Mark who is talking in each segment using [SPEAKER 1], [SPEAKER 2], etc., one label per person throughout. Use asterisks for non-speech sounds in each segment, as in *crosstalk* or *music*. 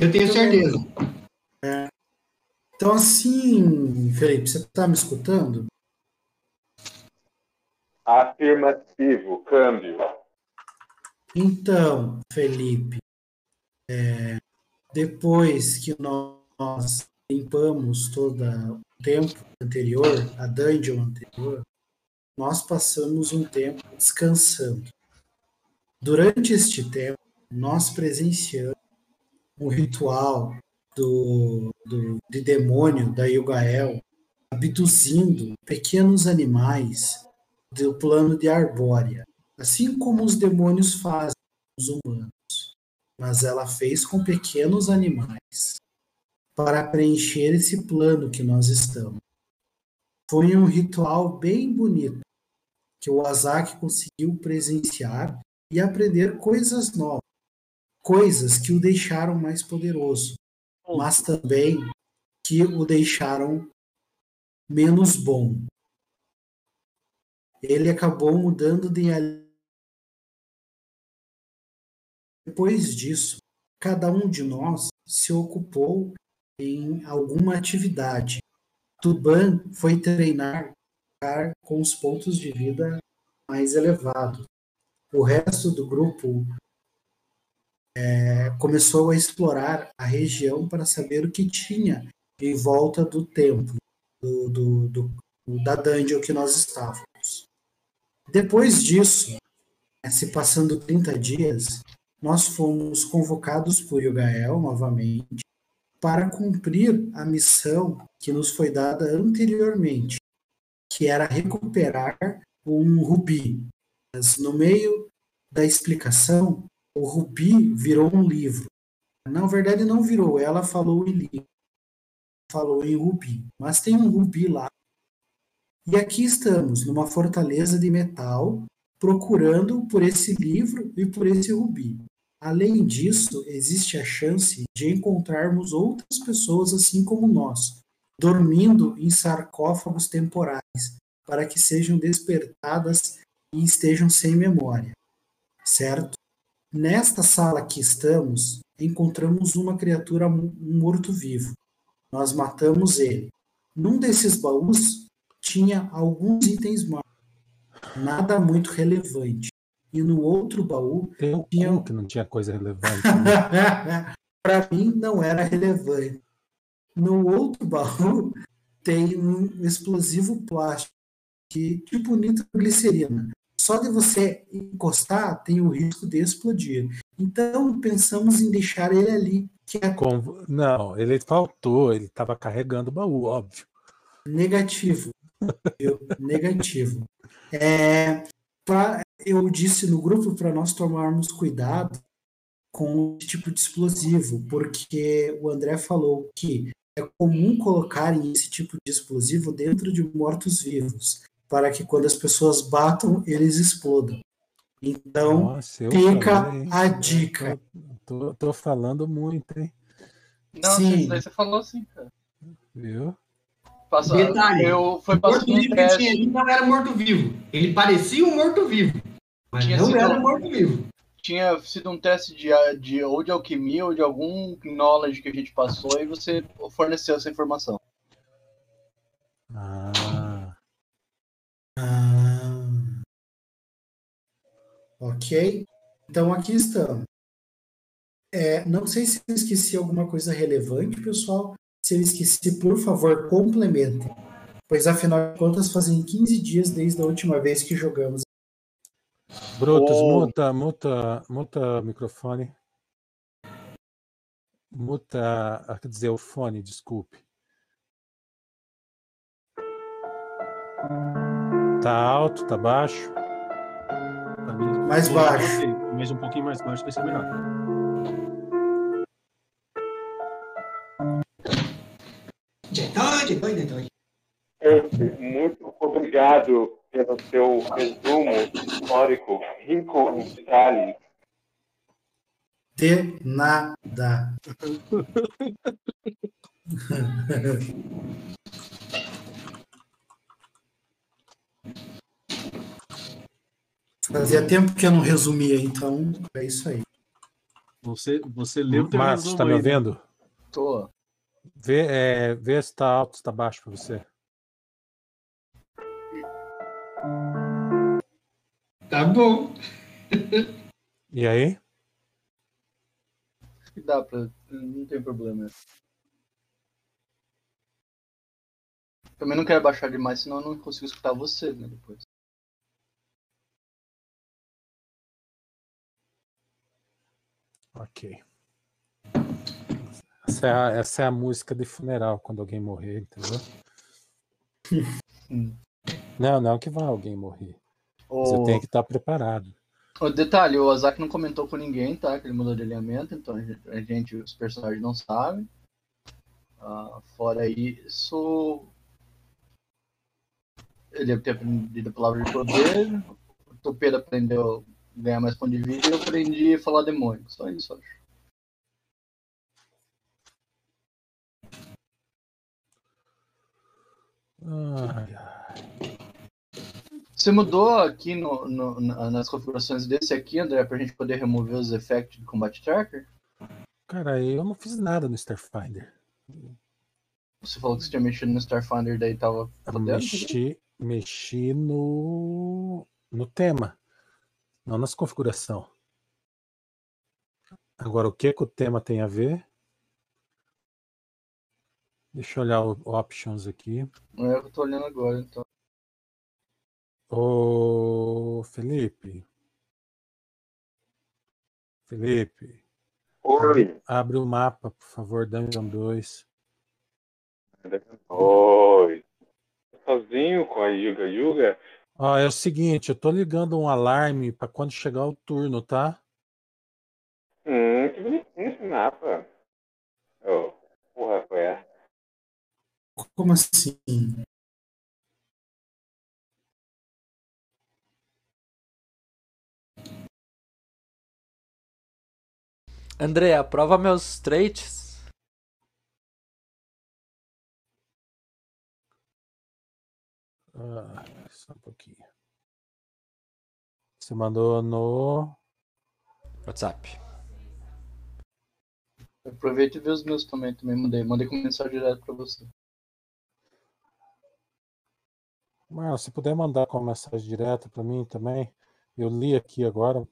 [SPEAKER 1] Eu tenho certeza.
[SPEAKER 2] É. Então, assim, Felipe, você está me escutando?
[SPEAKER 3] Afirmativo, câmbio.
[SPEAKER 2] Então, Felipe, é, depois que nós limpamos todo o tempo anterior, a dungeon anterior, nós passamos um tempo descansando. Durante este tempo, nós presenciamos um ritual do, do, de demônio da Yugael abduzindo pequenos animais do plano de Arbórea, assim como os demônios fazem os humanos. Mas ela fez com pequenos animais para preencher esse plano que nós estamos. Foi um ritual bem bonito que o Azak conseguiu presenciar e aprender coisas novas, coisas que o deixaram mais poderoso, mas também que o deixaram menos bom. Ele acabou mudando de depois disso, cada um de nós se ocupou em alguma atividade. Tuban foi treinar com os pontos de vida mais elevados. O resto do grupo é, começou a explorar a região para saber o que tinha em volta do templo, do, do, do, da dungeon que nós estávamos. Depois disso, né, se passando 30 dias, nós fomos convocados por Yugael novamente para cumprir a missão que nos foi dada anteriormente, que era recuperar um rubi. Mas no meio da explicação, o rubi virou um livro. Na verdade, não virou, ela falou em livro, falou em rubi, mas tem um rubi lá. E aqui estamos, numa fortaleza de metal, procurando por esse livro e por esse rubi. Além disso, existe a chance de encontrarmos outras pessoas assim como nós, dormindo em sarcófagos temporais, para que sejam despertadas e estejam sem memória. Certo? Nesta sala que estamos, encontramos uma criatura um morto-vivo. Nós matamos ele. Num desses baús tinha alguns itens mágicos, nada muito relevante e no outro baú
[SPEAKER 4] Tem
[SPEAKER 2] tinha
[SPEAKER 4] que não tinha coisa relevante. Né? *laughs*
[SPEAKER 2] para mim não era relevante. No outro baú tem um explosivo plástico que tipo nitroglicerina. Só de você encostar tem o risco de explodir. Então pensamos em deixar ele ali. Que é
[SPEAKER 4] Com... Não, ele faltou, ele estava carregando o baú, óbvio.
[SPEAKER 2] negativo. Eu- *laughs* negativo. É, pra- eu disse no grupo para nós tomarmos cuidado com esse tipo de explosivo, porque o André falou que é comum colocarem esse tipo de explosivo dentro de mortos-vivos, para que quando as pessoas batam, eles explodam. Então,
[SPEAKER 4] Nossa,
[SPEAKER 2] fica
[SPEAKER 4] falei,
[SPEAKER 2] a dica.
[SPEAKER 4] Tô, tô falando muito, hein?
[SPEAKER 5] Não,
[SPEAKER 2] Sim.
[SPEAKER 5] daí você falou assim, cara.
[SPEAKER 4] Viu?
[SPEAKER 5] Passou,
[SPEAKER 1] Detalhe,
[SPEAKER 5] eu foi
[SPEAKER 1] O
[SPEAKER 5] passando um
[SPEAKER 1] tinha
[SPEAKER 5] teste.
[SPEAKER 1] ali não era morto-vivo. Ele parecia um morto-vivo, mas
[SPEAKER 5] Tinha
[SPEAKER 1] não
[SPEAKER 5] sido-
[SPEAKER 1] era morto-vivo.
[SPEAKER 5] Tinha sido um teste de, de ou de alquimia ou de algum knowledge que a gente passou e você forneceu essa informação.
[SPEAKER 4] Ah,
[SPEAKER 2] Ah, ok. Então aqui estamos. É, não sei se eu esqueci alguma coisa relevante, pessoal. Se eu esqueci, por favor, complementem. Pois afinal de contas, fazem 15 dias desde a última vez que jogamos.
[SPEAKER 4] Brutus,
[SPEAKER 3] Oh.
[SPEAKER 4] muta, muta, muta o microfone. Muta, ah, quer dizer, o fone, desculpe. Tá alto, tá baixo?
[SPEAKER 2] Mais baixo.
[SPEAKER 6] Mas um pouquinho mais baixo vai ser melhor.
[SPEAKER 3] Muito obrigado pelo seu resumo histórico rico em detalhes.
[SPEAKER 2] De nada. *laughs* Fazia tempo que eu não resumia, então é isso aí.
[SPEAKER 6] Você, você leu o
[SPEAKER 4] Marcos,
[SPEAKER 6] resumo
[SPEAKER 4] tá me
[SPEAKER 6] né?
[SPEAKER 4] ouvindo?
[SPEAKER 5] Tô.
[SPEAKER 4] Vê, é, vê se tá alto, se tá baixo pra você.
[SPEAKER 1] Tá bom.
[SPEAKER 4] E aí?
[SPEAKER 5] Acho que dá pra. Não tem problema. Também não quero baixar demais, senão eu não consigo escutar você, né, depois.
[SPEAKER 4] Ok. Essa é, a, essa é a música de funeral, quando alguém morrer, entendeu? *laughs* Não, não que vá alguém morrer. Você tem que estar preparado.
[SPEAKER 5] o detalhe, o Azak não comentou com ninguém, tá? Que ele mudou de alinhamento, então a gente, os personagens não sabem. Ah, fora isso. Ele deve ter aprendido a palavra de poder. O Topeiro aprendeu ganhar mais ponto de vida e eu aprendi a falar demônio. Só isso, acho.
[SPEAKER 4] Ai, ai.
[SPEAKER 5] Você mudou aqui no, no- na- nas configurações desse aqui, André, pra gente poder remover os effects do Combat Tracker?
[SPEAKER 4] Cara, eu não fiz nada no Starfinder.
[SPEAKER 5] Você falou que você tinha mexido no Starfinder, daí tava
[SPEAKER 4] mexi, mexi no, no tema, não nas configuração. Agora, o que, que o tema tem a ver? Deixa eu olhar o options aqui.
[SPEAKER 5] É, eu tô olhando agora, então.
[SPEAKER 4] Ô, Felipe. Felipe,
[SPEAKER 3] Oi.
[SPEAKER 4] abre o mapa, por favor, Dungeon 2.
[SPEAKER 3] Oi. Sozinho com a Yuga Yuga?
[SPEAKER 4] Ó, é o seguinte, eu tô ligando um alarme para quando chegar o turno, tá?
[SPEAKER 3] Hum, que bonitinho esse mapa. Oh, porra, foi essa?
[SPEAKER 2] Como assim?
[SPEAKER 7] André, aprova meus traits.
[SPEAKER 4] Ah, só um pouquinho. Você mandou no.
[SPEAKER 7] WhatsApp.
[SPEAKER 5] Aproveita e vê os meus também, também mandei. Mandei com mensagem direto pra você.
[SPEAKER 4] Marlon, se puder mandar com mensagem direta para mim também. Eu li aqui agora.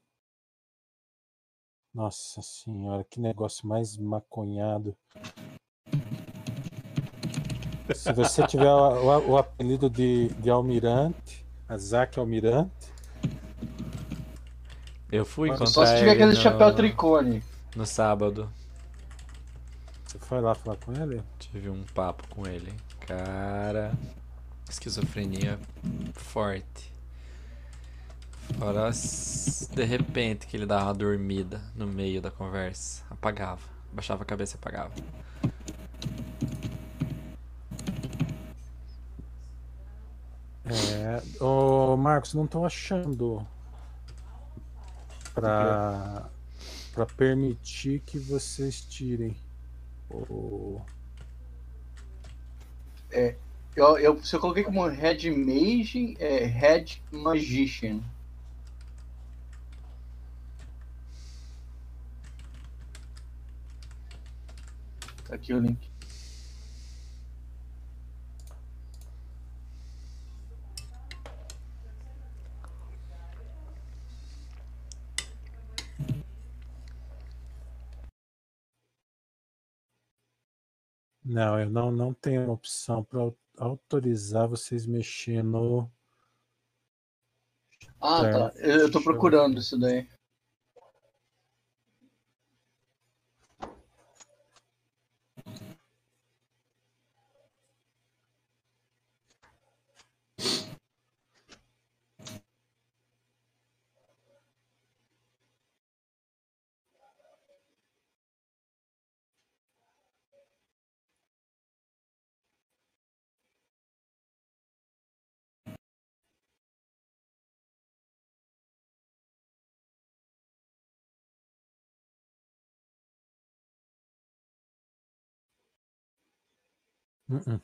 [SPEAKER 4] Nossa senhora, que negócio mais maconhado. Se você tiver o, o- o apelido de, de Almirante, Azak Almirante,
[SPEAKER 7] Eu fui
[SPEAKER 4] Mas
[SPEAKER 7] encontrar
[SPEAKER 5] Só se tiver
[SPEAKER 7] ele
[SPEAKER 5] aquele
[SPEAKER 7] no,
[SPEAKER 5] chapéu tricone.
[SPEAKER 7] no sábado.
[SPEAKER 4] você foi lá falar com ele?
[SPEAKER 7] Tive um papo com ele. Cara, esquizofrenia forte. Fora de repente que ele dava uma dormida no meio da conversa. Apagava. Baixava a cabeça e apagava.
[SPEAKER 4] É, ô Marcos, não estou achando para para permitir que vocês tirem o
[SPEAKER 5] Eu, eu, se eu coloquei como Red Mage, é Red Magician. Tá aqui o link.
[SPEAKER 4] Não, eu não, não tenho uma opção para autorizar vocês mexer no.
[SPEAKER 5] Ah, tá. Eu, eu- procurando isso daí.
[SPEAKER 4] Uh-uh.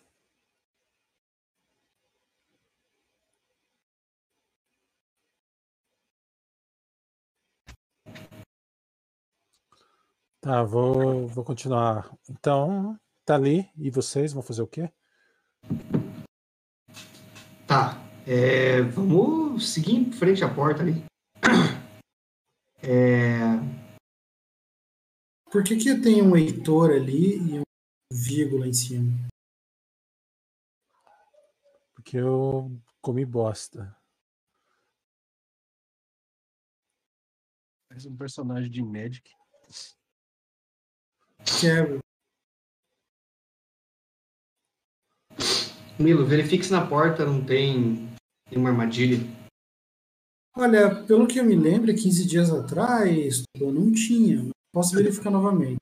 [SPEAKER 4] Tá, vou, vou continuar. Então, tá ali. E vocês vão fazer o quê?
[SPEAKER 1] Tá. é, vamos seguir em frente à porta ali. *clears throat* É,
[SPEAKER 2] Por que, que tem um Heitor ali e um vírgula em cima?
[SPEAKER 4] Porque eu comi bosta.
[SPEAKER 6] Parece um personagem de Magic.
[SPEAKER 2] Que é
[SPEAKER 1] Milo, verifique se na porta não tem nenhuma armadilha.
[SPEAKER 2] Olha, pelo que eu me lembro, 15 dias atrás, eu não tinha. Posso verificar novamente.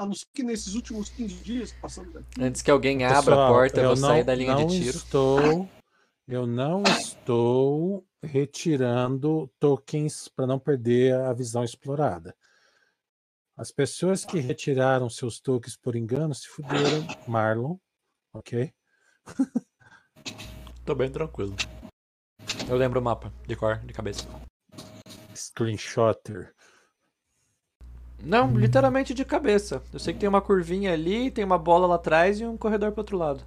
[SPEAKER 6] A não ser que nesses últimos 15 dias, passando daqui.
[SPEAKER 7] Antes que alguém abra a
[SPEAKER 4] Pessoal,
[SPEAKER 7] porta, eu vou
[SPEAKER 4] não-
[SPEAKER 7] sair da linha
[SPEAKER 4] não
[SPEAKER 7] de tiro.
[SPEAKER 4] Estou, eu não estou retirando tokens para não perder a visão explorada. As pessoas que retiraram seus tokens por engano se fuderam, Marlon, ok? *laughs*
[SPEAKER 7] Tô bem tranquilo. Eu lembro o mapa, de cor, de cabeça.
[SPEAKER 4] Screenshotter.
[SPEAKER 7] Não, literalmente de cabeça. Eu sei que tem uma curvinha ali, tem uma bola lá atrás e um corredor pro outro lado.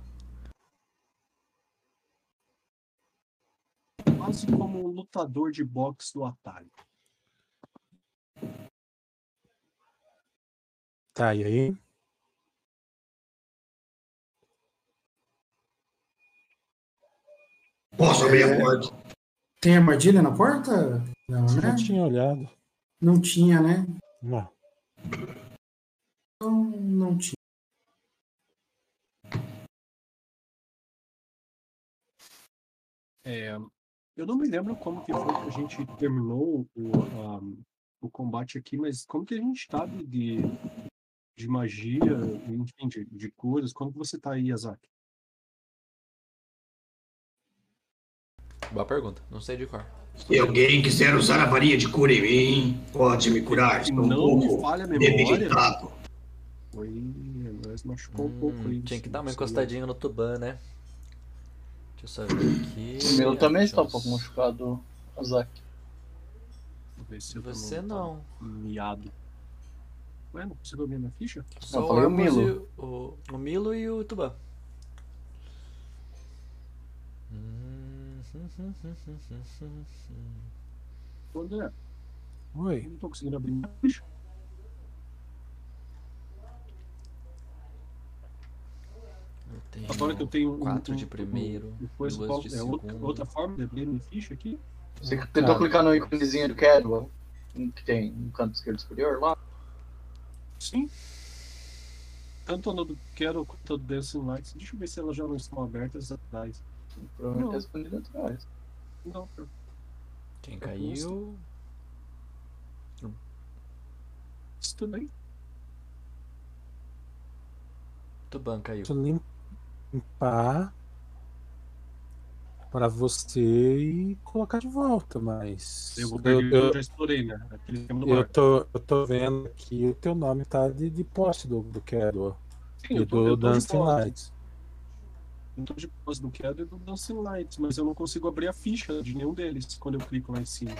[SPEAKER 6] Quase como um lutador de boxe do atalho.
[SPEAKER 4] Tá, e aí?
[SPEAKER 1] Posso abrir a porta?
[SPEAKER 2] Tem armadilha na porta? Não, né?
[SPEAKER 4] não tinha olhado.
[SPEAKER 2] Não tinha, né?
[SPEAKER 4] Não.
[SPEAKER 2] Não, não tinha.
[SPEAKER 6] É, eu não me lembro como que foi que a gente terminou o, a- o combate aqui, mas como que a gente sabe de, de magia, enfim, de, de curas? Como que você tá aí, Azak?
[SPEAKER 7] Boa pergunta, não sei de cor.
[SPEAKER 1] Se alguém quiser usar a varinha de cura em mim, pode me curar. Estou um
[SPEAKER 6] Não me
[SPEAKER 1] pouco
[SPEAKER 6] falha a memória.
[SPEAKER 1] debilitado.
[SPEAKER 6] Foi, nós machucou um pouco
[SPEAKER 7] Hum,
[SPEAKER 6] aí.
[SPEAKER 7] tinha que dar uma encostadinha no Tuban, né? Deixa eu só ver aqui.
[SPEAKER 5] O meu também está um pouco machucado, Azak.
[SPEAKER 6] Se
[SPEAKER 7] Você não.
[SPEAKER 6] Miado. Ué, não consigo abrir minha ficha?
[SPEAKER 7] Só
[SPEAKER 5] eu falei o Milo.
[SPEAKER 7] e O, o Milo e o Tuban. Hum,
[SPEAKER 6] Ô, André, eu
[SPEAKER 4] Oi.
[SPEAKER 6] não tô conseguindo abrir minha ficha.
[SPEAKER 7] Eu tenho
[SPEAKER 6] Agora que eu tenho um-
[SPEAKER 7] quatro
[SPEAKER 6] um-
[SPEAKER 7] de
[SPEAKER 6] um-
[SPEAKER 7] primeiro,
[SPEAKER 6] Depois
[SPEAKER 7] duas
[SPEAKER 6] qual-
[SPEAKER 7] de
[SPEAKER 6] é outra,
[SPEAKER 7] segundo.
[SPEAKER 6] outra forma de abrir minha ficha aqui?
[SPEAKER 5] Você tentou
[SPEAKER 4] Cara.
[SPEAKER 5] clicar no íconezinho do Cadwell, que tem no canto esquerdo superior lá?
[SPEAKER 6] Sim. Tanto no do Quero quanto no do Dancing Lights. Deixa eu ver se elas já não estão abertas atrás.
[SPEAKER 5] Provavelmente
[SPEAKER 6] Não.
[SPEAKER 5] tá escondido atrás.
[SPEAKER 6] Não, eu-
[SPEAKER 7] Quem caiu?
[SPEAKER 6] isso também.
[SPEAKER 7] Tuban caiu.
[SPEAKER 4] Deixa eu limpar para você e colocar de volta, mas
[SPEAKER 6] Eu,
[SPEAKER 4] eu,
[SPEAKER 6] eu,
[SPEAKER 4] eu,
[SPEAKER 6] já explorei, né?
[SPEAKER 4] Eu tô, eu tô vendo que o teu nome tá de, de posse do, do Cadwell
[SPEAKER 6] Sim,
[SPEAKER 4] e
[SPEAKER 6] eu tô,
[SPEAKER 4] do Dancing. Lights.
[SPEAKER 6] Eu tô de posse do e do Dancing Lights, mas eu não consigo abrir a ficha de nenhum deles quando eu clico lá em cima.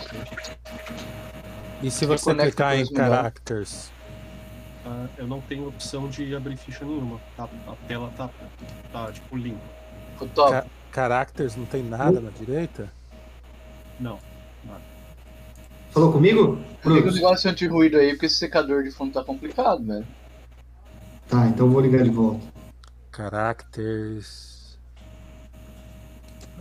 [SPEAKER 4] E se você
[SPEAKER 5] conecta
[SPEAKER 4] clicar em characters,
[SPEAKER 6] Ah, eu não tenho opção de abrir ficha nenhuma. Tá, a tela tá, tá tipo limpa.
[SPEAKER 4] Ca- characters não tem nada na direita?
[SPEAKER 6] Não.
[SPEAKER 1] Falou comigo?
[SPEAKER 5] Liga o negócio anti-ruído aí, porque esse secador de fundo tá complicado, velho.
[SPEAKER 1] Tá, então eu vou ligar de volta.
[SPEAKER 4] Characters.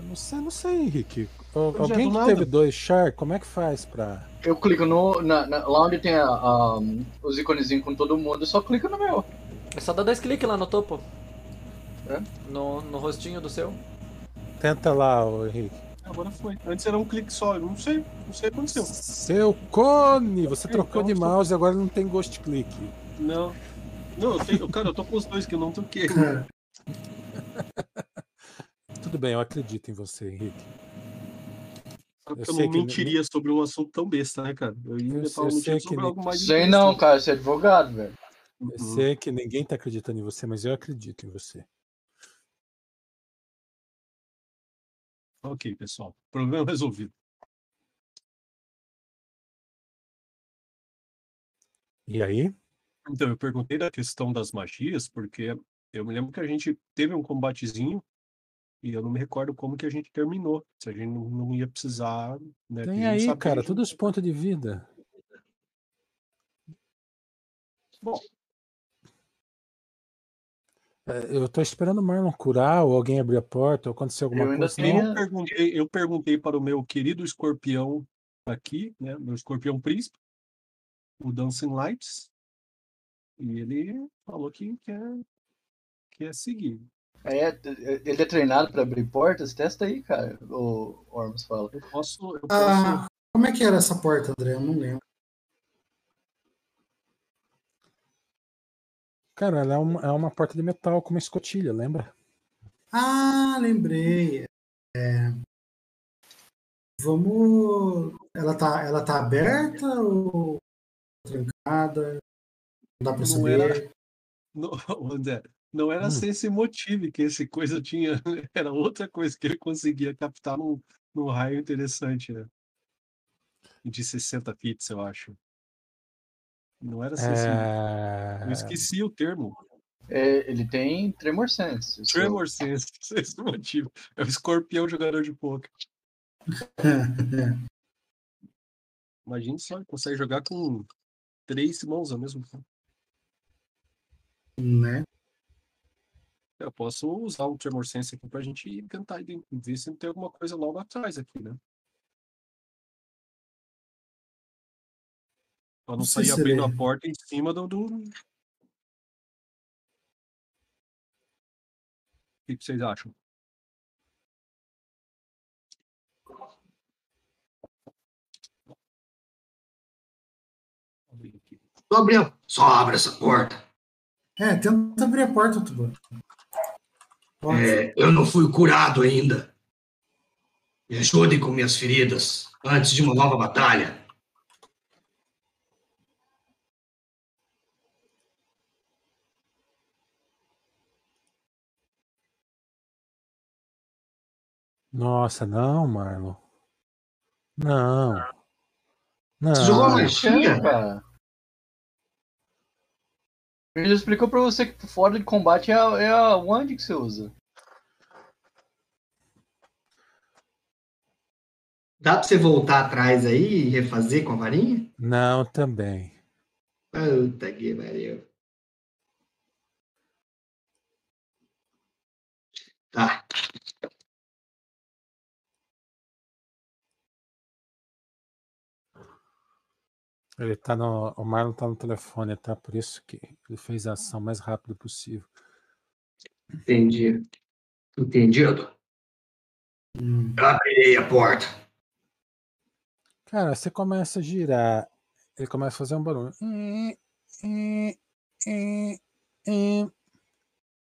[SPEAKER 4] Eu não sei, não sei, Henrique.
[SPEAKER 6] É,
[SPEAKER 4] Alguém que teve dois char, como é que faz pra.
[SPEAKER 5] Eu clico no. na- na- lá onde tem a- a- os iconezinhos com todo mundo, eu só clico no meu.
[SPEAKER 7] É só dar dois cliques lá no topo.
[SPEAKER 5] É?
[SPEAKER 7] No, no rostinho do seu.
[SPEAKER 4] Tenta lá, ô, Henrique.
[SPEAKER 6] Agora foi. Antes era um clique só. Eu não sei. Não sei o que aconteceu.
[SPEAKER 4] Seu cone! Você
[SPEAKER 6] Então,
[SPEAKER 4] trocou de
[SPEAKER 6] só-
[SPEAKER 4] mouse e agora não tem ghost click.
[SPEAKER 6] Não. Não, eu tenho. Cara, eu tô com os dois que eu não toquei. *laughs*
[SPEAKER 4] Tudo bem, eu acredito em você, Henrique.
[SPEAKER 6] Eu,
[SPEAKER 4] Eu
[SPEAKER 6] não mentiria sobre um assunto tão besta, né, cara? Eu ainda
[SPEAKER 4] Eu
[SPEAKER 6] tava
[SPEAKER 4] sei-
[SPEAKER 6] sobre
[SPEAKER 4] nem-
[SPEAKER 6] algo mais
[SPEAKER 5] Sei não, cara, você é advogado, velho.
[SPEAKER 4] Eu
[SPEAKER 6] Uhum.
[SPEAKER 4] sei que ninguém tá acreditando em você, mas eu acredito em você.
[SPEAKER 6] Ok, pessoal. Problema *laughs* resolvido.
[SPEAKER 4] E aí?
[SPEAKER 6] Então, eu perguntei da questão das magias, porque eu me lembro que a gente teve um combatezinho e eu não me recordo como que a gente terminou. Se a gente não, não ia precisar. Né,
[SPEAKER 4] Tem aí,
[SPEAKER 6] sabe que a
[SPEAKER 4] cara,
[SPEAKER 6] gente-
[SPEAKER 4] todos os pontos de vida.
[SPEAKER 6] Bom,
[SPEAKER 4] É, Eu tô esperando o Marlon curar, ou alguém abrir a porta, ou acontecer alguma
[SPEAKER 5] Eu ainda
[SPEAKER 4] coisa.
[SPEAKER 5] tenho-
[SPEAKER 6] eu perguntei, eu perguntei para o meu querido escorpião aqui, né? Meu escorpião príncipe, o Dancing Lights, e ele falou que quer, quer seguir.
[SPEAKER 5] É, ele é treinado pra abrir portas? Testa aí, cara. O Ormus fala.
[SPEAKER 6] Eu posso. Eu posso
[SPEAKER 2] Ah, como é que era essa porta, André? Eu não lembro.
[SPEAKER 4] Cara, ela é uma, é uma porta de metal com uma escotilha, lembra?
[SPEAKER 2] Ah, lembrei. É, Vamos. Ela tá, ela tá aberta ou trancada? Não dá pra
[SPEAKER 6] Não
[SPEAKER 2] saber.
[SPEAKER 6] era- *laughs* Não, André, não era
[SPEAKER 4] Hum.
[SPEAKER 6] sem esse motivo que esse coisa tinha. Era outra coisa que ele conseguia captar num, num raio interessante, né? De 60 fits, eu acho. Não era assim. Eu
[SPEAKER 4] É...
[SPEAKER 6] esqueci o termo.
[SPEAKER 5] É, ele tem Tremor Sense.
[SPEAKER 6] Tremor Sense, *laughs* esse é o motivo. É o escorpião jogador de poker. Imagina só, ele consegue jogar com três mãos ao mesmo tempo.
[SPEAKER 2] né?
[SPEAKER 6] Eu posso usar o Tremor Sense aqui pra gente tentar ver se não tem alguma coisa logo atrás aqui, né? Pra não
[SPEAKER 2] Não
[SPEAKER 6] sair abrindo a porta em cima do. do... O que que vocês acham?
[SPEAKER 1] Tô abrindo. Só abre essa porta.
[SPEAKER 2] É, tenta abrir a porta, Tubarão.
[SPEAKER 1] É, eu não fui curado ainda. Me ajude com minhas feridas antes de uma nova batalha.
[SPEAKER 4] Nossa, não, Marlon. Não. Não.
[SPEAKER 1] Você jogou
[SPEAKER 5] Não,
[SPEAKER 1] magia?
[SPEAKER 5] cara. Ele já explicou pra você que fora de combate é a, é a wand que você usa.
[SPEAKER 1] Dá pra você voltar atrás aí e refazer com a varinha?
[SPEAKER 4] Não, também.
[SPEAKER 1] Puta que pariu. Tá.
[SPEAKER 4] Ele tá no. O Marlon tá no telefone, tá? Por isso que ele fez a ação mais rápido possível.
[SPEAKER 1] Entendi. Entendido?
[SPEAKER 2] Hum.
[SPEAKER 1] Abrirei a porta.
[SPEAKER 4] Cara, você começa a girar, ele começa a fazer um barulho.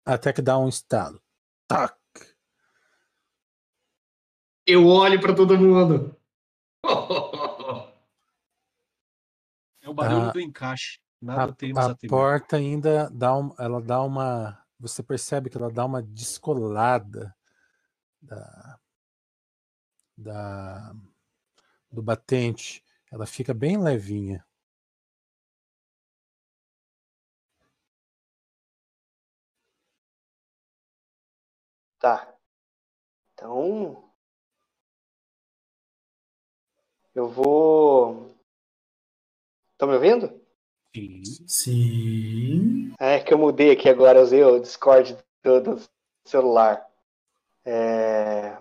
[SPEAKER 4] Até que dá um estalo. Tac!
[SPEAKER 1] Eu olho pra todo mundo. *laughs*
[SPEAKER 6] É o barulho
[SPEAKER 4] Ah,
[SPEAKER 6] do encaixe. Nada
[SPEAKER 4] A,
[SPEAKER 6] temos a,
[SPEAKER 4] a porta ainda dá um, ela dá uma. Você percebe que ela dá uma descolada da, da do batente. Ela fica bem levinha.
[SPEAKER 8] Tá. Então. Eu vou. Estão me ouvindo?
[SPEAKER 6] Sim.
[SPEAKER 2] Sim.
[SPEAKER 8] É que eu mudei aqui agora, eu usei o Discord do, do celular. É...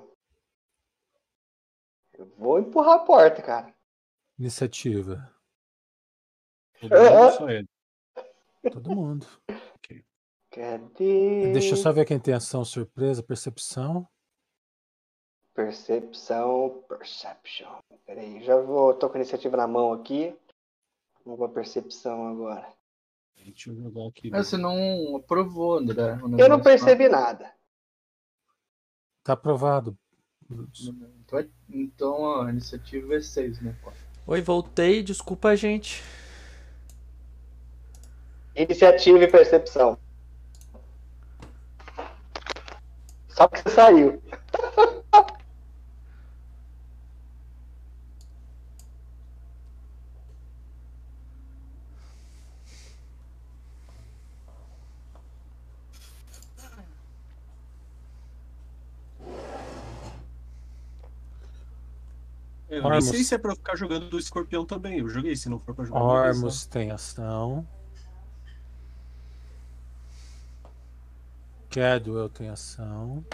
[SPEAKER 8] Eu vou empurrar a porta, cara.
[SPEAKER 4] Iniciativa.
[SPEAKER 6] Todo mundo só ele.
[SPEAKER 4] Todo mundo.
[SPEAKER 8] Cadê?
[SPEAKER 4] Deixa eu só ver quem tem ação surpresa, percepção.
[SPEAKER 8] Percepção, perception. Peraí, já vou. tô com a iniciativa na mão aqui. Pra percepção agora.
[SPEAKER 6] Deixa eu jogar aqui.
[SPEAKER 5] Mas você não aprovou, André.
[SPEAKER 8] Eu não
[SPEAKER 5] negócio,
[SPEAKER 8] percebi nada.
[SPEAKER 4] Tá aprovado.
[SPEAKER 5] Então, é- então a iniciativa é 6, né?
[SPEAKER 7] Oi, voltei. Desculpa a gente.
[SPEAKER 8] Iniciativa e percepção. Só que você saiu. *laughs*
[SPEAKER 6] Eu nem sei
[SPEAKER 4] Ormus.
[SPEAKER 6] se é pra ficar jogando do escorpião também. Eu joguei, se não for pra jogar.
[SPEAKER 4] Ormus tem ação. Cadwell tem ação.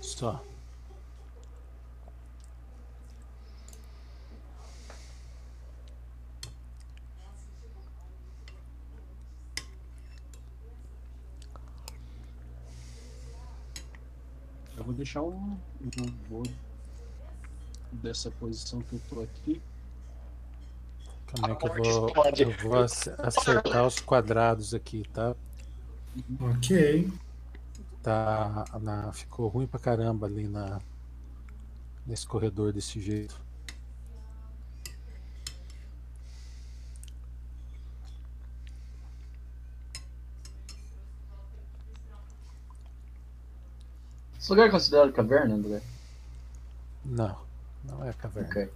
[SPEAKER 4] Só.
[SPEAKER 6] Deixar um. Eu vou dessa posição que eu tô aqui.
[SPEAKER 4] Calma aí que eu vou, eu vou ac- acertar os quadrados aqui, tá?
[SPEAKER 2] Ok.
[SPEAKER 4] Tá, na, ficou ruim pra caramba ali na, nesse corredor desse jeito.
[SPEAKER 5] Esse lugar é considerado caverna, André?
[SPEAKER 4] Não, não é caverna.
[SPEAKER 5] Ok.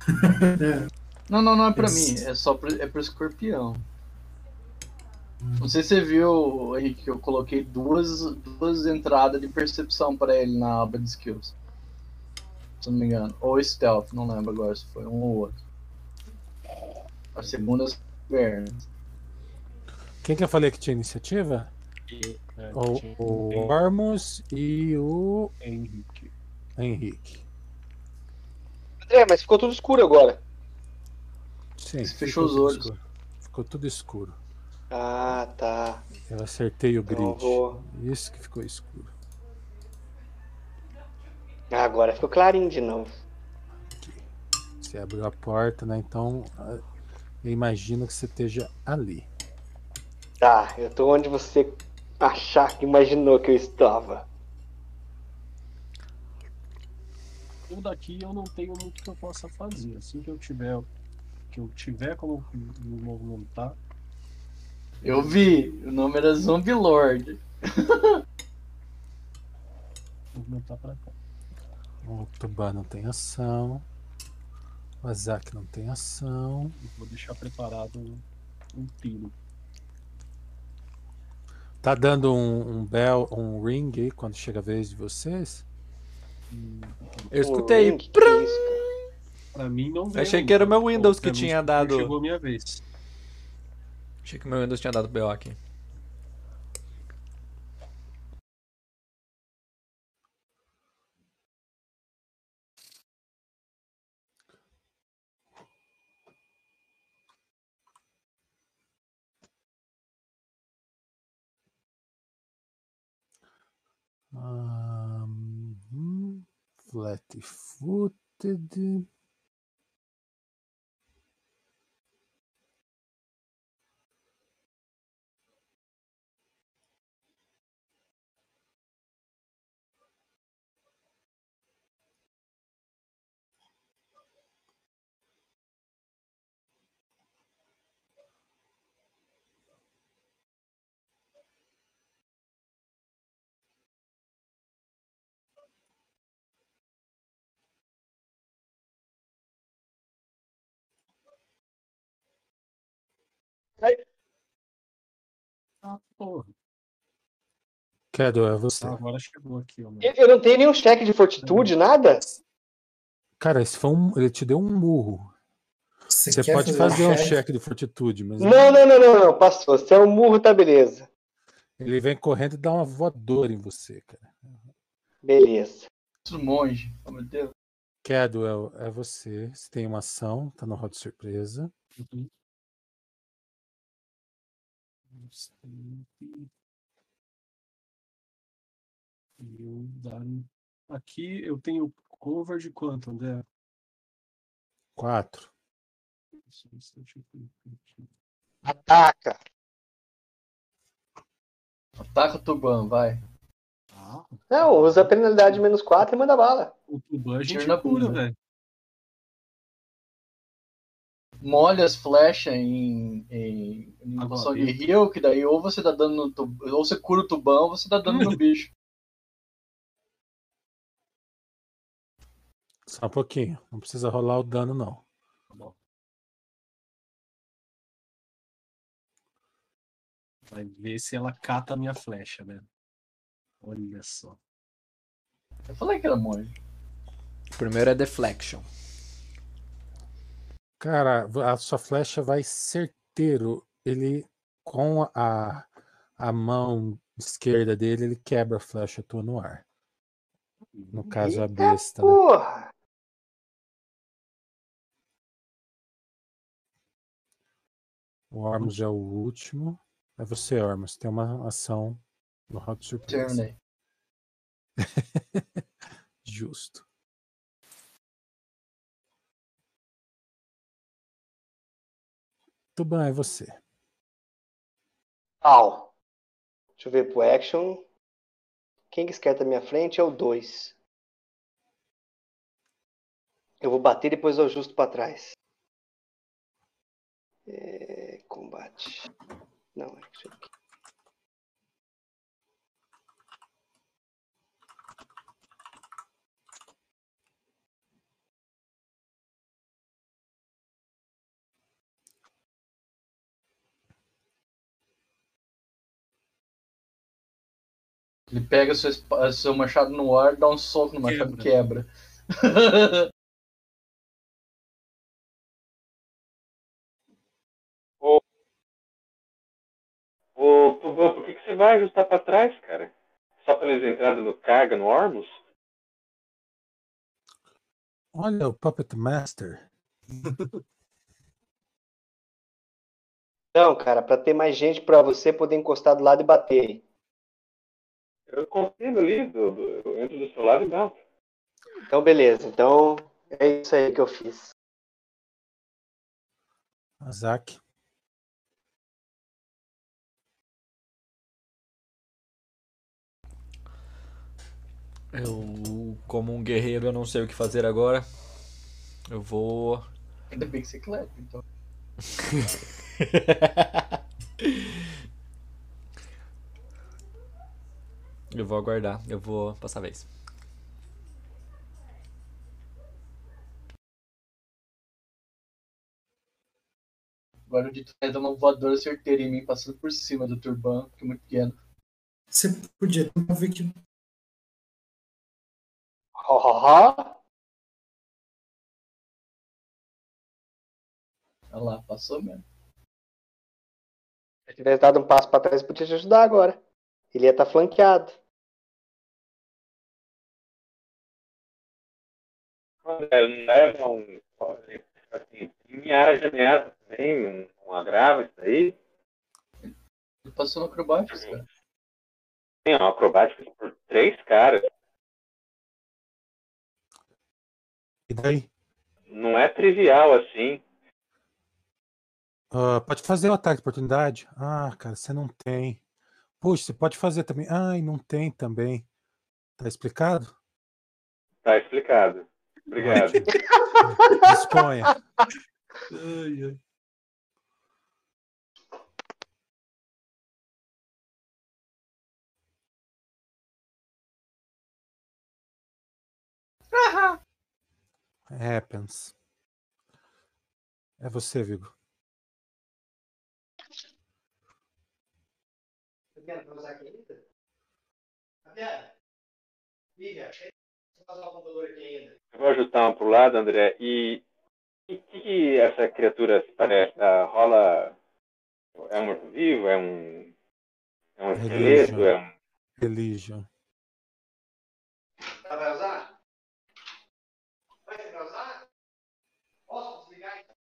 [SPEAKER 5] *laughs* Não, não, não é pra
[SPEAKER 2] Esse-
[SPEAKER 5] mim, é só pro, é pro escorpião. Não sei se você viu, Henrique, que eu coloquei duas, duas entradas de percepção pra ele na aba de skills. Se eu não me engano. Ou stealth, não lembro agora se foi um ou outro. A segunda é caverna.
[SPEAKER 4] Quem que eu falei que tinha iniciativa?
[SPEAKER 6] É,
[SPEAKER 4] O, o Ormus e o
[SPEAKER 6] Henrique.
[SPEAKER 4] Henrique.
[SPEAKER 8] André, mas ficou tudo escuro agora.
[SPEAKER 4] Sim,
[SPEAKER 5] Você fechou os olhos.
[SPEAKER 4] escuro. Ficou tudo escuro.
[SPEAKER 8] Ah, tá.
[SPEAKER 4] Eu acertei o
[SPEAKER 8] Então
[SPEAKER 4] grid.
[SPEAKER 8] vou-
[SPEAKER 4] Isso que ficou escuro.
[SPEAKER 8] Ah, agora ficou clarinho de novo.
[SPEAKER 4] Você abriu a porta, né? Então ah, eu imagino que você esteja ali.
[SPEAKER 8] Tá, eu tô onde você achar que imaginou que eu estava.
[SPEAKER 6] Eu daqui eu não tenho muito que eu possa fazer. Assim que eu tiver. Que eu tiver como me movimentar.
[SPEAKER 5] Eu vi, o nome era Zombie Lord. *laughs*
[SPEAKER 6] Movimentar pra cá.
[SPEAKER 4] O Tuban não tem ação. O Azak não tem ação.
[SPEAKER 6] Eu Vou deixar preparado um, um tiro.
[SPEAKER 4] Tá dando um, um bell, um ring aí quando chega a vez de vocês?
[SPEAKER 6] Hum,
[SPEAKER 7] Eu escutei.
[SPEAKER 8] Ring, que que é?
[SPEAKER 6] Pra mim não veio.
[SPEAKER 7] Achei que era o meu Windows que tinha dado-
[SPEAKER 6] Chegou a minha vez.
[SPEAKER 7] Achei que meu Windows tinha dado BO aqui.
[SPEAKER 4] Flat-footed.
[SPEAKER 6] Ah, porra.
[SPEAKER 4] É você.
[SPEAKER 6] Ah, agora chegou aqui, ó.
[SPEAKER 8] Eu eu não tenho nenhum cheque de fortitude, nada?
[SPEAKER 4] Cara, esse foi um, ele te deu um murro. Você
[SPEAKER 2] quer
[SPEAKER 4] pode fazer um
[SPEAKER 2] cheque?
[SPEAKER 4] cheque de fortitude, mas
[SPEAKER 8] Não, não, não, não, não, passou. Se é um murro, tá beleza.
[SPEAKER 4] ele vem correndo e dá uma voadora em você, cara.
[SPEAKER 8] Beleza.
[SPEAKER 5] Monge. Oh, meu Deus.
[SPEAKER 4] Kedo, é, é você. Você tem uma ação, tá no roda de surpresa.
[SPEAKER 6] Uhum. E eu dar Aqui eu tenho cover de quanto, André?
[SPEAKER 4] Quatro.
[SPEAKER 8] Ataca.
[SPEAKER 5] Ataca o Tuban, vai.
[SPEAKER 6] Ah,
[SPEAKER 8] Não, usa a penalidade menos 4 e manda bala.
[SPEAKER 6] o Tuban a gente cura,
[SPEAKER 5] bunda.
[SPEAKER 6] velho.
[SPEAKER 5] Molha as flechas em, em, em de rio, que daí ou você dá dano no tub... ou você cura o tubão, ou você dá dano no *laughs* bicho.
[SPEAKER 4] Só um pouquinho. Não precisa rolar o dano, não.
[SPEAKER 6] Tá bom. Vai ver se ela cata a minha flecha, né? Olha só.
[SPEAKER 5] Eu falei que era monge.
[SPEAKER 7] O primeiro é Deflection.
[SPEAKER 4] Cara, a sua flecha vai certeiro. Ele, com a, a mão esquerda dele, ele quebra a flecha tua no ar. No caso, a
[SPEAKER 8] Eita
[SPEAKER 4] besta. né?
[SPEAKER 8] porra!
[SPEAKER 4] O Ormus é o último. É você, Ormus. Tem uma ação no Hot Surprise. *laughs* Justo. Tuban, é você.
[SPEAKER 8] Au. Deixa eu ver pro action. Quem que esquerda à minha frente é o 2. Eu vou bater e depois eu ajusto pra trás. É, combate. Não, action
[SPEAKER 5] Ele pega seu, seu machado no ar, dá um soco no machado e quebra. *laughs*
[SPEAKER 3] Ô, Tubão, por que, que você vai ajustar pra trás, cara? Só pra eles entrarem no carga, no Ormus?
[SPEAKER 4] Olha o Puppet Master.
[SPEAKER 8] Não, cara, pra ter mais gente pra você poder encostar do lado e bater aí.
[SPEAKER 3] Eu confio ali, do, do, eu entro do seu lado e bato.
[SPEAKER 8] Então, beleza. Então, é isso aí que eu fiz.
[SPEAKER 4] Azak.
[SPEAKER 7] Eu, como um guerreiro, eu não sei o que fazer agora. Eu vou.
[SPEAKER 5] Ainda bem que você clérigo, então. *laughs*
[SPEAKER 7] eu vou aguardar. Eu vou passar a vez.
[SPEAKER 5] Agora o Dito vai dar uma voadora certeira em mim, passando por cima do turbano, que é muito pequeno.
[SPEAKER 2] Você podia ver que
[SPEAKER 8] Hahaha.
[SPEAKER 5] Olha lá, passou mesmo.
[SPEAKER 8] Se tivesse dado um passo pra trás, podia te ajudar agora. Ele ia estar flanqueado.
[SPEAKER 3] André, não leva um. Assim, minha área de ameaça também, um, um agravo isso aí.
[SPEAKER 5] Ele passou no acrobáticos, cara.
[SPEAKER 3] Tem uma acrobática por três caras.
[SPEAKER 4] E daí?
[SPEAKER 3] Não é trivial assim.
[SPEAKER 4] Ah, pode fazer o ataque de oportunidade? Ah, cara, você não tem. Puxa, você pode fazer também. Ai, não tem também. Tá explicado?
[SPEAKER 3] Tá explicado. Obrigado. *laughs*
[SPEAKER 4] Disponha.
[SPEAKER 6] Ai, ai.
[SPEAKER 4] Happens. É você, Vigo.
[SPEAKER 8] Fabiana, vai usar aqui ainda? Fabiana, liga. O computador aqui ainda.
[SPEAKER 3] Eu vou ajustar um pro lado, André. E o que, que essa criatura se parece? Ah, rola. É um morto-vivo? É um. É um esqueleto? É um.
[SPEAKER 4] Religion.
[SPEAKER 8] Ela vai usar? Vai, usar? Posso desligar então?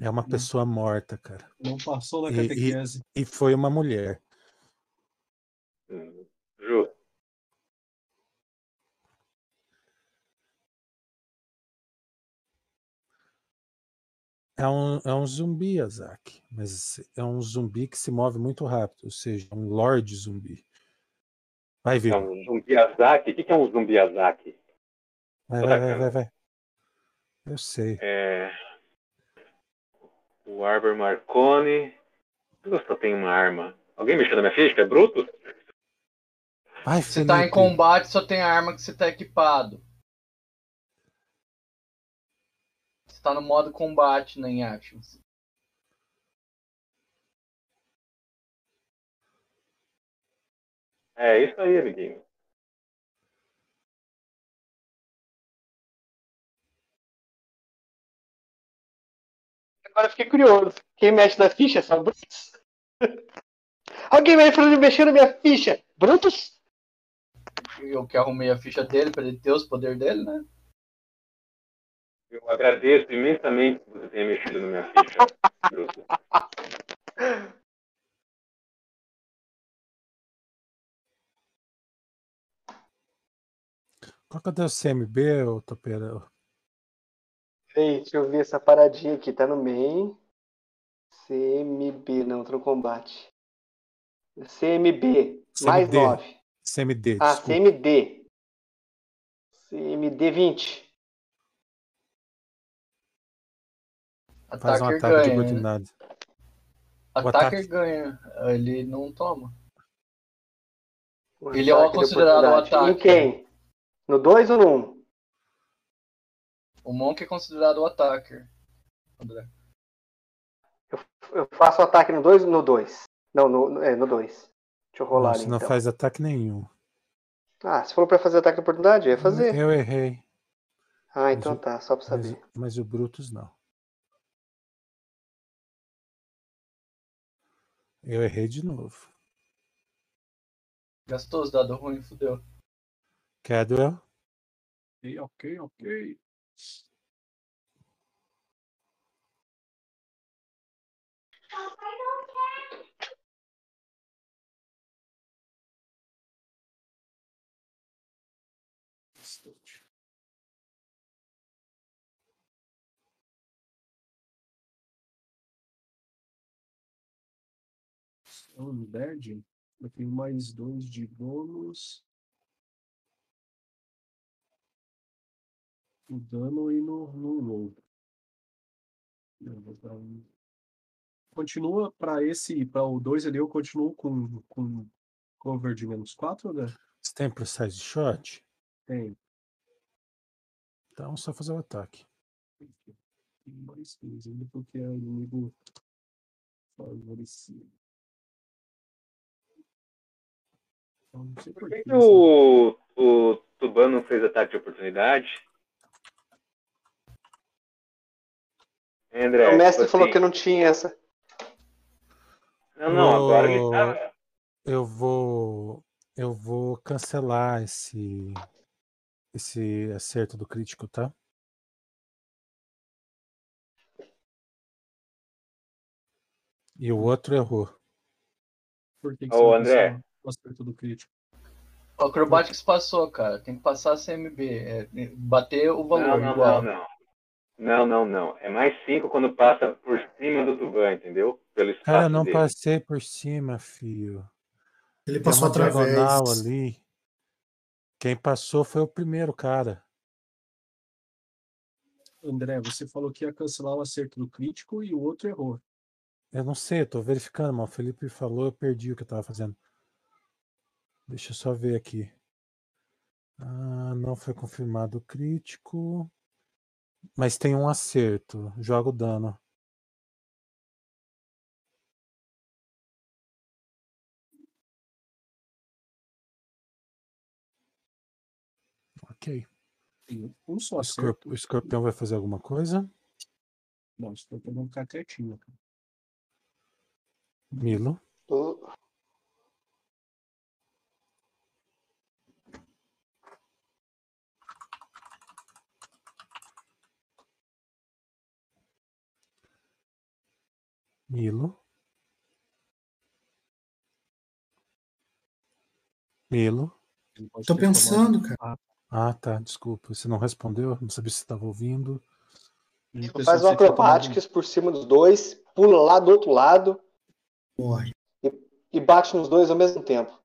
[SPEAKER 4] É uma pessoa morta, cara.
[SPEAKER 6] Não passou na
[SPEAKER 4] E- e-
[SPEAKER 6] catequese.
[SPEAKER 4] E foi uma mulher.
[SPEAKER 3] Hum,
[SPEAKER 4] É um, é um zumbi, Azak. Mas é um zumbi que se move muito rápido. Ou seja, um lord zumbi. Vai,
[SPEAKER 3] É
[SPEAKER 4] Vigo.
[SPEAKER 3] um zumbiazaki. O que, é um zumbiazaki?
[SPEAKER 4] Vai, vai, vai, vai, vai. Eu sei.
[SPEAKER 3] É. O Arbor Marconi. Eu só tenho uma arma. Alguém mexeu na minha ficha? É bruto?
[SPEAKER 4] Vai,
[SPEAKER 5] se tá em combate, só tem a arma que você tá equipado. Você tá no modo combate, né, em actions.
[SPEAKER 3] É isso aí, amiguinho.
[SPEAKER 8] Agora fiquei curioso. Quem mexe na ficha são Brutus. *laughs* Alguém me mexendo de mexer na minha ficha. Brutus?
[SPEAKER 5] Eu que arrumei a ficha dele pra ele ter os poderes dele, né?
[SPEAKER 3] Eu agradeço imensamente que você tenha mexido na minha ficha, Bruto.
[SPEAKER 4] Qual que é o teu CMB, ô Topeira?
[SPEAKER 8] Peraí, deixa eu ver essa paradinha aqui. Tá no main. CMB, não, no combate. CMB, mais
[SPEAKER 4] CMD.
[SPEAKER 8] 9.
[SPEAKER 4] CMD,
[SPEAKER 8] Ah,
[SPEAKER 4] desculpa.
[SPEAKER 8] CMD. CMD 20.
[SPEAKER 4] Faz um
[SPEAKER 5] Attacker
[SPEAKER 4] ataque de
[SPEAKER 5] ganha. né?
[SPEAKER 4] oportunidade.
[SPEAKER 5] Attacker
[SPEAKER 4] ataque.
[SPEAKER 5] ganha. Ele não toma.
[SPEAKER 8] Um
[SPEAKER 5] Ele é o
[SPEAKER 8] ataque de
[SPEAKER 5] considerado o
[SPEAKER 8] oportunidade.
[SPEAKER 5] ataque.
[SPEAKER 8] Em quem? No 2 ou no 1? Um?
[SPEAKER 5] O Monk é considerado o attacker. André.
[SPEAKER 8] Eu faço o ataque no 2 ou no 2? Não, no 2. É, no dois. Deixa eu rolar
[SPEAKER 4] Não,
[SPEAKER 8] ali,
[SPEAKER 4] você não
[SPEAKER 8] então.
[SPEAKER 4] faz ataque nenhum.
[SPEAKER 8] Ah, você falou pra fazer ataque de oportunidade? Eu ia fazer.
[SPEAKER 4] Eu errei.
[SPEAKER 8] Ah, então
[SPEAKER 4] Mas o-
[SPEAKER 8] tá, só pra
[SPEAKER 4] Mas,
[SPEAKER 8] saber.
[SPEAKER 4] mas o Brutus não. Eu errei de novo.
[SPEAKER 5] Gastou os dados ruins, fudeu.
[SPEAKER 4] Cadwell?
[SPEAKER 6] Ok, ok, ok. Undead. Eu tenho mais dois de bônus. No dano e no, no roll. Eu vou dar um- Continua para esse, para o 2 ali, eu continuo com, com cover de menos 4, né?
[SPEAKER 4] Você tem pro size shot?
[SPEAKER 6] Tem.
[SPEAKER 4] Então só fazer o ataque.
[SPEAKER 6] Tem mais dois, ainda porque é inimigo favorecido. Então, não sei
[SPEAKER 3] Por
[SPEAKER 6] por
[SPEAKER 3] que,
[SPEAKER 6] que
[SPEAKER 3] o, o Tuban não fez ataque de oportunidade? André,
[SPEAKER 8] o mestre
[SPEAKER 3] tipo
[SPEAKER 8] falou
[SPEAKER 3] assim-
[SPEAKER 8] que não tinha essa.
[SPEAKER 3] Não, não, agora ele tá.
[SPEAKER 4] Eu vou. Eu vou cancelar esse. Esse acerto do crítico, tá? E o outro errou.
[SPEAKER 6] Por que que
[SPEAKER 3] Ô, André.
[SPEAKER 6] Acerto do crítico?
[SPEAKER 5] O Acrobatics passou, cara. Tem que passar a CMB. É, bater o valor
[SPEAKER 3] Não, não,
[SPEAKER 5] igual.
[SPEAKER 3] não, não. Não, não, não. É mais 5 quando passa por cima do Tuban, entendeu? Pelo espaço
[SPEAKER 4] Cara, eu não
[SPEAKER 3] dele.
[SPEAKER 4] passei por cima, fio.
[SPEAKER 2] Ele
[SPEAKER 4] Tem
[SPEAKER 2] passou através.
[SPEAKER 4] ali. Quem passou foi o primeiro cara.
[SPEAKER 6] André, você falou que ia cancelar o acerto do crítico e o outro errou.
[SPEAKER 4] Eu não sei, eu tô verificando, mas o Felipe falou, eu perdi o que eu tava fazendo. Deixa eu só ver aqui. Ah, não foi confirmado o crítico. Mas tem um acerto. Joga o dano. Ok.
[SPEAKER 6] Tem um só
[SPEAKER 4] O,
[SPEAKER 6] acerto.
[SPEAKER 4] escorp- o escorpião vai fazer alguma coisa?
[SPEAKER 6] Não, estou tentando ficar quietinho.
[SPEAKER 4] Milo.
[SPEAKER 8] O-
[SPEAKER 4] Milo. Milo.
[SPEAKER 2] Tô
[SPEAKER 6] ter tomado-
[SPEAKER 2] pensando, cara.
[SPEAKER 4] Ah, tá. Desculpa. Você não respondeu? Não sabia se você estava ouvindo.
[SPEAKER 8] Faz um
[SPEAKER 6] tomado-
[SPEAKER 8] acrobatics por cima dos dois, pula lá do outro lado
[SPEAKER 2] Morre.
[SPEAKER 8] e bate nos dois ao mesmo tempo.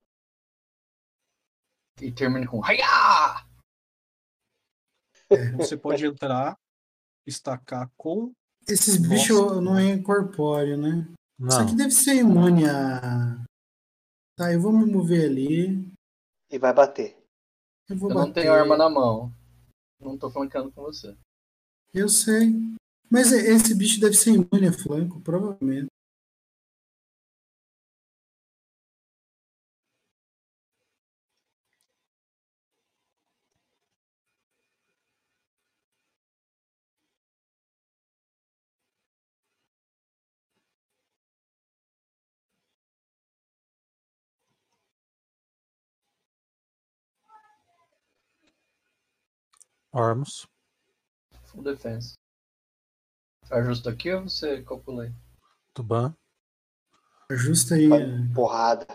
[SPEAKER 5] E termina com Haiá!
[SPEAKER 6] Você pode entrar, estacar com.
[SPEAKER 2] Esses
[SPEAKER 6] Nossa.
[SPEAKER 2] bichos não é incorpóreo, né? Isso
[SPEAKER 4] Não.
[SPEAKER 2] aqui deve ser imune a. Tá, eu vou me mover ali.
[SPEAKER 8] E vai bater.
[SPEAKER 2] Eu vou
[SPEAKER 5] Eu
[SPEAKER 2] bater.
[SPEAKER 5] não tenho arma na mão. Não tô flancando com você.
[SPEAKER 2] Eu sei. Mas esse bicho deve ser imune a flanco, provavelmente.
[SPEAKER 4] Ormus.
[SPEAKER 5] Full defense. Ajusta aqui ou você calcula aí?
[SPEAKER 4] Tuban.
[SPEAKER 2] Ajusta aí.
[SPEAKER 8] Vai, Porrada.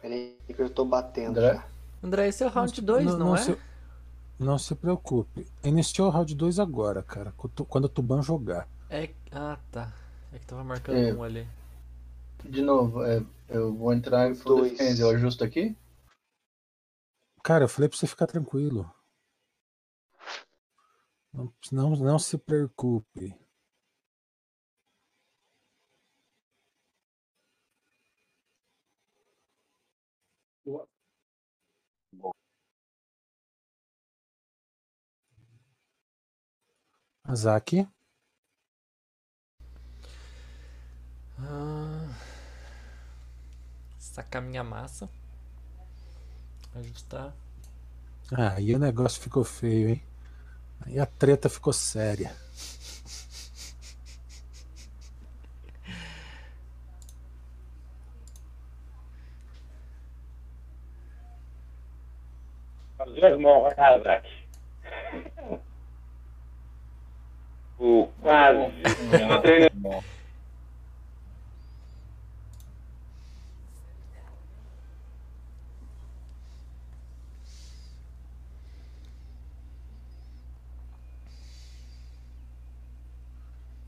[SPEAKER 8] Peraí que eu tô batendo
[SPEAKER 5] André?
[SPEAKER 8] já.
[SPEAKER 7] André, esse é o round 2, não,
[SPEAKER 4] não
[SPEAKER 7] é?
[SPEAKER 4] Se, não se preocupe. Iniciou o round 2 agora, cara. quando- Quando o Tuban jogar.
[SPEAKER 7] É. Ah, tá. É que tava marcando
[SPEAKER 5] É.
[SPEAKER 7] um ali.
[SPEAKER 5] De novo, é, eu vou entrar em full
[SPEAKER 8] Dois.
[SPEAKER 5] defense. Eu ajusto aqui?
[SPEAKER 4] Cara, eu falei pra você ficar tranquilo. Não, não, não se preocupe. Azaki.
[SPEAKER 7] Ah, sacar minha massa. Ajustar.
[SPEAKER 4] Ah, aí o negócio ficou feio, hein? Aí a treta ficou séria.
[SPEAKER 3] Irmão Razak. O quase.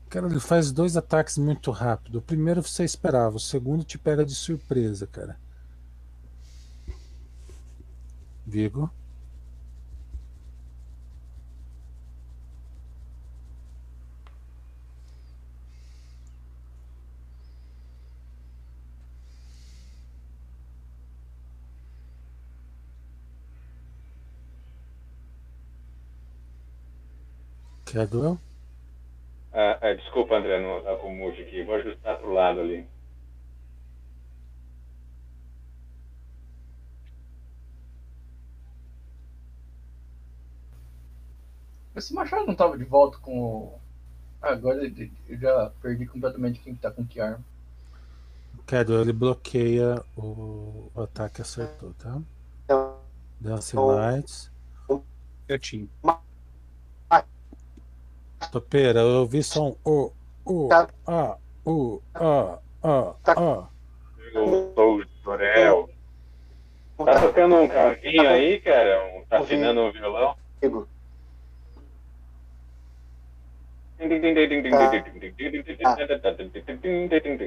[SPEAKER 4] Cara, ele faz dois ataques muito rápido. O primeiro você esperava, o segundo te pega de surpresa, cara. Vigo. Quer duel?
[SPEAKER 3] Ah, ah, desculpa, André, não tá com o mute aqui. Vou ajustar pro lado ali.
[SPEAKER 5] Esse Machado não tava de volta com o. Agora eu já perdi completamente quem que tá com que arma.
[SPEAKER 4] Duel, ele bloqueia o, o ataque acertou, tá?
[SPEAKER 8] Então,
[SPEAKER 4] Dancing Lights.
[SPEAKER 6] Quietinho.
[SPEAKER 4] Topeira, eu ouvi só um o, o,
[SPEAKER 8] Tá.
[SPEAKER 4] a, o, a, a,
[SPEAKER 8] Tá.
[SPEAKER 4] a.
[SPEAKER 3] Eu sou o Jorel. Tá tocando um carrinho aí, cara? Um, tá afinando um violão?
[SPEAKER 8] comigo.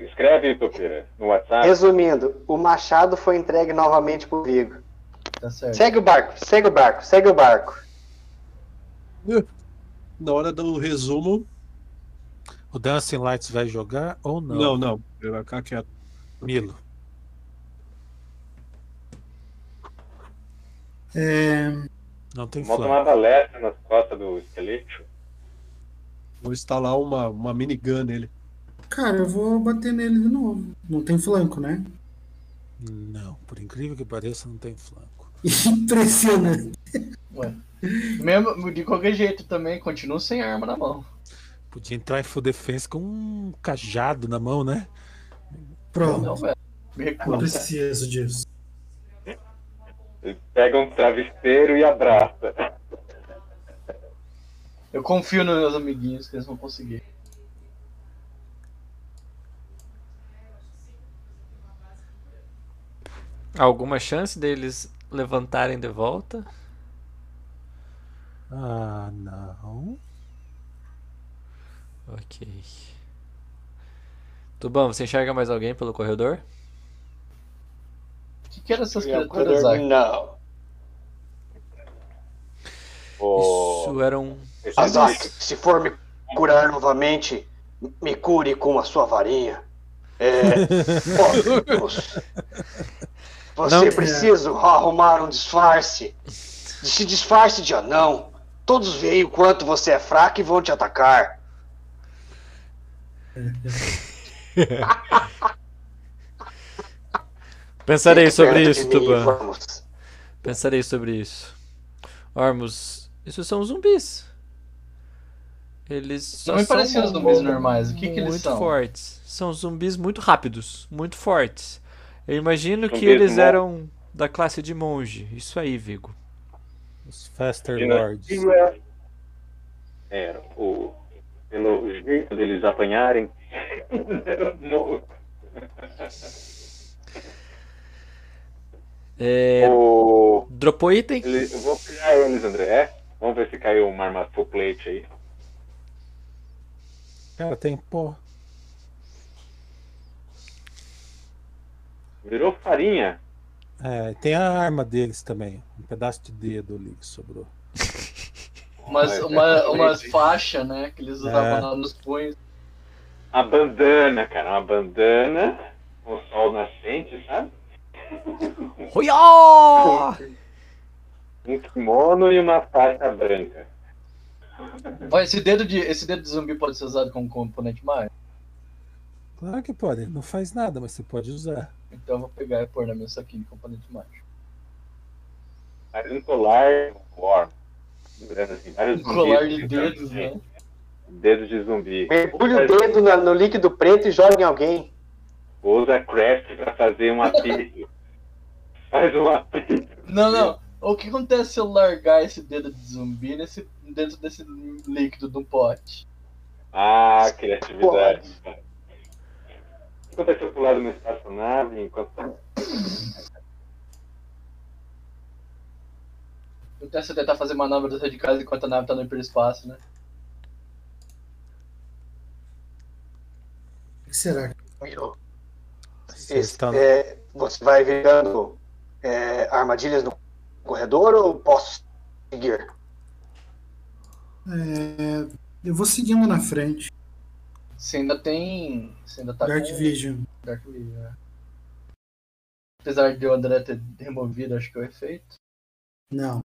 [SPEAKER 3] Escreve, Topeira, no WhatsApp.
[SPEAKER 8] Resumindo, o machado foi entregue novamente pro Vigo.
[SPEAKER 5] Tá certo.
[SPEAKER 8] Segue o barco, segue o barco, segue o barco.
[SPEAKER 6] Na hora do resumo,
[SPEAKER 4] O Dancing Lights vai jogar ou não?
[SPEAKER 6] não, não. Ele vai ficar quieto.
[SPEAKER 4] Milo.
[SPEAKER 2] É,
[SPEAKER 4] Não tem
[SPEAKER 3] Monta uma balestra nas costas do esqueleto.
[SPEAKER 6] Vou instalar uma, uma minigun nele.
[SPEAKER 2] cara, eu vou bater nele de novo. Não tem flanco, né?
[SPEAKER 4] Não, por incrível que pareça, não tem flanco. *laughs*
[SPEAKER 2] Impressionante.
[SPEAKER 5] Ué. Mesmo, de qualquer jeito também, continuo sem arma na mão.
[SPEAKER 4] Podia entrar em full defense com um cajado na mão, né?
[SPEAKER 2] Pronto.
[SPEAKER 5] Não, velho.
[SPEAKER 2] Não preciso disso.
[SPEAKER 3] Pega um travesseiro e abraça.
[SPEAKER 5] Eu confio nos meus amiguinhos que eles vão conseguir.
[SPEAKER 7] Alguma chance deles levantarem de volta?
[SPEAKER 4] Ah, não.
[SPEAKER 7] Ok. Tubão, você enxerga mais alguém pelo corredor?
[SPEAKER 5] O que, que eram essas
[SPEAKER 8] a
[SPEAKER 5] criaturas, Zack?
[SPEAKER 8] Não.
[SPEAKER 3] O...
[SPEAKER 7] Isso eram.
[SPEAKER 8] Azak, se for me curar novamente, me cure com a sua varinha. É. *laughs* Você
[SPEAKER 7] Não-
[SPEAKER 8] precisa arrumar um disfarce. Se disfarce de anão. Todos veem o quanto você é fraco e vão te atacar. *laughs*
[SPEAKER 7] Pensarei
[SPEAKER 8] Fique
[SPEAKER 7] sobre isso, Tuban.
[SPEAKER 8] vamos.
[SPEAKER 7] Pensarei sobre isso. Ormus, isso são zumbis. Eles só
[SPEAKER 5] Não me pareciam zumbis normais. O que, que eles
[SPEAKER 7] muito
[SPEAKER 5] são?
[SPEAKER 7] fortes. São zumbis muito rápidos, muito fortes. Eu imagino que
[SPEAKER 3] Zumbis
[SPEAKER 7] eles
[SPEAKER 3] mon-
[SPEAKER 7] eram da classe de monge. Isso aí, Vigo.
[SPEAKER 4] Os Faster Lords.
[SPEAKER 3] Era o. Pelo jeito deles apanharem. *laughs*
[SPEAKER 7] É,
[SPEAKER 3] o,
[SPEAKER 7] dropou item?
[SPEAKER 3] ele- eu vou criar eles, André. É? Vamos ver se caiu uma arma full plate aí.
[SPEAKER 4] Cara, tem pó.
[SPEAKER 3] Virou farinha.
[SPEAKER 4] É, tem a arma deles também. Um pedaço de dedo ali que sobrou. *laughs*
[SPEAKER 5] Umas,
[SPEAKER 3] Ah,
[SPEAKER 5] uma,
[SPEAKER 3] é.
[SPEAKER 5] umas faixas, né? Que eles usavam
[SPEAKER 4] É.
[SPEAKER 5] lá nos punhos.
[SPEAKER 3] A bandana, cara. Uma bandana com o sol nascente, sabe?
[SPEAKER 7] Royal! *laughs*
[SPEAKER 3] Um kimono e uma faixa branca.
[SPEAKER 5] Olha, esse dedo de, esse dedo de zumbi pode ser usado como componente mais.
[SPEAKER 4] Claro que pode. Não faz nada, mas você pode usar.
[SPEAKER 5] Então eu vou pegar e pôr na meu saquinho de componente mágico.
[SPEAKER 3] Faz um colar, war. Assim, vários
[SPEAKER 5] Um colar de
[SPEAKER 3] tentando
[SPEAKER 5] dedos, né?
[SPEAKER 3] Dedos de zumbi.
[SPEAKER 8] Mergulha o dedo na- no líquido preto e joga em alguém.
[SPEAKER 3] Usa craft pra fazer um apito. *laughs* Faz um apito.
[SPEAKER 5] Não, não. O que acontece se eu largar esse dedo de zumbi nesse, dentro desse líquido do pote?
[SPEAKER 3] Ah, criatividade. Enquanto eu pular uma espaçonave, enquanto.
[SPEAKER 5] Então você tentar fazer manobras radicais enquanto a nave tá no hiperespaço, né?
[SPEAKER 2] O que será?
[SPEAKER 8] Esse-
[SPEAKER 4] está-
[SPEAKER 8] é, você vai virando é, armadilhas no corredor ou posso seguir?
[SPEAKER 2] É, eu vou seguindo na frente.
[SPEAKER 5] Você ainda tem. Você ainda tá
[SPEAKER 2] Dark
[SPEAKER 5] com
[SPEAKER 2] Vision.
[SPEAKER 5] Dark Vision, né? Apesar de o André ter removido, acho que é o efeito.
[SPEAKER 2] Não.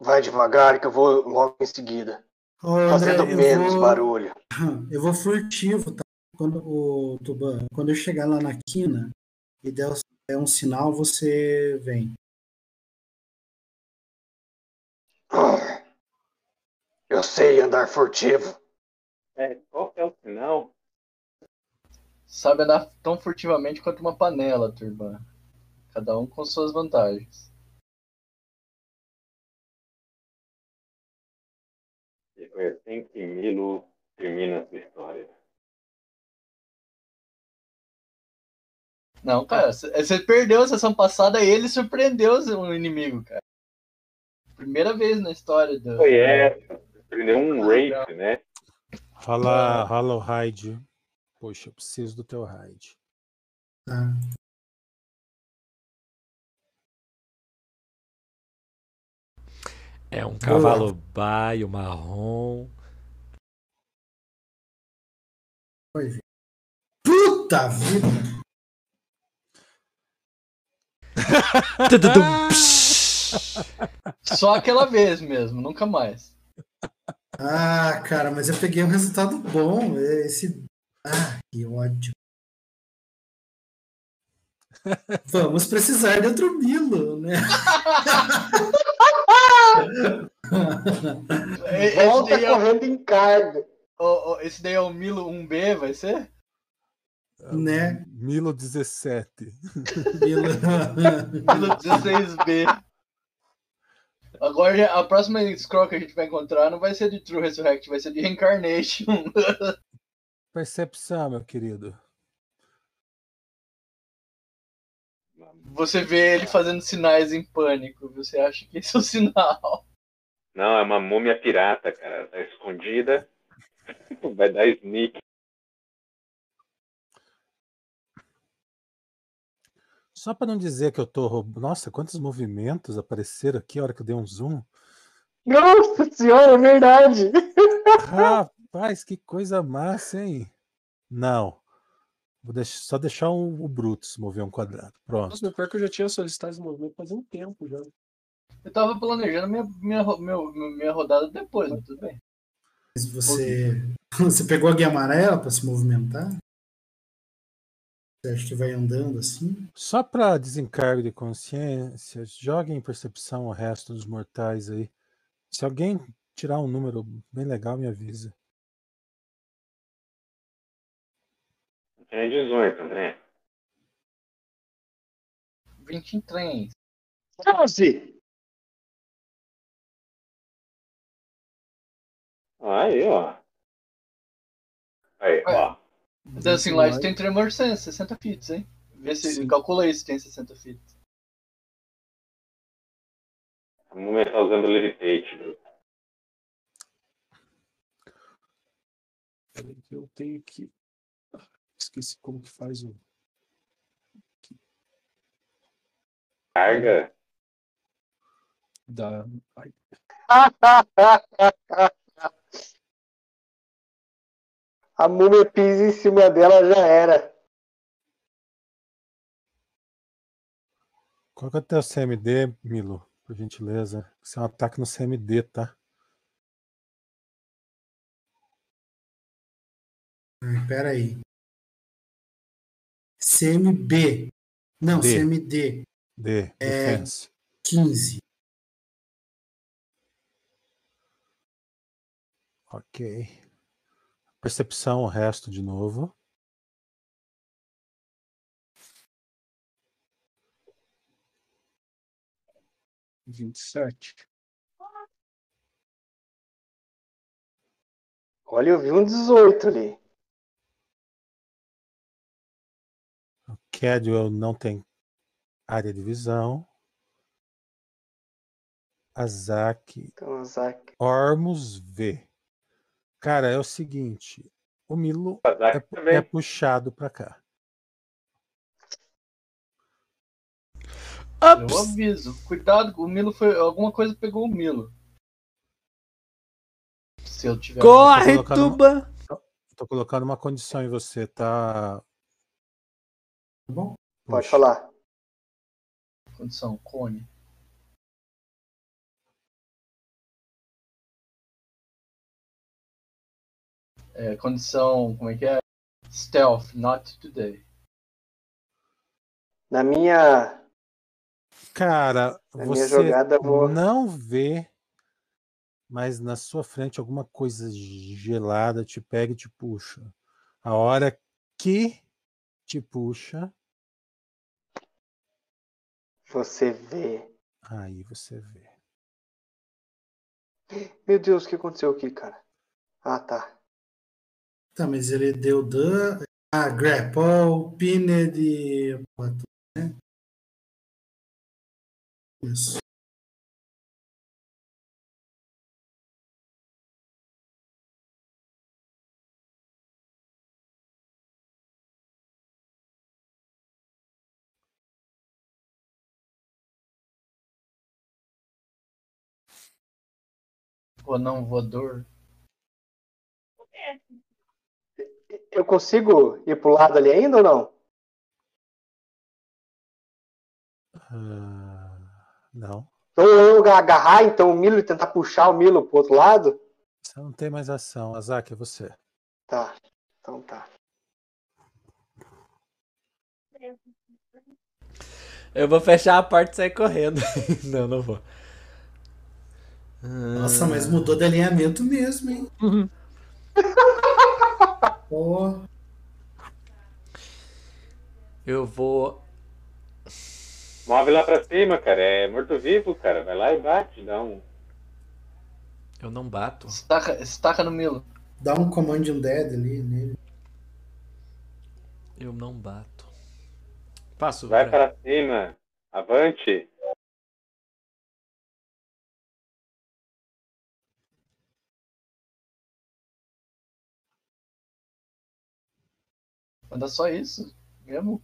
[SPEAKER 8] Vai devagar que eu vou logo em seguida.
[SPEAKER 2] Ô, André,
[SPEAKER 8] Fazendo
[SPEAKER 2] eu
[SPEAKER 8] menos
[SPEAKER 2] vou,
[SPEAKER 8] barulho. *clears throat*
[SPEAKER 2] eu vou furtivo, tá? Quando, o Tuban, quando eu chegar lá na quina e der um sinal, você vem.
[SPEAKER 8] Eu sei andar furtivo.
[SPEAKER 3] É, qual é o sinal?
[SPEAKER 5] Sabe andar tão furtivamente quanto uma panela, turma. Cada um com suas vantagens.
[SPEAKER 3] E foi assim que Milo termina a sua história.
[SPEAKER 5] Não, cara, você perdeu a sessão passada e ele surpreendeu o inimigo, cara. Primeira vez na história do.
[SPEAKER 3] Foi essa. Prendeu um rape, né?
[SPEAKER 4] Rola, rola o raid. Poxa, eu preciso do teu raid.
[SPEAKER 2] Tá?
[SPEAKER 7] É um cavalo baio marrom.
[SPEAKER 2] Vai ver. Puta vida! *laughs* *laughs*
[SPEAKER 5] Só aquela vez mesmo, nunca mais.
[SPEAKER 2] Ah, cara, mas eu peguei um resultado bom. Esse. Ah, que ódio. Vamos precisar de outro Milo, né? *laughs*
[SPEAKER 5] Esse
[SPEAKER 8] Volta
[SPEAKER 5] daí, é, o-
[SPEAKER 8] correndo em carga.
[SPEAKER 5] o- o- esse daí é o Milo 1B, vai ser?
[SPEAKER 2] né?
[SPEAKER 4] Milo 17.
[SPEAKER 2] Milo. *laughs*
[SPEAKER 5] Milo 16B. Agora a próxima scroll que a gente vai encontrar não vai ser de True Resurrect, vai ser de Reincarnation. *laughs*
[SPEAKER 4] Percepção, meu querido.
[SPEAKER 5] Você vê ele fazendo sinais em pânico. Você acha que esse é o sinal?
[SPEAKER 3] Não, é uma múmia pirata, cara. Tá escondida. *laughs* Vai dar sneak.
[SPEAKER 4] Só para não dizer que eu tô roubando. Nossa, quantos movimentos apareceram aqui a hora que eu dei um zoom.
[SPEAKER 8] Nossa senhora, é verdade.
[SPEAKER 4] Rapaz, que coisa massa, hein? Não. Vou deix- só deixar o, o Brutus mover um quadrado. Pronto.
[SPEAKER 6] Nossa, pior que eu já tinha solicitado esse movimento faz um tempo já.
[SPEAKER 5] Eu tava planejando minha, minha, meu, minha rodada depois, mas tudo bem.
[SPEAKER 2] Mas você, *laughs* você pegou a guia amarela para se movimentar? Acho que vai andando assim.
[SPEAKER 4] Só para desencargo de consciência, joguem em percepção o resto dos mortais aí. Se alguém tirar um número bem legal, me avisa.
[SPEAKER 3] É 18, André.
[SPEAKER 5] 23.
[SPEAKER 8] 12!
[SPEAKER 3] Aí, ó. Aí, ó.
[SPEAKER 5] Dancing Light tem Tremor Sense, 60 feet, hein? Vê se
[SPEAKER 6] Sim.
[SPEAKER 5] calcula aí se tem 60 feet.
[SPEAKER 3] A múmia tá usando Levitate.
[SPEAKER 6] Peraí que Eu tenho que. Ah, Esqueci como que faz o.
[SPEAKER 3] Carga.
[SPEAKER 6] Da... Ai, *laughs*
[SPEAKER 8] A múmia pisa em cima dela já era.
[SPEAKER 4] Qual que é o teu CMD, Milo? Por gentileza. Isso é um ataque no CMD, tá?
[SPEAKER 2] Ai, Pera aí. CMB. Não,
[SPEAKER 4] D.
[SPEAKER 2] CMD.
[SPEAKER 4] D, defense.
[SPEAKER 2] 15.
[SPEAKER 4] Ok. Percepção, o resto de novo.
[SPEAKER 6] vinte e sete.
[SPEAKER 8] Olha, eu vi um 18 ali.
[SPEAKER 4] Cadwell não tem área de visão. Azak.
[SPEAKER 8] Então, Zac.
[SPEAKER 4] Ormus V. Cara, é o seguinte. O Milo é, é puxado pra cá.
[SPEAKER 5] Eu aviso. Cuidado, o Milo foi. Alguma coisa pegou o Milo. Se eu tiver.
[SPEAKER 7] Corre,
[SPEAKER 4] colocando-
[SPEAKER 7] Tuba!
[SPEAKER 4] Tô colocando uma condição em você, tá?
[SPEAKER 2] Tá bom?
[SPEAKER 8] Pode
[SPEAKER 4] Puxa.
[SPEAKER 8] falar.
[SPEAKER 5] Condição, cone. É, condição, como é que é? Stealth, not today.
[SPEAKER 8] Na minha.
[SPEAKER 4] Cara,
[SPEAKER 8] Na minha
[SPEAKER 4] você
[SPEAKER 8] jogada, eu vou-
[SPEAKER 4] não vê, mas na sua frente alguma coisa gelada te pega e te puxa. A hora que te puxa,
[SPEAKER 8] Você vê.
[SPEAKER 4] aí você vê.
[SPEAKER 8] Meu Deus, o que aconteceu aqui, cara? Ah, tá.
[SPEAKER 2] Tá, mas ele deu dan. Ah, grapple, pinned e. né? Isso.
[SPEAKER 5] Ou não voador.
[SPEAKER 8] Eu consigo ir pro lado ali ainda ou não?
[SPEAKER 4] Ah, não,
[SPEAKER 8] Ou eu agarrar então o Milo e tentar puxar o Milo pro outro lado?
[SPEAKER 4] você não tem mais ação. Azak, é você.
[SPEAKER 8] Tá. Então tá.
[SPEAKER 7] Eu vou fechar a porta e sair correndo. *laughs* não, não vou.
[SPEAKER 2] Nossa, mas mudou de alinhamento mesmo, hein? *laughs* Pô,
[SPEAKER 7] Eu vou.
[SPEAKER 3] Move lá pra cima, cara. É morto-vivo, cara. Vai lá e bate. Dá um.
[SPEAKER 7] Eu não bato.
[SPEAKER 5] Estaca, estaca no Milo.
[SPEAKER 2] dá um command undead ali nele.
[SPEAKER 7] Eu não bato. Passo.
[SPEAKER 3] Vai
[SPEAKER 7] pra-
[SPEAKER 3] para cima. Avante.
[SPEAKER 5] Manda só isso. Mesmo?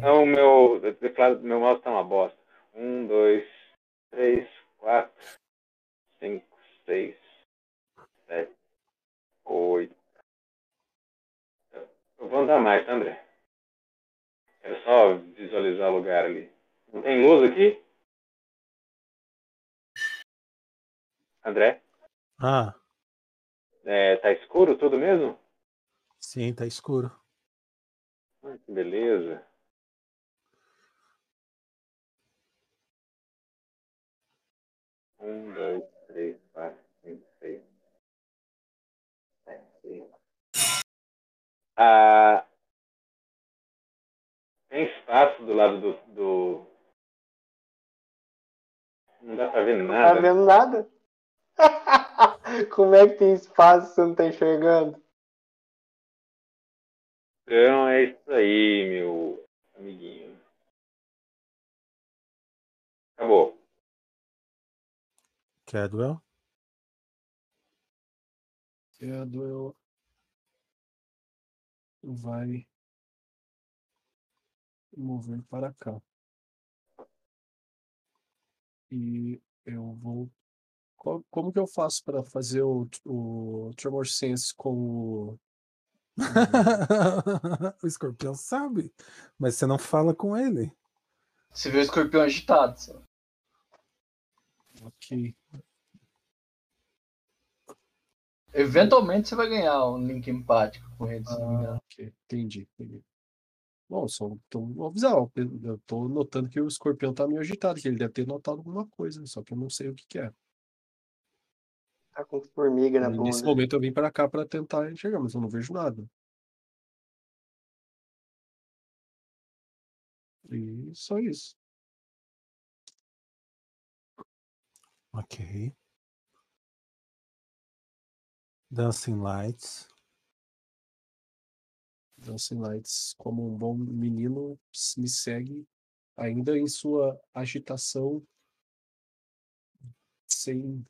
[SPEAKER 3] Não, o meu teclado meu mouse tá uma bosta. Um, dois, três, quatro, cinco, seis, sete, oito. Eu vou andar mais, tá, André? É só visualizar o lugar ali. Não tem luz aqui? André?
[SPEAKER 4] Ah,
[SPEAKER 3] É, tá escuro tudo mesmo?
[SPEAKER 4] sim, tá escuro.
[SPEAKER 3] Ah, que beleza. Um, dois, três, quatro, cinco, seis. sete. Ah, tem espaço do lado do, do. Não dá pra ver
[SPEAKER 8] Não tá
[SPEAKER 3] nada.
[SPEAKER 8] vendo nada? *laughs* Como é que tem espaço se você não tá enxergando?
[SPEAKER 3] Então é isso aí, meu amiguinho. Acabou.
[SPEAKER 4] Cadwell?
[SPEAKER 6] Cadwell vai mover para cá. E eu vou. Como que eu faço para fazer o, o Tremor Sense com o. *laughs*
[SPEAKER 4] o escorpião sabe, mas você não fala com ele.
[SPEAKER 5] Você vê o escorpião agitado. sabe?
[SPEAKER 6] Ok.
[SPEAKER 5] Eventualmente você vai ganhar um link empático com ele, se não me
[SPEAKER 6] Ah,
[SPEAKER 5] engano.
[SPEAKER 6] ok. Entendi, entendi. Bom, só tô vou avisar. ó, Eu tô notando que o escorpião tá meio agitado, que ele deve ter notado alguma coisa, só que eu não sei o que que é.
[SPEAKER 8] Tá com formiga na
[SPEAKER 6] E nesse
[SPEAKER 8] bunda.
[SPEAKER 6] momento eu vim para cá para tentar enxergar, mas eu não vejo nada. E só isso.
[SPEAKER 4] Ok. Dancing Lights.
[SPEAKER 6] Dancing Lights, como um bom menino, me segue ainda em sua agitação sem.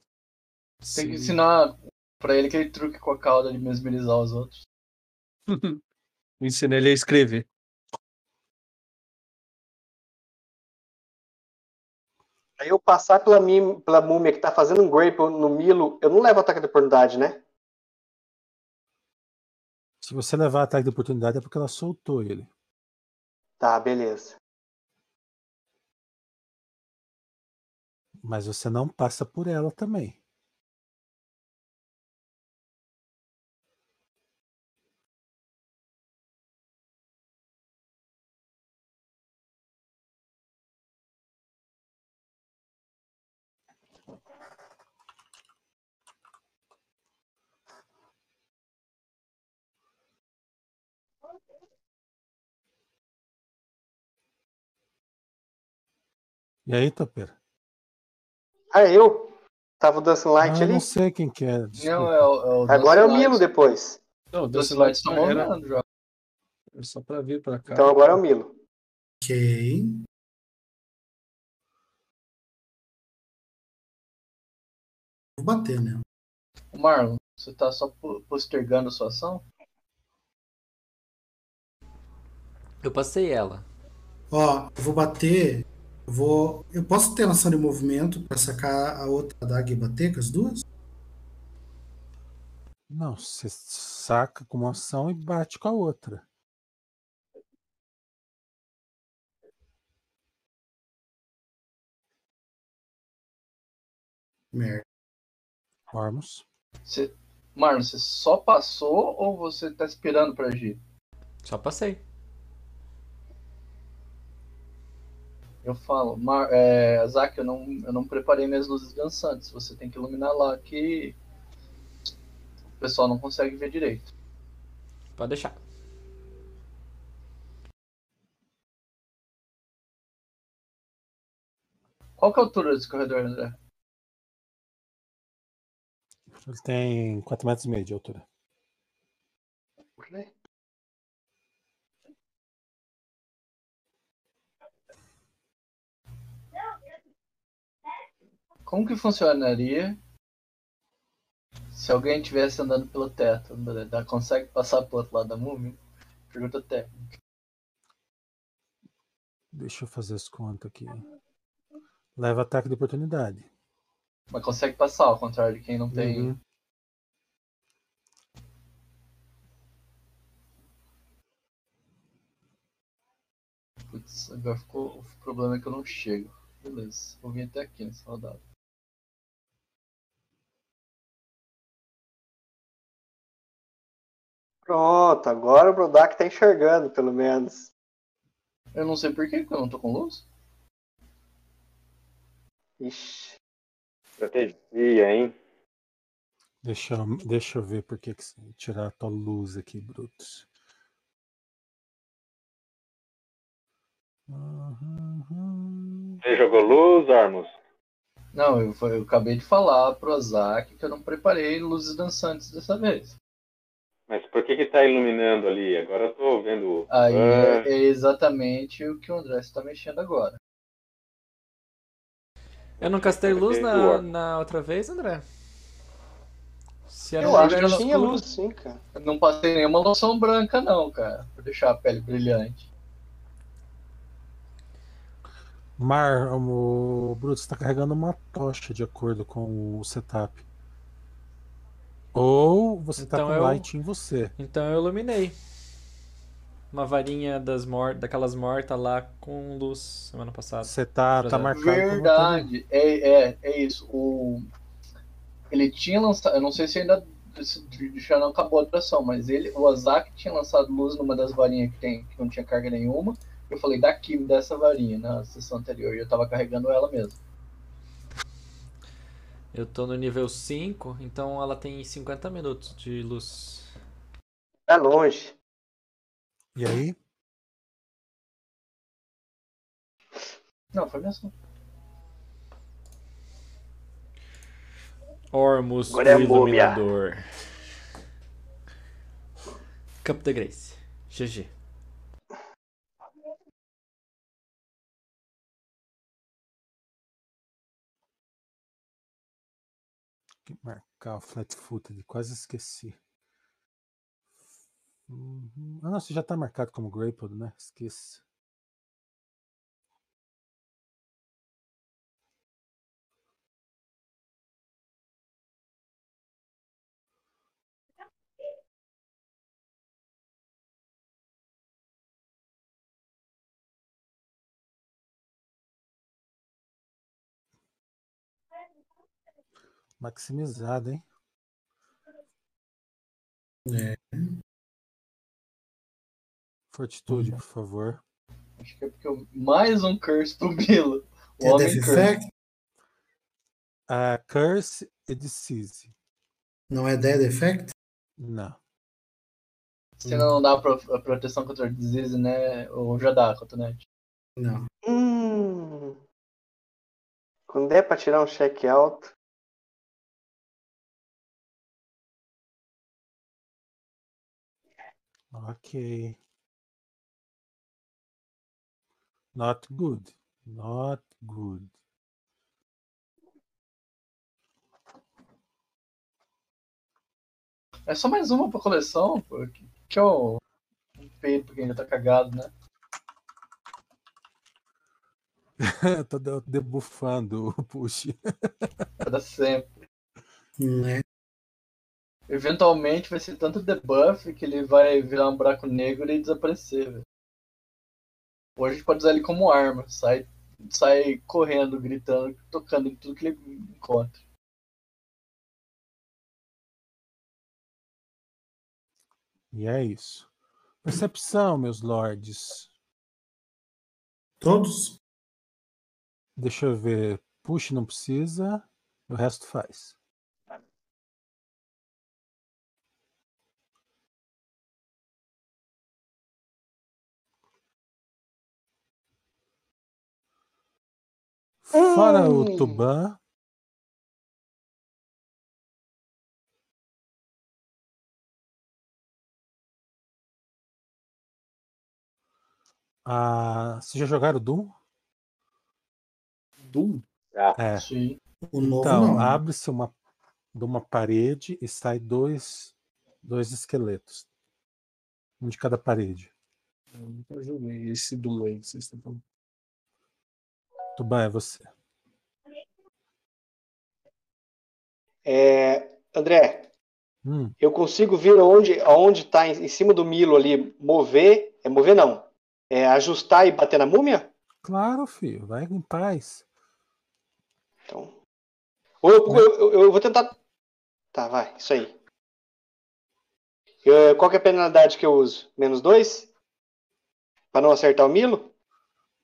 [SPEAKER 5] Tem que ensinar pra ele aquele truque com a cauda de mesmerizar os outros. *laughs*
[SPEAKER 6] Ensina ele a escrever.
[SPEAKER 8] Aí eu passar pela, mim, pela múmia que tá fazendo um grape no Milo, eu não levo ataque de oportunidade, né?
[SPEAKER 4] Se você levar ataque de oportunidade é porque ela soltou ele.
[SPEAKER 8] Tá, beleza.
[SPEAKER 4] Mas você não passa por ela também. E aí, Topeira?
[SPEAKER 8] Ah, eu? Tava o Dancing Light
[SPEAKER 4] Ah, eu
[SPEAKER 8] ali?
[SPEAKER 4] não sei quem que é.
[SPEAKER 5] Não, é o, é o
[SPEAKER 8] Agora é o
[SPEAKER 5] Dance
[SPEAKER 8] Milo depois.
[SPEAKER 6] Não,
[SPEAKER 5] Dance
[SPEAKER 6] Dancing
[SPEAKER 5] Lights
[SPEAKER 6] Lights
[SPEAKER 5] tá movendo já.
[SPEAKER 6] era só para vir para cá.
[SPEAKER 8] Então agora é o Milo.
[SPEAKER 2] Ok. Vou bater, né?
[SPEAKER 5] Ô, Marlon, você tá só po- postergando a sua ação?
[SPEAKER 7] Eu passei ela.
[SPEAKER 2] Ó, eu vou bater. Eu vou. Eu posso ter ação de movimento pra sacar a outra adaga e bater com as duas?
[SPEAKER 4] Não, você saca com uma ação e bate com a outra.
[SPEAKER 2] Merda.
[SPEAKER 4] Ormus.
[SPEAKER 5] Você... Marlon, você só passou ou você tá esperando pra agir?
[SPEAKER 7] Só passei.
[SPEAKER 5] Eu falo, Mar... é, Zack, eu não, eu não preparei minhas luzes dançantes. Você tem que iluminar lá que o pessoal não consegue ver direito.
[SPEAKER 7] Pode deixar.
[SPEAKER 5] Qual que é a altura desse corredor, André?
[SPEAKER 4] Ele tem 4 metros e meio de altura.
[SPEAKER 5] Como que funcionaria se alguém estivesse andando pelo teto? Dá- Consegue passar pro outro lado da múmia? Pergunta técnica.
[SPEAKER 4] Deixa eu fazer as contas aqui. Leva ataque de oportunidade.
[SPEAKER 5] Mas consegue passar, ao contrário de quem não tem.
[SPEAKER 4] Uhum.
[SPEAKER 5] Putz, agora ficou. O problema é que eu não chego. Beleza, vou vir até aqui nessa rodada.
[SPEAKER 8] Pronto, agora o Brodak tá enxergando, pelo menos.
[SPEAKER 5] Eu não sei por que que eu não tô com luz.
[SPEAKER 8] Ixi.
[SPEAKER 3] Estratégia, hein?
[SPEAKER 4] Deixa eu, deixa eu ver por que que você- tirar a tua luz aqui, Brutus. Uhum.
[SPEAKER 3] Você jogou luz, Armus?
[SPEAKER 5] Não, eu, foi- eu acabei de falar pro Ozaki que eu não preparei luzes dançantes dessa vez.
[SPEAKER 3] Mas por que que tá iluminando ali? Agora eu tô vendo.
[SPEAKER 5] Aí
[SPEAKER 3] Ah,
[SPEAKER 5] é, exatamente o que o André está mexendo agora.
[SPEAKER 7] Eu não castei luz na, na outra vez, André? Se era
[SPEAKER 5] Eu acho que
[SPEAKER 8] Tinha luz, sim, cara.
[SPEAKER 5] Eu não passei nenhuma loção branca, não, cara, pra deixar a pele brilhante.
[SPEAKER 4] Mar, o Bruto está carregando uma tocha de acordo com o setup. Ou você tá
[SPEAKER 7] Então
[SPEAKER 4] com
[SPEAKER 7] eu-
[SPEAKER 4] light em você.
[SPEAKER 7] Então eu iluminei. Uma varinha das mor daquelas mortas lá com luz semana passada.
[SPEAKER 4] Você tá, tá marcado
[SPEAKER 5] Verdade, é, é, é isso. O... Ele tinha lançado, eu não sei se ainda se já não acabou a atração, mas ele, o Ozaki tinha lançado luz numa das varinhas que, tem, que não tinha carga nenhuma. Eu falei, daqui, me dá essa varinha na sessão anterior, e eu tava carregando ela mesmo.
[SPEAKER 7] Eu tô no nível 5, então ela tem 50 minutos de luz.
[SPEAKER 8] Tá longe.
[SPEAKER 4] E aí?
[SPEAKER 5] Não, foi mesmo.
[SPEAKER 7] Ormus,
[SPEAKER 8] Agora é
[SPEAKER 7] iluminador. Campo da Grace. GG.
[SPEAKER 4] O flat footed, quase esqueci. Uhum. Ah, não, você já tá marcado como Grappled, né? Esqueci. Maximizado, hein?
[SPEAKER 2] É.
[SPEAKER 4] Fortitude, por favor.
[SPEAKER 5] Acho que é porque eu... mais um curse pro Milo. O
[SPEAKER 2] É
[SPEAKER 5] homem curse.
[SPEAKER 2] Effect?
[SPEAKER 4] A Curse e Disease.
[SPEAKER 2] Não é Dead Effect?
[SPEAKER 4] Não.
[SPEAKER 5] Se não dá pro- a proteção contra disease, né? Ou já dá, cotonete.
[SPEAKER 2] Não.
[SPEAKER 8] Hum. Quando der pra tirar um cheque alto.
[SPEAKER 4] Ok. Not good. Not good.
[SPEAKER 5] É só mais uma pra coleção, pô. Que, que é o um peito quem já tá cagado, né? *laughs*
[SPEAKER 4] Tô de- debuffando o push.
[SPEAKER 5] Pra sempre.
[SPEAKER 2] Né?
[SPEAKER 5] Eventualmente vai ser tanto debuff que ele vai virar um buraco negro e desaparecer. Hoje a gente pode usar ele como arma. Sai, sai correndo, gritando, tocando em tudo que ele encontra.
[SPEAKER 4] E é isso. Percepção, meus lords.
[SPEAKER 2] Todos?
[SPEAKER 4] Deixa eu ver. Push não precisa. O resto faz. Fora o
[SPEAKER 8] Hum.
[SPEAKER 4] Tuban. Ah, vocês já jogaram Doom?
[SPEAKER 6] Doom?
[SPEAKER 4] É.
[SPEAKER 5] Sim.
[SPEAKER 2] O novo
[SPEAKER 4] Então, abre-se uma, de uma parede e sai dois, dois esqueletos. Um de cada parede.
[SPEAKER 6] Eu nunca joguei esse Doom aí que vocês estão falando.
[SPEAKER 4] Tuban, é você.
[SPEAKER 8] É, André,
[SPEAKER 4] Hum,
[SPEAKER 8] eu consigo ver onde, aonde tá em, em cima do Milo ali, mover. É mover não. É ajustar e bater na múmia?
[SPEAKER 4] claro, filho. Vai em paz.
[SPEAKER 8] Então. Ou eu, eu- eu- eu vou tentar. Tá, vai, isso aí. Eu- qual é a penalidade que eu uso? Menos dois? Pra não acertar o Milo?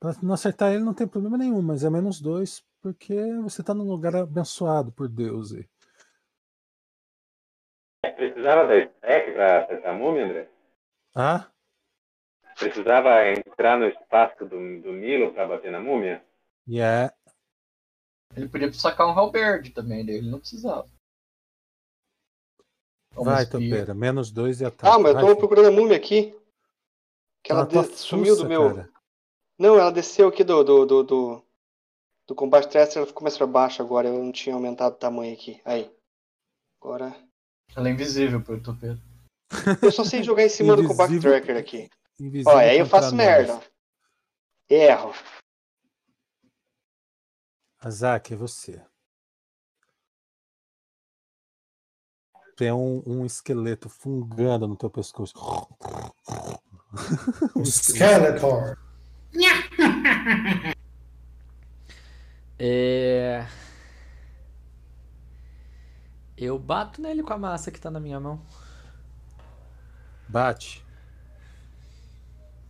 [SPEAKER 4] Pra não acertar ele não tem problema nenhum, mas é menos dois, porque você tá num lugar abençoado por Deus. aí.
[SPEAKER 3] Precisava da stack pra acertar a múmia, André?
[SPEAKER 4] Ah?
[SPEAKER 3] Precisava entrar no espaço do, do Milo pra bater na múmia?
[SPEAKER 4] Yeah.
[SPEAKER 5] Ele podia sacar um halberd também, daí ele não precisava. Uma
[SPEAKER 4] Vai,
[SPEAKER 5] espia.
[SPEAKER 4] Topeira. Menos dois e ataque.
[SPEAKER 8] Ah, mas eu tô procurando a múmia aqui. Que ela
[SPEAKER 4] Ela tá
[SPEAKER 8] de- sumiu do meu.
[SPEAKER 4] cara.
[SPEAKER 8] Não, ela desceu aqui do, do, do, do, do combate terrestre, ela ficou mais pra baixo agora. Eu não tinha aumentado o tamanho aqui. Aí. Agora.
[SPEAKER 5] Ela é invisível pro topeiro. *laughs*
[SPEAKER 8] Eu só sei jogar em cima do
[SPEAKER 4] Invisível.
[SPEAKER 8] tracker aqui.
[SPEAKER 4] Invisível
[SPEAKER 8] Ó, aí eu faço
[SPEAKER 4] nós.
[SPEAKER 8] merda. Erro.
[SPEAKER 4] Azak, é você. Tem um, um esqueleto fungando no teu pescoço.
[SPEAKER 2] O *laughs* Skeletor. *laughs*
[SPEAKER 7] É... Eu bato nele com a massa que tá na minha mão.
[SPEAKER 4] Bate.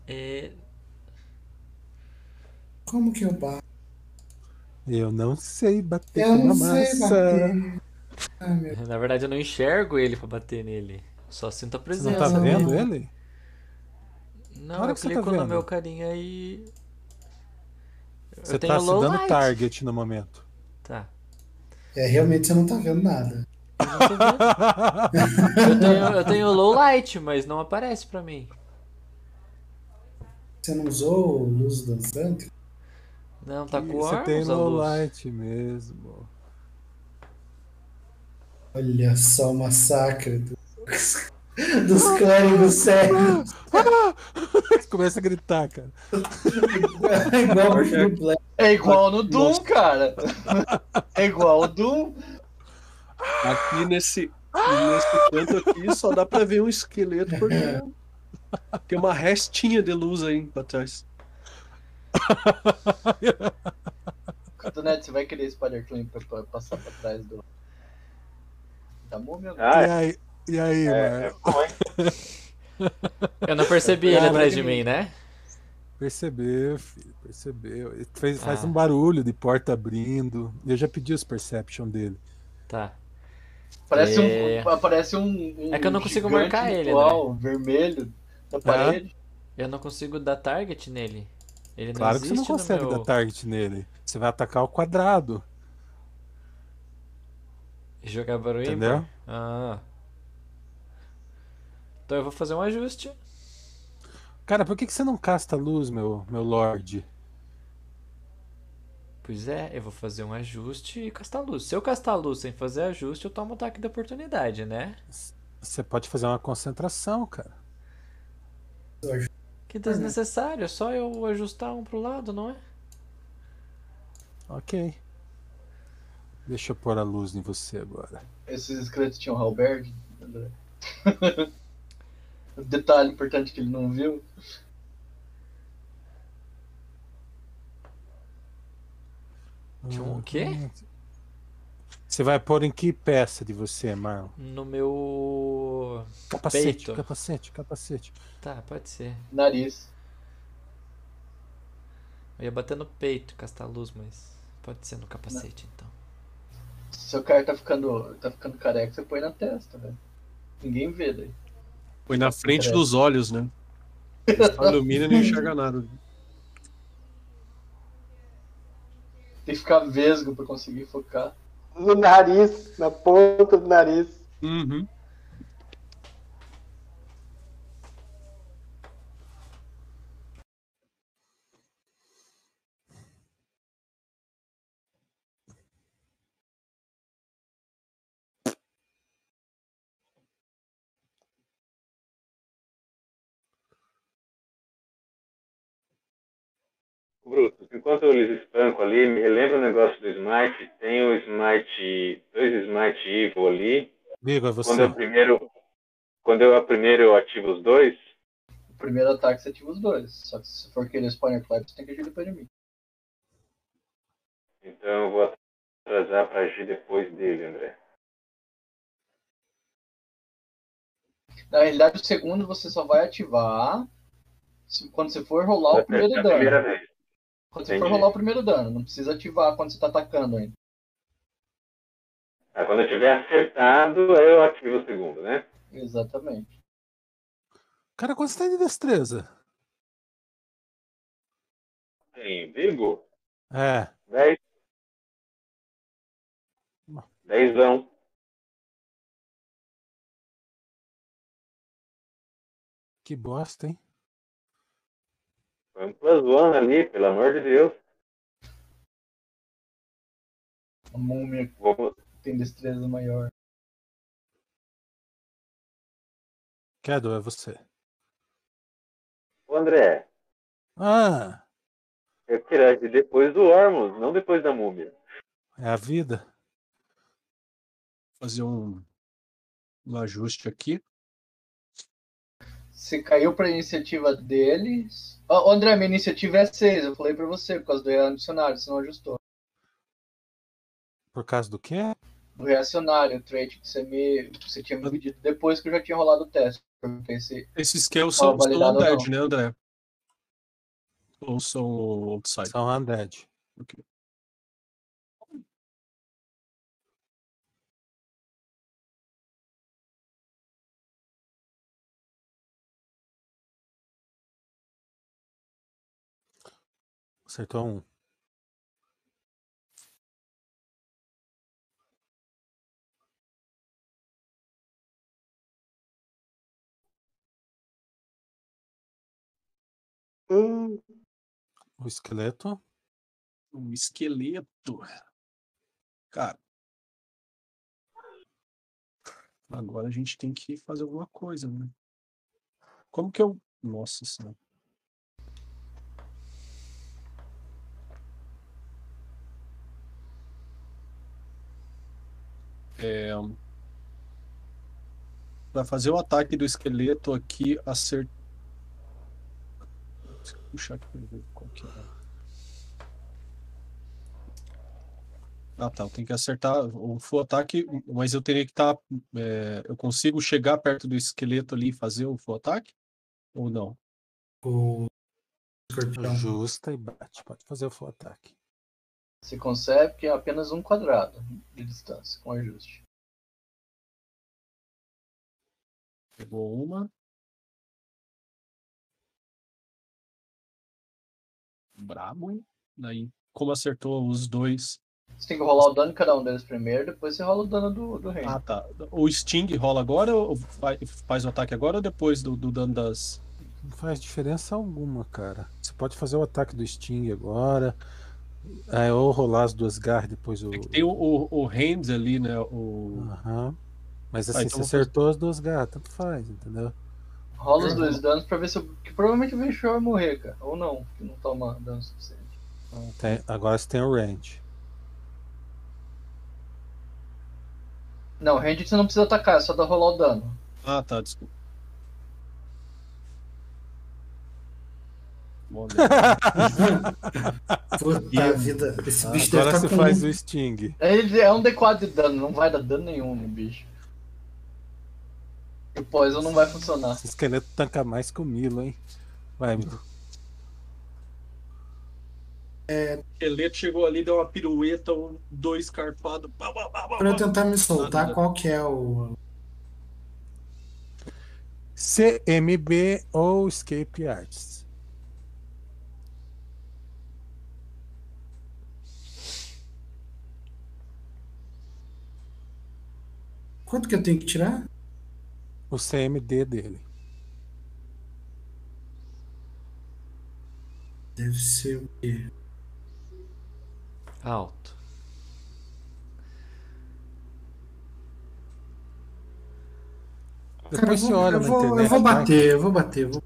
[SPEAKER 7] É...
[SPEAKER 2] Como que eu bato?
[SPEAKER 4] Eu não sei bater
[SPEAKER 2] Eu
[SPEAKER 4] com
[SPEAKER 2] sei
[SPEAKER 4] massa.
[SPEAKER 2] bater. Ah, meu
[SPEAKER 7] Na verdade, eu não enxergo ele pra bater nele. Só sinto a
[SPEAKER 4] Você
[SPEAKER 7] presença.
[SPEAKER 4] não tá vendo ele?
[SPEAKER 7] Não,
[SPEAKER 4] Claro
[SPEAKER 7] eu
[SPEAKER 4] que você tá
[SPEAKER 7] clico no
[SPEAKER 4] vendo.
[SPEAKER 7] meu carinha e.
[SPEAKER 4] Você
[SPEAKER 7] eu tenho
[SPEAKER 4] tá se
[SPEAKER 7] low
[SPEAKER 4] dando
[SPEAKER 7] light.
[SPEAKER 4] target no momento.
[SPEAKER 7] Tá.
[SPEAKER 2] É, realmente você não tá vendo nada.
[SPEAKER 7] Eu não tô vendo. Eu tenho, eu tenho low light, mas não aparece pra mim.
[SPEAKER 2] Você não usou luz dançante?
[SPEAKER 7] Não, tá com
[SPEAKER 4] Você tem low
[SPEAKER 7] luz.
[SPEAKER 4] light mesmo.
[SPEAKER 2] Olha só o massacre dos, dos clérigos sérios. *laughs*
[SPEAKER 4] Começa a gritar, cara.
[SPEAKER 2] Igual Bruce Black.
[SPEAKER 5] É igual no Doom,
[SPEAKER 6] Nossa.
[SPEAKER 5] cara. É igual o Doom.
[SPEAKER 6] Aqui nesse, nesse canto aqui só dá pra ver um esqueleto porque tem uma restinha de luz aí pra trás.
[SPEAKER 5] Cotonete, você vai querer Spider Climb pra, pra passar pra trás do. Da múmia?
[SPEAKER 3] Ah,
[SPEAKER 4] aí, e aí,
[SPEAKER 3] é, é
[SPEAKER 4] mano?
[SPEAKER 3] bom, hein?
[SPEAKER 7] Eu não percebi ele atrás de mim, né?
[SPEAKER 4] Percebeu, filho, percebeu. Ele fez, faz
[SPEAKER 7] Ah.
[SPEAKER 4] um barulho de porta abrindo. Eu já pedi os perception dele.
[SPEAKER 7] Tá.
[SPEAKER 5] Parece
[SPEAKER 7] É.
[SPEAKER 5] um. Aparece um, um
[SPEAKER 7] É que eu não consigo marcar ele,
[SPEAKER 5] ritual vermelho na parede.
[SPEAKER 7] Eu não consigo dar target nele. Ele não
[SPEAKER 4] Claro que você não consegue
[SPEAKER 7] meu...
[SPEAKER 4] dar target nele. Você vai atacar o quadrado,
[SPEAKER 7] Jogar barulho
[SPEAKER 4] entendeu?
[SPEAKER 7] Ah. Então eu vou fazer um ajuste.
[SPEAKER 4] Cara, por que, que você não casta luz, meu, meu lord?
[SPEAKER 7] Pois é, eu vou fazer um ajuste e castar luz. Se eu castar luz sem fazer ajuste, eu tomo ataque de oportunidade, né?
[SPEAKER 4] Você pode fazer uma concentração, cara.
[SPEAKER 7] Que desnecessário, é só eu ajustar um pro lado, não é?
[SPEAKER 4] Ok. Deixa eu pôr a luz em você agora.
[SPEAKER 5] Esses esqueletos tinham halberd. André. *laughs* Detalhe importante que ele não viu.
[SPEAKER 7] Tinha um quê?
[SPEAKER 4] Você vai pôr em que peça de você, Marlon?
[SPEAKER 7] No meu.
[SPEAKER 4] Capacete,
[SPEAKER 7] Peito.
[SPEAKER 4] capacete, capacete.
[SPEAKER 7] Tá, pode ser.
[SPEAKER 5] Nariz.
[SPEAKER 7] Eu ia bater no peito, castar luz, mas pode ser no capacete então.
[SPEAKER 5] Se seu cara tá ficando, tá ficando careca, você põe na testa, velho. Ninguém vê daí.
[SPEAKER 6] Foi na frente
[SPEAKER 5] Interessa.
[SPEAKER 6] dos olhos, né? Só ilumina e não enxerga nada.
[SPEAKER 5] Tem que ficar vesgo pra conseguir focar.
[SPEAKER 8] No nariz, na ponta do nariz.
[SPEAKER 6] Uhum.
[SPEAKER 3] Bruto, enquanto eu lhes espanco ali, me relembra o negócio do Smite. Tem o Smite, dois Smite Evil ali.
[SPEAKER 4] É você.
[SPEAKER 3] Quando eu primeiro, quando eu primeiro eu ativo os dois,
[SPEAKER 5] O primeiro ataque você ativa os dois. Só que se for querer spawner clap, você tem que agir depois de mim.
[SPEAKER 3] então eu vou atrasar para agir depois dele, André.
[SPEAKER 5] Na realidade, o segundo você só vai ativar se- quando você for rolar o primeiro
[SPEAKER 3] da
[SPEAKER 5] dano.
[SPEAKER 3] primeira vez.
[SPEAKER 5] Quando você for
[SPEAKER 3] Entendi.
[SPEAKER 5] rolar o primeiro dano. Não precisa ativar quando você tá atacando ainda.
[SPEAKER 3] Ah, quando eu tiver acertado, eu ativo o segundo, né?
[SPEAKER 5] Exatamente.
[SPEAKER 4] Cara, quanto você tem de destreza?
[SPEAKER 3] Tem Vigo,
[SPEAKER 4] É,
[SPEAKER 3] 10. Depoisão.
[SPEAKER 4] Que bosta, hein?
[SPEAKER 3] Vamos pra zona ali, pelo amor de Deus.
[SPEAKER 5] A múmia
[SPEAKER 3] Vamos.
[SPEAKER 5] tem destreza maior.
[SPEAKER 4] Kedo, é você.
[SPEAKER 3] Ô, André,
[SPEAKER 4] Ah,
[SPEAKER 3] eu queria ir depois do Ormus, não depois da múmia.
[SPEAKER 4] é a vida.
[SPEAKER 6] Fazer um, um ajuste aqui.
[SPEAKER 5] Você caiu pra iniciativa deles. Ó, André, minha iniciativa é 6. Eu falei pra você, por causa do reacionário, você não ajustou.
[SPEAKER 4] Por causa do quê?
[SPEAKER 5] Do reacionário, o trait que você, me, que você tinha me pedido depois que eu já tinha rolado o teste. Eu perguntei se
[SPEAKER 6] Esses
[SPEAKER 5] Qual
[SPEAKER 6] são,
[SPEAKER 5] ou
[SPEAKER 6] undead, né, André? Ou são outside?
[SPEAKER 4] São undead.
[SPEAKER 6] Ok.
[SPEAKER 4] Acertou um. O esqueleto.
[SPEAKER 6] Um esqueleto. Cara. Agora a gente tem que fazer alguma coisa, né? Como que eu. Nossa senhora. É... Para fazer o ataque do esqueleto aqui, acertar. Puxar aqui pra ver qual que é. Ah, tá. Eu tenho que acertar o full ataque, mas eu teria que estar. eu consigo chegar perto do esqueleto ali e fazer o full ataque? Ou não?
[SPEAKER 2] O escorpião.
[SPEAKER 4] Justa e bate. Pode fazer o full ataque.
[SPEAKER 5] Você consegue, que é apenas um quadrado de distância, com ajuste.
[SPEAKER 6] Pegou uma. Brabo, hein? Daí, como acertou os dois.
[SPEAKER 5] Você tem que rolar o dano de cada um deles primeiro, depois você rola o dano do, do reino.
[SPEAKER 6] Ah, tá. O Sting rola agora ou fa- faz o ataque agora ou depois do, do dano das.
[SPEAKER 4] Não faz diferença alguma, cara. Você pode fazer o ataque do Sting agora. É, ou rolar as duas garras depois o.
[SPEAKER 6] É que tem o, o, o Hands ali, né? O...
[SPEAKER 4] Aham. Mas
[SPEAKER 6] Ah,
[SPEAKER 4] assim,
[SPEAKER 6] então
[SPEAKER 4] você
[SPEAKER 6] fazer-
[SPEAKER 4] acertou as duas garras, tanto faz, entendeu?
[SPEAKER 5] Rola os dois danos pra ver se. eu- Que provavelmente o Venture vai morrer, cara. Ou não, porque não toma dano suficiente.
[SPEAKER 4] Tem- agora você tem o range.
[SPEAKER 5] Não, range você não precisa atacar, é só dar rolar o dano.
[SPEAKER 6] Ah, tá, desculpa. Bom, né? *laughs*
[SPEAKER 2] Puta vida. Esse bicho deve
[SPEAKER 4] Agora
[SPEAKER 2] estar
[SPEAKER 4] você faz
[SPEAKER 2] um-
[SPEAKER 4] o Sting.
[SPEAKER 5] Ele é um D4 de dano, não vai dar dano nenhum no bicho. E o Poison não vai funcionar.
[SPEAKER 4] Esse esqueleto tanca mais que o Milo, hein? Vai, Milo.
[SPEAKER 6] O esqueleto chegou ali, deu uma pirueta, um, dois carpados.
[SPEAKER 2] Pra eu tentar me soltar,
[SPEAKER 6] Nada.
[SPEAKER 2] qual que é o.
[SPEAKER 4] CMB ou Escape Arts.
[SPEAKER 2] Quanto que eu tenho que tirar?
[SPEAKER 4] O CMD dele.
[SPEAKER 2] Deve ser o quê?
[SPEAKER 7] Alto.
[SPEAKER 2] Cara, eu
[SPEAKER 4] Depois você
[SPEAKER 2] vou,
[SPEAKER 4] olha
[SPEAKER 2] eu vou,
[SPEAKER 4] internet.
[SPEAKER 2] eu vou bater, eu vou bater. Eu, vou,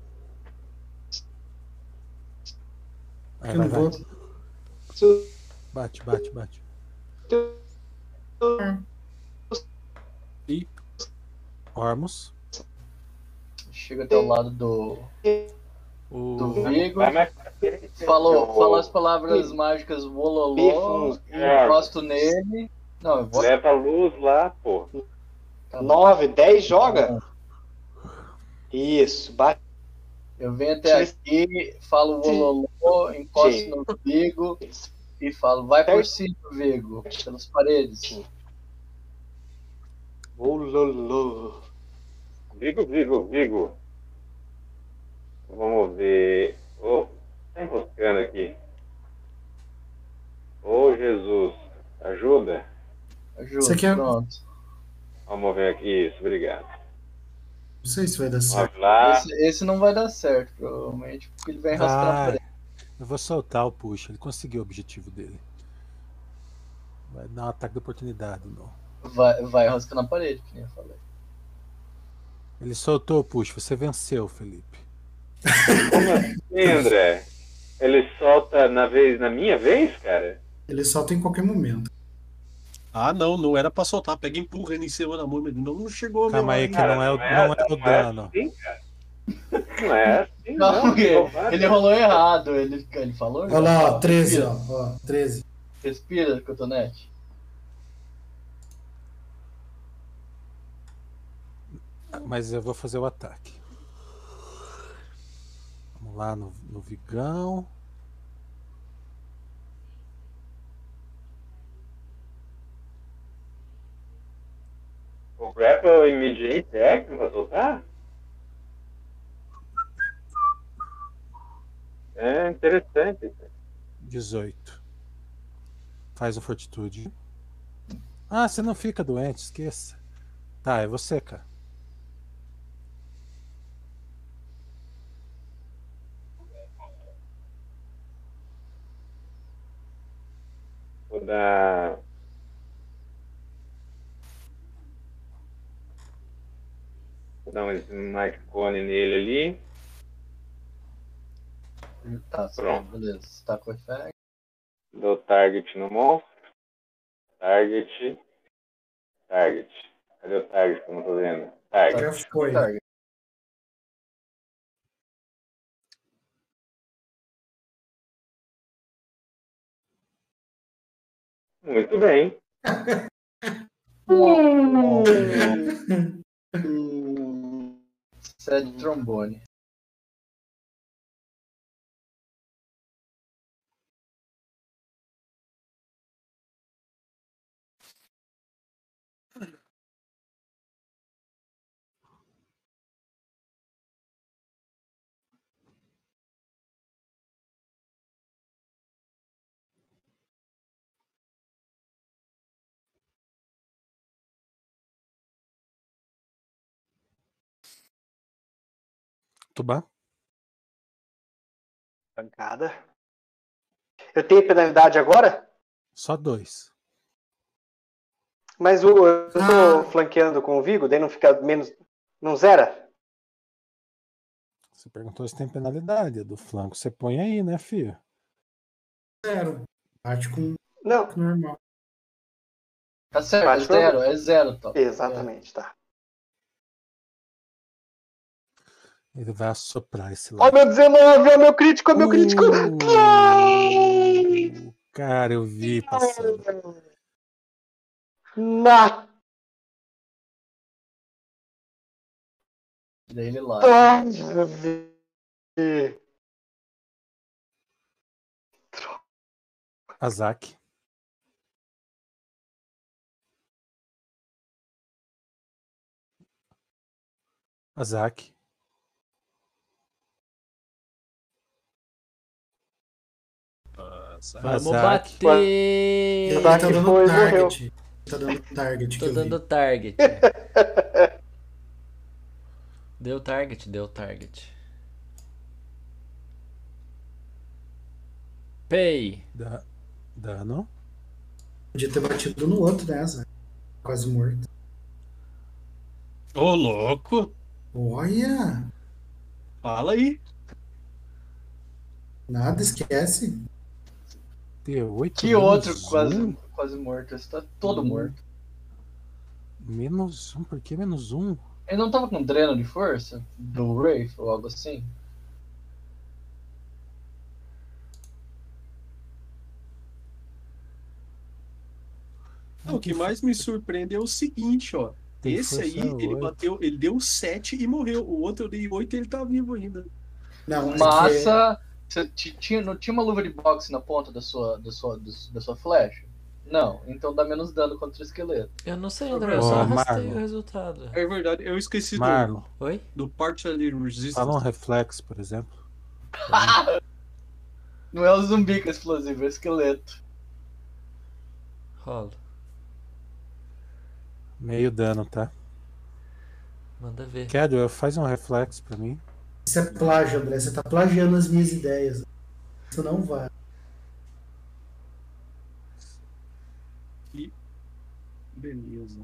[SPEAKER 4] Vai,
[SPEAKER 2] eu
[SPEAKER 4] vai,
[SPEAKER 2] não
[SPEAKER 4] vai.
[SPEAKER 2] vou.
[SPEAKER 4] Bate, bate, bate.
[SPEAKER 6] Ih.
[SPEAKER 4] Ormus.
[SPEAKER 5] Chega até o lado do,
[SPEAKER 7] O...
[SPEAKER 5] do Vigo. Falou, fala as palavras mágicas Wololó,
[SPEAKER 3] Bifos,
[SPEAKER 5] encosto nele. Não, eu vou.
[SPEAKER 3] Leva a luz lá, pô.
[SPEAKER 5] tá bom.
[SPEAKER 8] 9, 10 joga? Isso, bate.
[SPEAKER 5] Eu venho até aqui, falo Wololó, encosto
[SPEAKER 8] Sim.
[SPEAKER 5] no Vigo e falo, vai por cima, Vigo, pelas paredes.
[SPEAKER 8] Ululu.
[SPEAKER 3] Vigo, Vigo, Vigo. Vamos ver. Ô, tá enroscando aqui. Ô, Jesus, ajuda.
[SPEAKER 5] Justo,
[SPEAKER 2] Você quer-
[SPEAKER 5] pronto.
[SPEAKER 3] Vamos ver aqui. Isso, obrigado.
[SPEAKER 2] Não sei se vai dar certo.
[SPEAKER 5] Esse, esse não vai dar certo, provavelmente, porque ele vai na
[SPEAKER 4] Vai.
[SPEAKER 5] parede.
[SPEAKER 4] Eu vou soltar o push. Ele conseguiu o objetivo dele. Vai dar um ataque de oportunidade. Não.
[SPEAKER 5] Vai, vai enroscar na parede, que nem eu falei.
[SPEAKER 4] Ele soltou o push. Você venceu, Felipe.
[SPEAKER 3] Como assim, André? Ele solta na vez, na minha vez, cara?
[SPEAKER 2] Ele solta em qualquer momento.
[SPEAKER 6] Ah, não, não era pra soltar. Pega e empurra ele em cima da mão, mas não, não chegou
[SPEAKER 4] Calma
[SPEAKER 6] meu
[SPEAKER 4] aí que
[SPEAKER 3] Cara,
[SPEAKER 4] não é o, não é o dano.
[SPEAKER 3] assim, cara. Não é assim,
[SPEAKER 5] Não,
[SPEAKER 3] não. Não
[SPEAKER 5] ele rolou errado. Ele, ele falou?
[SPEAKER 2] Olha lá, ó, 13,
[SPEAKER 5] Respira,
[SPEAKER 2] ó, ó, 13.
[SPEAKER 5] Respira, cotonete.
[SPEAKER 4] Mas eu vou fazer o ataque. Vamos lá no, no Vigão.
[SPEAKER 3] O Grapple Immediate Action pra soltar? É interessante.
[SPEAKER 4] 18. Faz o fortitude. Ah, você não fica doente, esqueça. Tá, é você, cara.
[SPEAKER 3] Vou dar. Vou dar um Smite Cone nele ali.
[SPEAKER 5] Tá,
[SPEAKER 3] Pronto.
[SPEAKER 5] beleza. Você tá com efeito.
[SPEAKER 3] Dou target no monstro. Target. Target. Cadê o target que eu não tô vendo? Target.
[SPEAKER 2] Já foi.
[SPEAKER 5] Target.
[SPEAKER 3] Muito bem.
[SPEAKER 5] Sede trombone.
[SPEAKER 4] Tubá?
[SPEAKER 8] Pancada. Eu tenho penalidade agora?
[SPEAKER 4] Só dois.
[SPEAKER 8] Mas o, eu tô
[SPEAKER 2] Ah.
[SPEAKER 8] flanqueando com o Vigo, daí não fica menos. Não zera?
[SPEAKER 4] Você perguntou se tem penalidade. Do flanco você põe aí, né, filho?
[SPEAKER 2] Zero. Bate com
[SPEAKER 8] Não.
[SPEAKER 2] normal.
[SPEAKER 5] Tá certo, é zero, é zero, top.
[SPEAKER 8] Exatamente, tá.
[SPEAKER 4] Ele vai assoprar esse
[SPEAKER 8] Ó,
[SPEAKER 4] lado.
[SPEAKER 8] meu 19, ó, meu crítico, ó, meu crítico.
[SPEAKER 4] Uh, cara, eu vi passando.
[SPEAKER 8] Na
[SPEAKER 5] Daí ele lá.
[SPEAKER 8] trave.
[SPEAKER 4] Azak.
[SPEAKER 7] Vamos bater!
[SPEAKER 2] Ele
[SPEAKER 8] Ataque
[SPEAKER 2] tá dando
[SPEAKER 8] foi,
[SPEAKER 2] target. Tá dando target.
[SPEAKER 7] Tô dando target. *laughs* Deu target, deu target. Pay.
[SPEAKER 4] Da- Dano.
[SPEAKER 2] Podia ter batido no outro, né, Zé? Quase morto.
[SPEAKER 6] Ô, louco.
[SPEAKER 2] Olha!
[SPEAKER 6] Fala aí.
[SPEAKER 2] Nada, esquece.
[SPEAKER 4] T8.
[SPEAKER 5] Que
[SPEAKER 4] menos
[SPEAKER 5] outro
[SPEAKER 4] um?
[SPEAKER 5] quase, quase morto? Esse tá todo
[SPEAKER 4] Hum.
[SPEAKER 5] morto.
[SPEAKER 4] Menos um? Por que menos um?
[SPEAKER 5] Ele não tava com dreno de força? Do Wraith ou algo assim?
[SPEAKER 6] Não, o que mais me surpreende é o seguinte, ó.
[SPEAKER 4] Tem
[SPEAKER 6] Esse aí, ele bateu, ele deu 7 e morreu. O outro eu dei 8 e ele tá vivo ainda.
[SPEAKER 2] Não, é que-
[SPEAKER 5] Massa. Você ti- tinha, não tinha uma luva de boxe na ponta da sua, da sua, da sua flecha? Não, então dá menos dano contra o esqueleto.
[SPEAKER 7] Eu não sei, André, eu só arrastei
[SPEAKER 4] Marlon.
[SPEAKER 7] o resultado.
[SPEAKER 6] É verdade, eu esqueci do,
[SPEAKER 4] Marlon,
[SPEAKER 7] Oi?
[SPEAKER 6] do Partially Resistance.
[SPEAKER 4] fala um reflexo, por exemplo. *laughs*
[SPEAKER 5] Não é o zumbi que é explosivo, é o esqueleto.
[SPEAKER 7] Rola.
[SPEAKER 4] Meio dano, tá?
[SPEAKER 7] Manda ver.
[SPEAKER 4] Cadwell, faz um reflexo pra mim.
[SPEAKER 2] Isso é plágio, André. Você tá plagiando as minhas ideias. Isso não vai.
[SPEAKER 6] Beleza.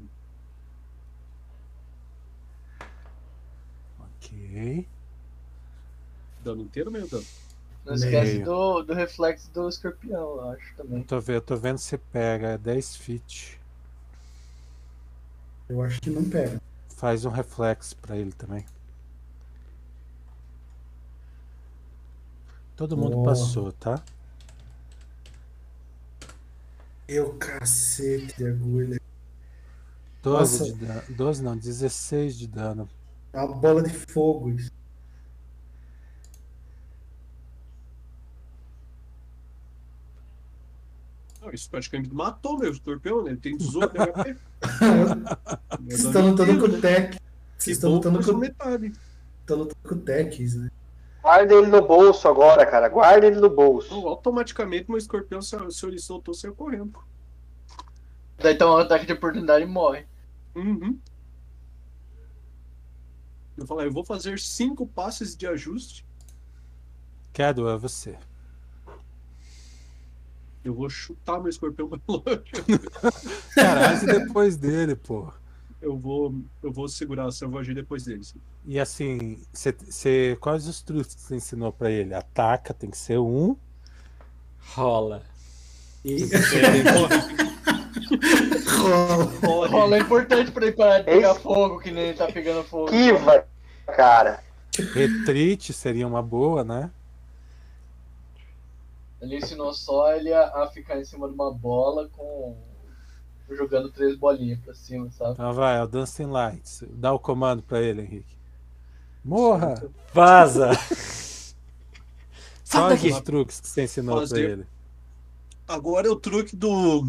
[SPEAKER 4] Ok.
[SPEAKER 6] Dano inteiro meio dano?
[SPEAKER 5] Não esquece do, do reflexo do escorpião, eu acho
[SPEAKER 4] Eu
[SPEAKER 5] também.
[SPEAKER 4] tô, ve- eu tô vendo se pega. É 10 feet.
[SPEAKER 2] Eu acho que não pega.
[SPEAKER 4] Faz um reflexo pra ele também. Todo mundo
[SPEAKER 2] Boa.
[SPEAKER 4] passou, tá?
[SPEAKER 2] Eu cacete de agulha.
[SPEAKER 4] 12
[SPEAKER 2] Nossa.
[SPEAKER 4] de dano. 12 não, 16 de dano.
[SPEAKER 2] É uma bola de fogo. isso.
[SPEAKER 6] Não, isso praticamente matou meu escorpião, né? Ele tem 18 de HP.
[SPEAKER 2] Vocês estão lutando com o Tech. Vocês estão lutando com,
[SPEAKER 6] metade.
[SPEAKER 2] estão lutando com o Techs, né?
[SPEAKER 8] Guarda ele no bolso agora, cara. Guarda ele no bolso.
[SPEAKER 6] Então, automaticamente meu escorpião, se, se ele soltou, saiu correndo.
[SPEAKER 5] Daí toma um ataque de oportunidade e morre.
[SPEAKER 6] Uhum. Eu falei, eu vou fazer cinco passes de ajuste.
[SPEAKER 4] Cadwell, é você.
[SPEAKER 6] Eu vou chutar meu escorpião pra longe. *laughs*
[SPEAKER 4] Caralho, depois dele, pô.
[SPEAKER 6] Eu vou, eu vou segurar, eu vou agir depois deles.
[SPEAKER 4] E assim, você, você, quais os truques que você ensinou pra ele? Ataca, tem que ser um.
[SPEAKER 7] Rola.
[SPEAKER 2] E *laughs*
[SPEAKER 6] Rola.
[SPEAKER 5] Rola é importante pra ele parar de pegar fogo, que nem ele tá pegando fogo.
[SPEAKER 8] Kiva, cara.
[SPEAKER 4] Retreat seria uma boa, né?
[SPEAKER 5] Ele ensinou só ele a, a ficar em cima de uma bola com. Jogando três bolinhas pra cima, sabe?
[SPEAKER 4] Então vai, é o Dancing Lights. Dá o comando pra ele, Henrique. Morra!
[SPEAKER 7] Vaza! *laughs* Sai
[SPEAKER 4] Quais
[SPEAKER 7] daqui!
[SPEAKER 4] os truques que você ensinou pra
[SPEAKER 6] Fazer-
[SPEAKER 4] ele?
[SPEAKER 6] Agora é o truque do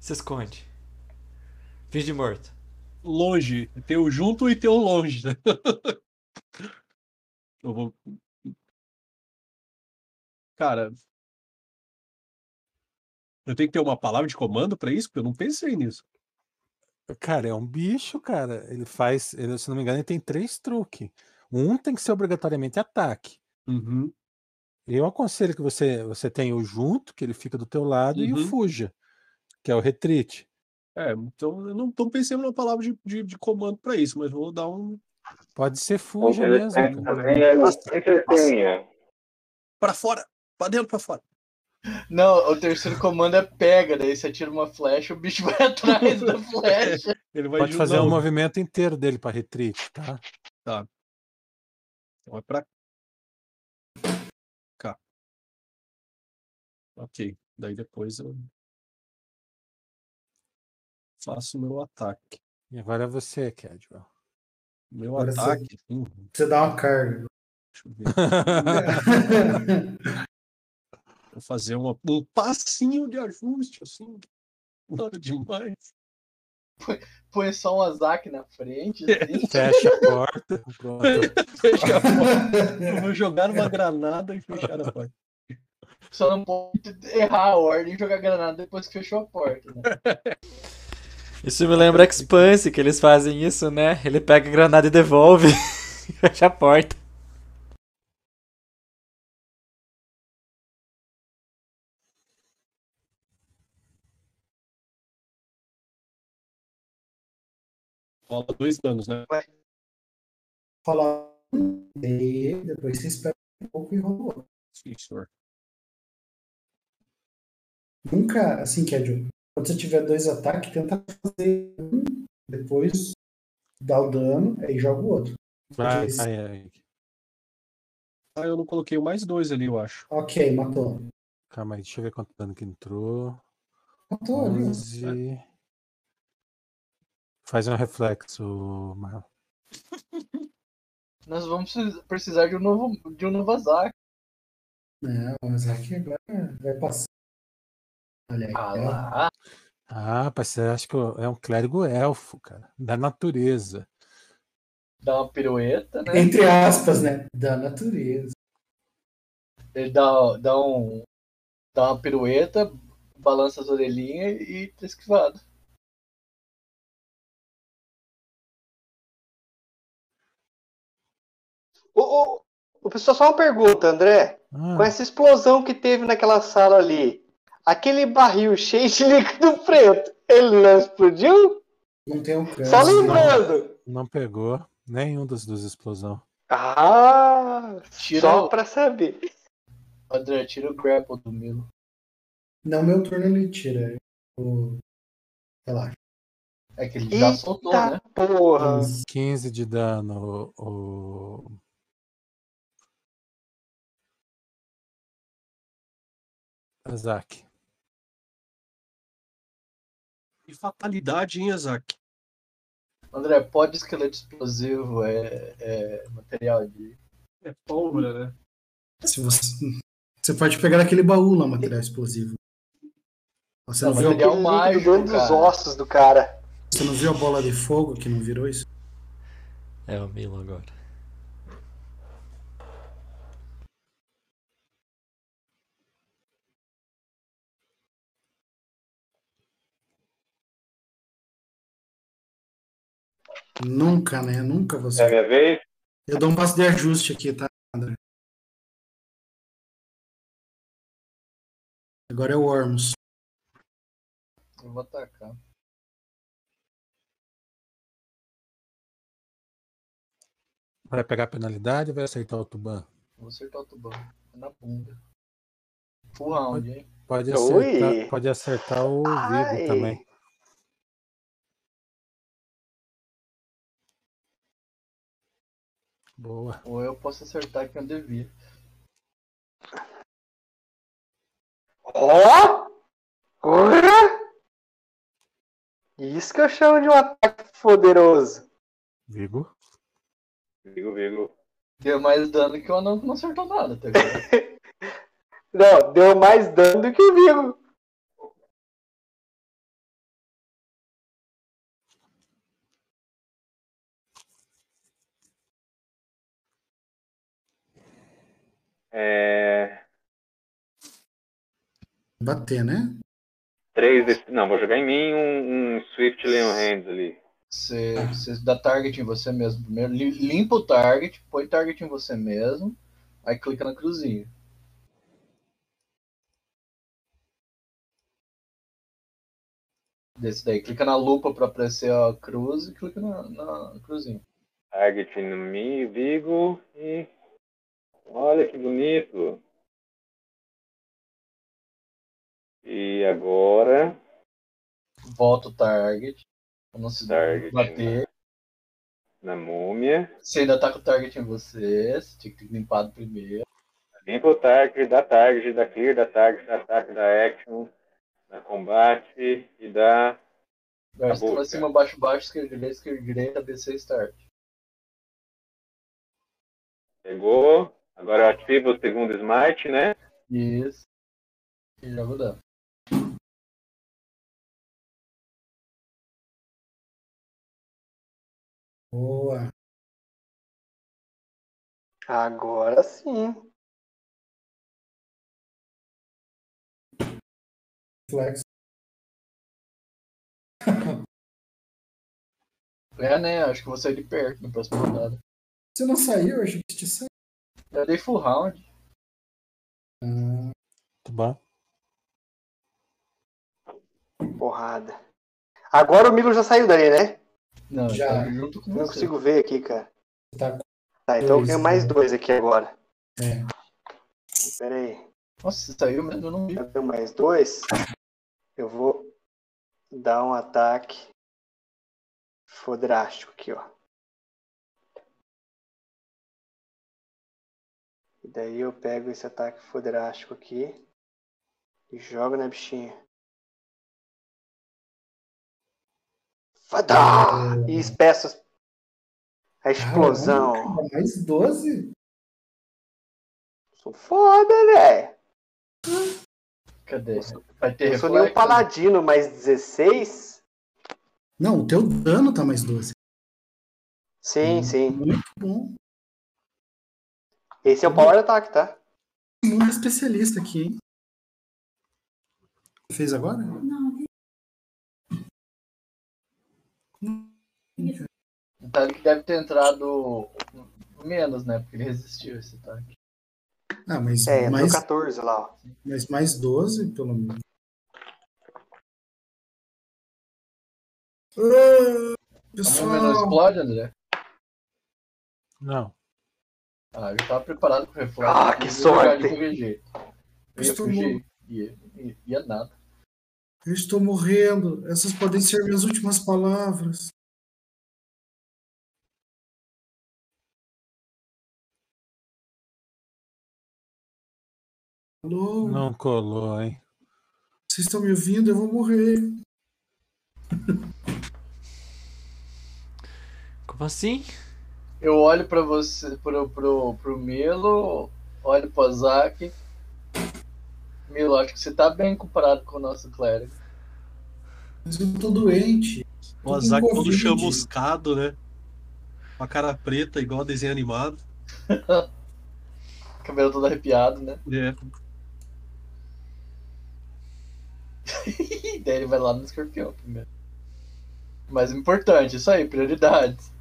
[SPEAKER 7] Se esconde. Finge de morto.
[SPEAKER 6] longe. Tem o junto e tem o longe. né? *laughs* Eu vou. Cara. Eu tenho que ter uma palavra de comando pra isso? Porque eu não pensei nisso.
[SPEAKER 4] Cara, é um bicho, cara. Ele faz, ele, se não me engano, ele tem três truques. Um tem que ser obrigatoriamente ataque.
[SPEAKER 6] Uhum.
[SPEAKER 4] Eu aconselho que você, você tenha o junto, que ele fica do teu lado, e o
[SPEAKER 6] Uhum.
[SPEAKER 4] fuja, que é o retreat.
[SPEAKER 6] É, então eu não tô pensando numa palavra de, de, de comando pra isso, mas vou dar um.
[SPEAKER 4] Pode ser fuja mesmo,
[SPEAKER 3] também é.
[SPEAKER 6] Pra fora! Pra dentro, pra fora!
[SPEAKER 5] Não, o terceiro comando é pega, daí você atira uma flecha, o bicho *laughs* vai atrás da flecha.
[SPEAKER 6] Ele vai
[SPEAKER 4] Pode fazer
[SPEAKER 6] não,
[SPEAKER 4] um movimento inteiro dele para retreat, tá?
[SPEAKER 6] Então é pra cá. Ok. Daí depois eu faço o meu ataque.
[SPEAKER 4] E agora é você, Cadwell.
[SPEAKER 6] Meu
[SPEAKER 2] Agora você-
[SPEAKER 6] ataque. Hum,
[SPEAKER 2] Você dá uma carga.
[SPEAKER 6] deixa eu ver. *laughs* *laughs* Vou fazer uma, um passinho de ajuste, assim. Nada demais.
[SPEAKER 5] Põe só um Azak na frente, assim.
[SPEAKER 4] Fecha a porta. *laughs*
[SPEAKER 6] Fecha a porta. Vou jogar uma granada e fechar a porta.
[SPEAKER 5] Só não pode errar a ordem e jogar granada depois que fechou a porta, né?
[SPEAKER 7] Isso me lembra Expanse, que eles fazem isso, né? Ele pega a granada e devolve. e *laughs* fecha a porta.
[SPEAKER 6] Rola dois danos, né?
[SPEAKER 2] Rola um, e depois você espera um pouco e rola outro.
[SPEAKER 6] Sim, senhor.
[SPEAKER 2] Nunca, assim, que quando você tiver dois ataques, tenta fazer um, depois dá o dano, aí joga o outro.
[SPEAKER 4] Vai,
[SPEAKER 2] Porque-
[SPEAKER 4] vai, Henrique.
[SPEAKER 6] Ah, eu não coloquei o mais dois ali, eu acho.
[SPEAKER 2] Ok, matou.
[SPEAKER 4] Calma aí, deixa eu ver quanto dano que entrou.
[SPEAKER 2] Matou ali. Ó.
[SPEAKER 4] 11. Faz um reflexo, Marlon. *laughs*
[SPEAKER 5] Nós vamos precis- precisar de um novo, de um novo Azak.
[SPEAKER 2] Não, mas aqui agora vai passar. Olha aí.
[SPEAKER 5] Ah lá.
[SPEAKER 4] Ah, rapaz, você acha que é um clérigo elfo, cara. Da natureza.
[SPEAKER 5] Dá uma pirueta, né?
[SPEAKER 2] Entre aspas, né? Da natureza.
[SPEAKER 5] Ele dá, dá um. Dá uma pirueta, balança as orelhinhas e tá esquivado.
[SPEAKER 8] O pessoal só uma pergunta, André.
[SPEAKER 4] Ah,
[SPEAKER 8] Com essa explosão que teve naquela sala ali, aquele barril cheio de líquido *laughs* preto, ele não explodiu?
[SPEAKER 2] Não tem alcance.
[SPEAKER 8] Só lembrando.
[SPEAKER 4] não pegou nenhum dos dos explosão.
[SPEAKER 8] Ah,
[SPEAKER 5] Tira
[SPEAKER 8] só
[SPEAKER 5] o-
[SPEAKER 8] pra saber.
[SPEAKER 5] André, tira o grapple do Milo.
[SPEAKER 2] Não, meu turno ele tira. O... Relaxa.
[SPEAKER 5] É que ele já soltou, né?
[SPEAKER 8] Porra.
[SPEAKER 4] 15 de dano, o. Azak.
[SPEAKER 6] E fatalidade, hein, Azak?
[SPEAKER 5] André, pode esqueleto explosivo é, é material de.
[SPEAKER 6] É pólvora, né?
[SPEAKER 2] Se você... você pode pegar aquele baú lá, material explosivo. Você não,
[SPEAKER 5] Não,
[SPEAKER 2] viu,
[SPEAKER 5] material
[SPEAKER 8] Aquele
[SPEAKER 5] mágico,
[SPEAKER 8] dos ossos do cara.
[SPEAKER 2] você não viu a bola de fogo que não virou isso?
[SPEAKER 7] É o Milo agora.
[SPEAKER 2] Nunca, né? Nunca
[SPEAKER 3] É
[SPEAKER 2] você.
[SPEAKER 3] minha vez?
[SPEAKER 2] Eu dou um passo de ajuste aqui, tá, André? Agora é o Ormus.
[SPEAKER 5] Eu vou atacar.
[SPEAKER 4] Vai pegar a penalidade ou vai aceitar o Tuban?
[SPEAKER 5] Vou acertar o tubão. É na bunda. Full round, hein?
[SPEAKER 4] Pode acertar, pode acertar o
[SPEAKER 8] Ai.
[SPEAKER 4] Vigo também. Boa.
[SPEAKER 5] Ou eu posso acertar quem eu devia.
[SPEAKER 8] Ó! Olha! Isso que eu chamo de um ataque poderoso.
[SPEAKER 4] Vigo.
[SPEAKER 3] Vigo, Vigo.
[SPEAKER 5] Deu mais dano que o anão que não acertou nada até agora. *laughs*
[SPEAKER 8] Não, deu mais dano do que o Vigo.
[SPEAKER 3] É...
[SPEAKER 2] Bater, né?
[SPEAKER 3] Três desse... Não, vou jogar em mim um, um Swift Leon Hands ali.
[SPEAKER 5] Você, você dá target em você mesmo primeiro. li- Limpa o target, põe target em você mesmo. Aí clica na cruzinha. Desse daí, clica na lupa pra aparecer a cruz e clica na, na cruzinha.
[SPEAKER 3] Target no Mi, Vigo e. Olha que bonito! E agora.
[SPEAKER 5] Volta o target. Pra não se
[SPEAKER 3] Target.
[SPEAKER 5] bater.
[SPEAKER 3] Na múmia.
[SPEAKER 5] Você ainda tá com o target em você. Você tinha que ter limpado primeiro.
[SPEAKER 3] Limpa o target, dá target, dá clear, dá target, dá ataque, dá action, dá combate e dá.
[SPEAKER 5] Cima,
[SPEAKER 3] boa,
[SPEAKER 5] cima, baixo, baixo, esquerda, direita, esquerda, direita, BC, start.
[SPEAKER 3] Pegou. Agora eu ativo o segundo smite, né?
[SPEAKER 5] Isso. E já vou dar.
[SPEAKER 2] Boa.
[SPEAKER 8] Agora sim.
[SPEAKER 2] Flex. *laughs*
[SPEAKER 5] É, né? Acho que vou sair de perto na próxima rodada.
[SPEAKER 2] Você não saiu? Eu achei que você tinha saído.
[SPEAKER 5] Eu dei full round.
[SPEAKER 2] Ah,
[SPEAKER 4] Tuban.
[SPEAKER 8] Porrada. Agora o Milo já saiu dali, né?
[SPEAKER 5] Não,
[SPEAKER 2] Já.
[SPEAKER 5] já. junto com
[SPEAKER 8] Não
[SPEAKER 5] você.
[SPEAKER 8] consigo ver aqui, cara.
[SPEAKER 2] tá
[SPEAKER 8] Tá, então eu
[SPEAKER 2] Dois,
[SPEAKER 8] tenho mais
[SPEAKER 2] né?
[SPEAKER 8] dois aqui agora.
[SPEAKER 2] É.
[SPEAKER 8] Pera aí.
[SPEAKER 5] Nossa, você saiu mesmo? Eu não vi.
[SPEAKER 8] Eu tenho mais dois. Eu vou dar um ataque fodrástico aqui, ó. Daí eu pego esse ataque fodrástico aqui e jogo na bichinha. Fadá! E espeço a explosão.
[SPEAKER 2] Caramba, mais 12?
[SPEAKER 8] Sou foda, velho.
[SPEAKER 5] Cadê? Vai ter
[SPEAKER 8] Eu sou nem um paladino, mais 16?
[SPEAKER 2] Não, o teu dano tá mais 12.
[SPEAKER 8] Sim, sim.
[SPEAKER 2] Muito bom.
[SPEAKER 8] Esse é o power attack, tá?
[SPEAKER 2] Muito especialista aqui, hein? Fez agora?
[SPEAKER 5] Então ele deve ter entrado menos, né? Porque ele resistiu esse ataque.
[SPEAKER 2] Ah, mas,
[SPEAKER 8] É,
[SPEAKER 2] mais,
[SPEAKER 8] 14 lá, ó.
[SPEAKER 2] mas mais 12, pelo menos. Ah,
[SPEAKER 5] múmia não
[SPEAKER 2] pessoal,
[SPEAKER 5] explode, André?
[SPEAKER 4] Não.
[SPEAKER 5] Ah, eu tava preparado pro reflexo.
[SPEAKER 8] Ah, que sorte.
[SPEAKER 5] Eu ia
[SPEAKER 2] Estou
[SPEAKER 5] fugir. Ia, ia, ia nada.
[SPEAKER 2] eu estou morrendo. Essas podem ser minhas últimas palavras. Alô?
[SPEAKER 4] Não colou, hein?
[SPEAKER 2] Vocês estão me ouvindo? Eu vou morrer.
[SPEAKER 7] Como assim?
[SPEAKER 5] Eu olho pra você, pro, pro, pro Milo, olho pro Azak. Milo, acho que você tá bem comparado com o nosso clérigo.
[SPEAKER 2] Mas eu tô doente.
[SPEAKER 6] O Azak todo chamuscado, né? Com a cara preta, igual desenho animado. *laughs*
[SPEAKER 5] Cabelo todo arrepiado, né?
[SPEAKER 6] É.
[SPEAKER 5] E *laughs* daí ele vai lá no escorpião primeiro. Mas o importante, isso aí, prioridades.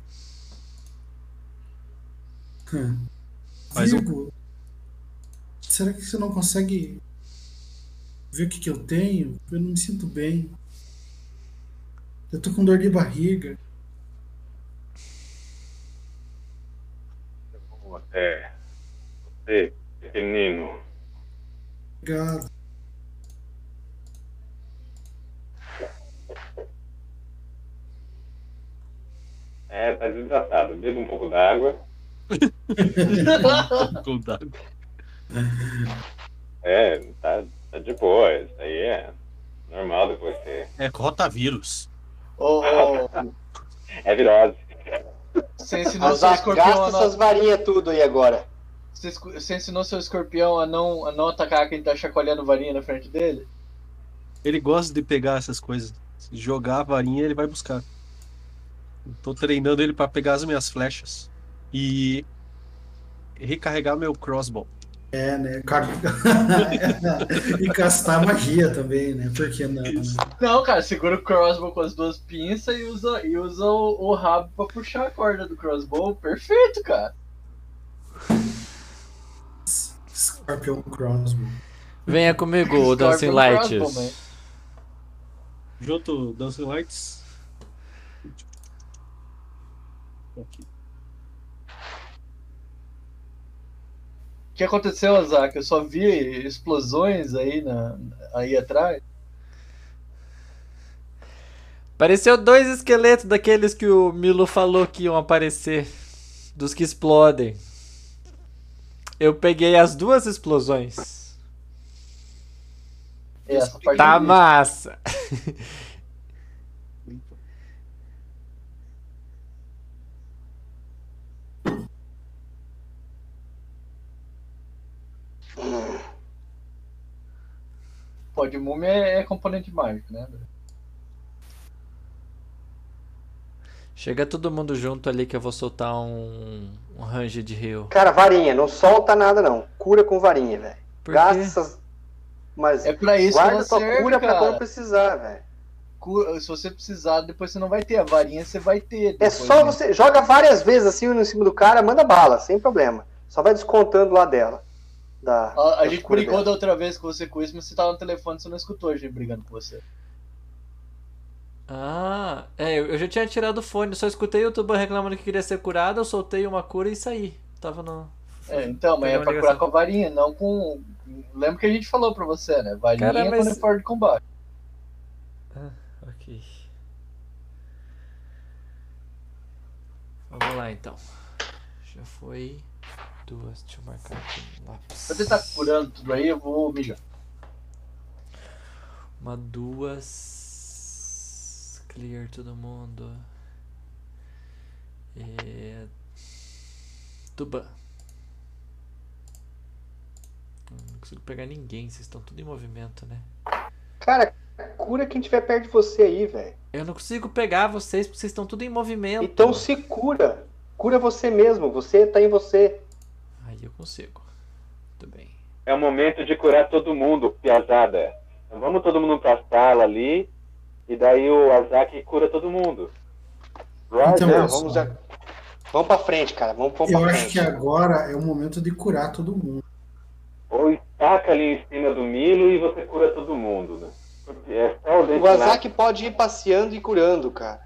[SPEAKER 6] Mas
[SPEAKER 2] Virgo, será que você não consegue ver o que, que eu tenho? Eu não me sinto bem. Eu tô com dor de barriga.
[SPEAKER 3] Vamos até você, pequenino.
[SPEAKER 2] Obrigado.
[SPEAKER 3] É, tá desidratado. Beba um pouco d'água.
[SPEAKER 6] Com. *laughs*
[SPEAKER 3] É, tá, tá de boa. Isso aí é normal depois você.
[SPEAKER 6] É rotavírus.
[SPEAKER 5] Ô, ô,
[SPEAKER 3] É virose.
[SPEAKER 5] você ensinou seu
[SPEAKER 8] Azak,
[SPEAKER 5] escorpião
[SPEAKER 8] gasta
[SPEAKER 5] a não,
[SPEAKER 8] essas varinhas tudo aí agora.
[SPEAKER 5] você, você ensinou seu escorpião a não, a não atacar quem tá chacoalhando varinha na frente dele?
[SPEAKER 6] Ele gosta de pegar essas coisas. Se jogar a varinha, ele vai buscar. Tô treinando ele pra pegar as minhas flechas. E recarregar meu crossbow.
[SPEAKER 2] É, né? Car- *laughs* e castar magia também, né? Por que não?
[SPEAKER 6] Isso.
[SPEAKER 5] Não, cara, segura o crossbow com as duas pinças e usa, e usa o, o rabo pra puxar a corda do crossbow. Perfeito, cara.
[SPEAKER 2] Scorpion Crossbow.
[SPEAKER 7] Venha comigo, Dancing Lights.
[SPEAKER 5] Crossbow.
[SPEAKER 6] Junto Dancing Lights. Aqui.
[SPEAKER 5] O que aconteceu, Azak? Eu só vi explosões aí, na, aí atrás.
[SPEAKER 7] Apareceu dois esqueletos daqueles que o Milo falou que iam aparecer. Dos que explodem. Eu peguei as duas explosões.
[SPEAKER 5] É, essa parte
[SPEAKER 7] Tá
[SPEAKER 5] vi.
[SPEAKER 7] massa. *laughs*
[SPEAKER 5] Pô, de múmia é, é componente mágico, né?
[SPEAKER 7] Chega todo mundo junto ali que eu vou soltar um, um range de rio.
[SPEAKER 8] Cara, varinha, não solta nada não. Cura com varinha, velho. Gasta essas. Mas
[SPEAKER 5] É pra isso que
[SPEAKER 8] guarda tua
[SPEAKER 5] serve,
[SPEAKER 8] cura pra
[SPEAKER 5] cara.
[SPEAKER 8] quando precisar, velho.
[SPEAKER 5] Se você precisar, depois você não vai ter. A varinha você vai ter.
[SPEAKER 8] É
[SPEAKER 5] depois,
[SPEAKER 8] só
[SPEAKER 5] né?
[SPEAKER 8] você. Joga várias vezes assim em cima do cara, manda bala, sem problema. Só vai descontando lá dela. Da,
[SPEAKER 5] A, a
[SPEAKER 8] da
[SPEAKER 5] gente brigou
[SPEAKER 8] dela.
[SPEAKER 5] da outra vez com você com isso, mas você tava no telefone, você não escutou a gente brigando com você.
[SPEAKER 7] Ah, é, eu já tinha tirado o fone, só escutei o youtuber reclamando que queria ser curado, eu soltei uma cura e saí. Tava no.
[SPEAKER 5] É, então, mas é pra
[SPEAKER 7] ligação.
[SPEAKER 5] curar com a varinha, não com. Lembra que a gente falou pra você, né? Varinha
[SPEAKER 7] Cara, mas-
[SPEAKER 5] quando é fora de combate.
[SPEAKER 7] Ok. Vamos lá então. Já foi duas. Deixa eu marcar aqui no lápis.
[SPEAKER 5] Você tá curando tudo aí, eu vou mijar.
[SPEAKER 7] Uma, duas. Clear todo mundo. E... Tuban. Não consigo pegar ninguém, vocês estão tudo em movimento, né?
[SPEAKER 8] Cara, cura quem tiver perto de você aí, velho.
[SPEAKER 7] Eu não consigo pegar vocês porque vocês estão tudo em movimento.
[SPEAKER 8] Então se cura. Cura você mesmo. Você tá em você.
[SPEAKER 7] Consigo. Tudo bem.
[SPEAKER 3] É o momento de curar todo mundo, piazada. Então vamos todo mundo pra sala ali. E daí o Azak cura todo mundo.
[SPEAKER 2] Então,
[SPEAKER 8] vamos já. Vamos pra frente, cara. Vamos, vamos
[SPEAKER 2] Eu acho
[SPEAKER 8] frente.
[SPEAKER 2] que agora é o momento de curar todo mundo.
[SPEAKER 3] Ou taca ali em cima do Milo e você cura todo mundo, né? É só o
[SPEAKER 8] O
[SPEAKER 3] destinado.
[SPEAKER 8] Azak pode ir passeando e curando, cara.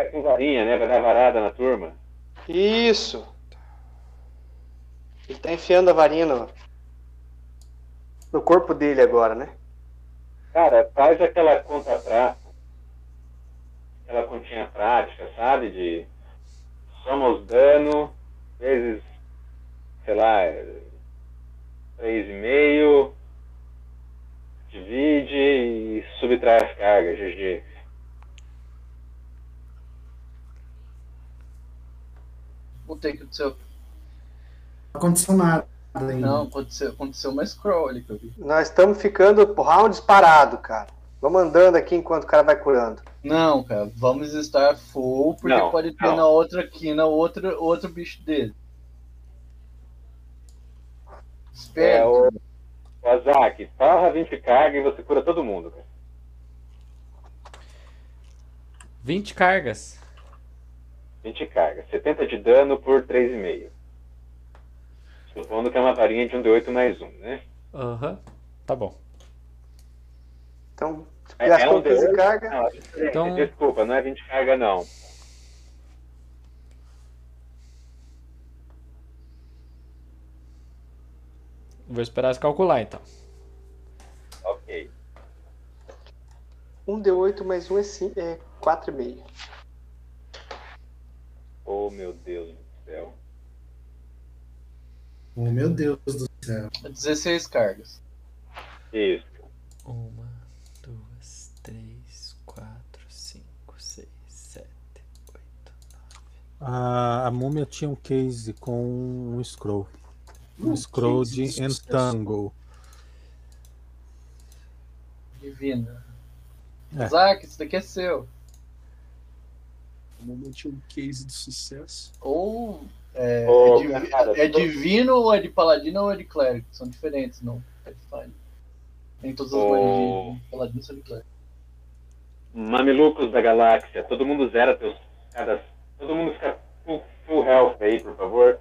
[SPEAKER 3] Ah, com varinha, né? Vai dar varada na turma.
[SPEAKER 8] Isso. Ele tá enfiando a varinha no, no corpo dele agora, né?
[SPEAKER 3] Cara, faz aquela conta prática. Aquela continha prática, sabe? De soma os dano vezes, sei lá, 3,5. Divide e subtrai as cargas, GG.
[SPEAKER 5] O que aconteceu?
[SPEAKER 2] Não aconteceu nada ainda.
[SPEAKER 5] Não, aconteceu, aconteceu uma scroll ali que eu vi.
[SPEAKER 8] Nós estamos ficando rounds parado, cara. Vamos andando aqui enquanto o cara vai curando.
[SPEAKER 5] Não, cara, vamos estar full, porque
[SPEAKER 3] Não,
[SPEAKER 5] pode ter
[SPEAKER 3] não.
[SPEAKER 5] na outra quina outro, outro bicho dele.
[SPEAKER 3] É
[SPEAKER 5] Espera.
[SPEAKER 3] o, o Azak, torra 20 carga e você cura todo mundo, cara.
[SPEAKER 7] 20 cargas.
[SPEAKER 3] 20 carga. 70 de dano por 3,5. Supondo que é uma varinha de um D8 mais um, né?
[SPEAKER 7] Aham. Tá bom.
[SPEAKER 8] Então,
[SPEAKER 3] É,
[SPEAKER 8] gastou
[SPEAKER 3] é um
[SPEAKER 8] 15
[SPEAKER 3] D8?
[SPEAKER 8] carga.
[SPEAKER 3] Não, é.
[SPEAKER 7] Então-
[SPEAKER 3] Desculpa, não é 20 carga, não.
[SPEAKER 7] Vou esperar você calcular então.
[SPEAKER 3] Ok.
[SPEAKER 8] Um D8 mais um é, cin- é 4,5.
[SPEAKER 3] Oh, meu Deus do céu.
[SPEAKER 2] Oh, meu Deus do céu.
[SPEAKER 5] 16 cargas.
[SPEAKER 3] Isso.
[SPEAKER 7] Uma, duas, três, quatro, cinco, seis, sete, oito.
[SPEAKER 4] A, a múmia tinha um case com um scroll. Um
[SPEAKER 2] Um
[SPEAKER 4] scroll
[SPEAKER 2] de.
[SPEAKER 4] Entangle.
[SPEAKER 5] Divina.
[SPEAKER 4] É.
[SPEAKER 5] Zack, isso daqui é seu.
[SPEAKER 6] Normalmente um case de sucesso.
[SPEAKER 5] Ou é,
[SPEAKER 3] Ô,
[SPEAKER 5] é, divi-
[SPEAKER 3] cara,
[SPEAKER 5] é
[SPEAKER 3] tô-
[SPEAKER 5] divino, ou é de paladino, ou é de clérigo. São diferentes, não. Pathfinder. Nem todas as magias de paladino são de clérigo.
[SPEAKER 3] Mamelucos da galáxia, todo mundo zera teus. Cada, todo mundo fica full, full health aí, por favor.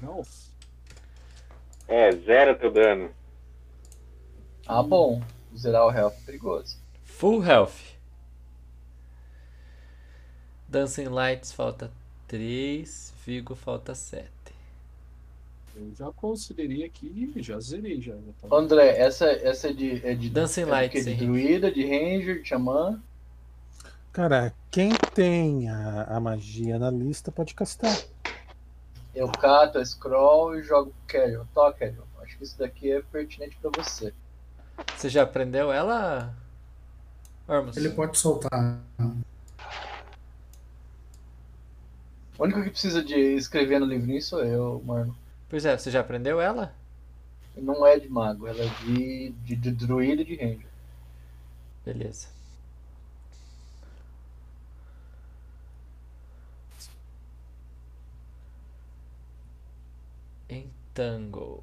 [SPEAKER 6] Ralph?
[SPEAKER 3] É, zera teu dano.
[SPEAKER 5] Ah, bom. Zerar o health é perigoso.
[SPEAKER 7] Full health. Dancing Lights falta 3, Vigo falta 7.
[SPEAKER 6] Eu já considerei aqui e já zerei já. já tá-
[SPEAKER 5] André, essa, essa é de. É de
[SPEAKER 7] Dancing
[SPEAKER 5] é
[SPEAKER 7] Lights,
[SPEAKER 5] de druida, de ranger, de xamã.
[SPEAKER 4] Cara, quem tem a, a magia na lista pode castar.
[SPEAKER 5] Eu cato a scroll e jogo Carrion. Tó, Carrion. Acho que isso daqui é pertinente pra você.
[SPEAKER 7] Você já aprendeu ela? Ormus?
[SPEAKER 2] Ele pode soltar.
[SPEAKER 5] O único que precisa de escrever no livrinho sou eu, mano.
[SPEAKER 7] Pois é, você já aprendeu ela?
[SPEAKER 5] Não é de mago, ela é de, de, de druida e de ranger.
[SPEAKER 7] Beleza. Entangle.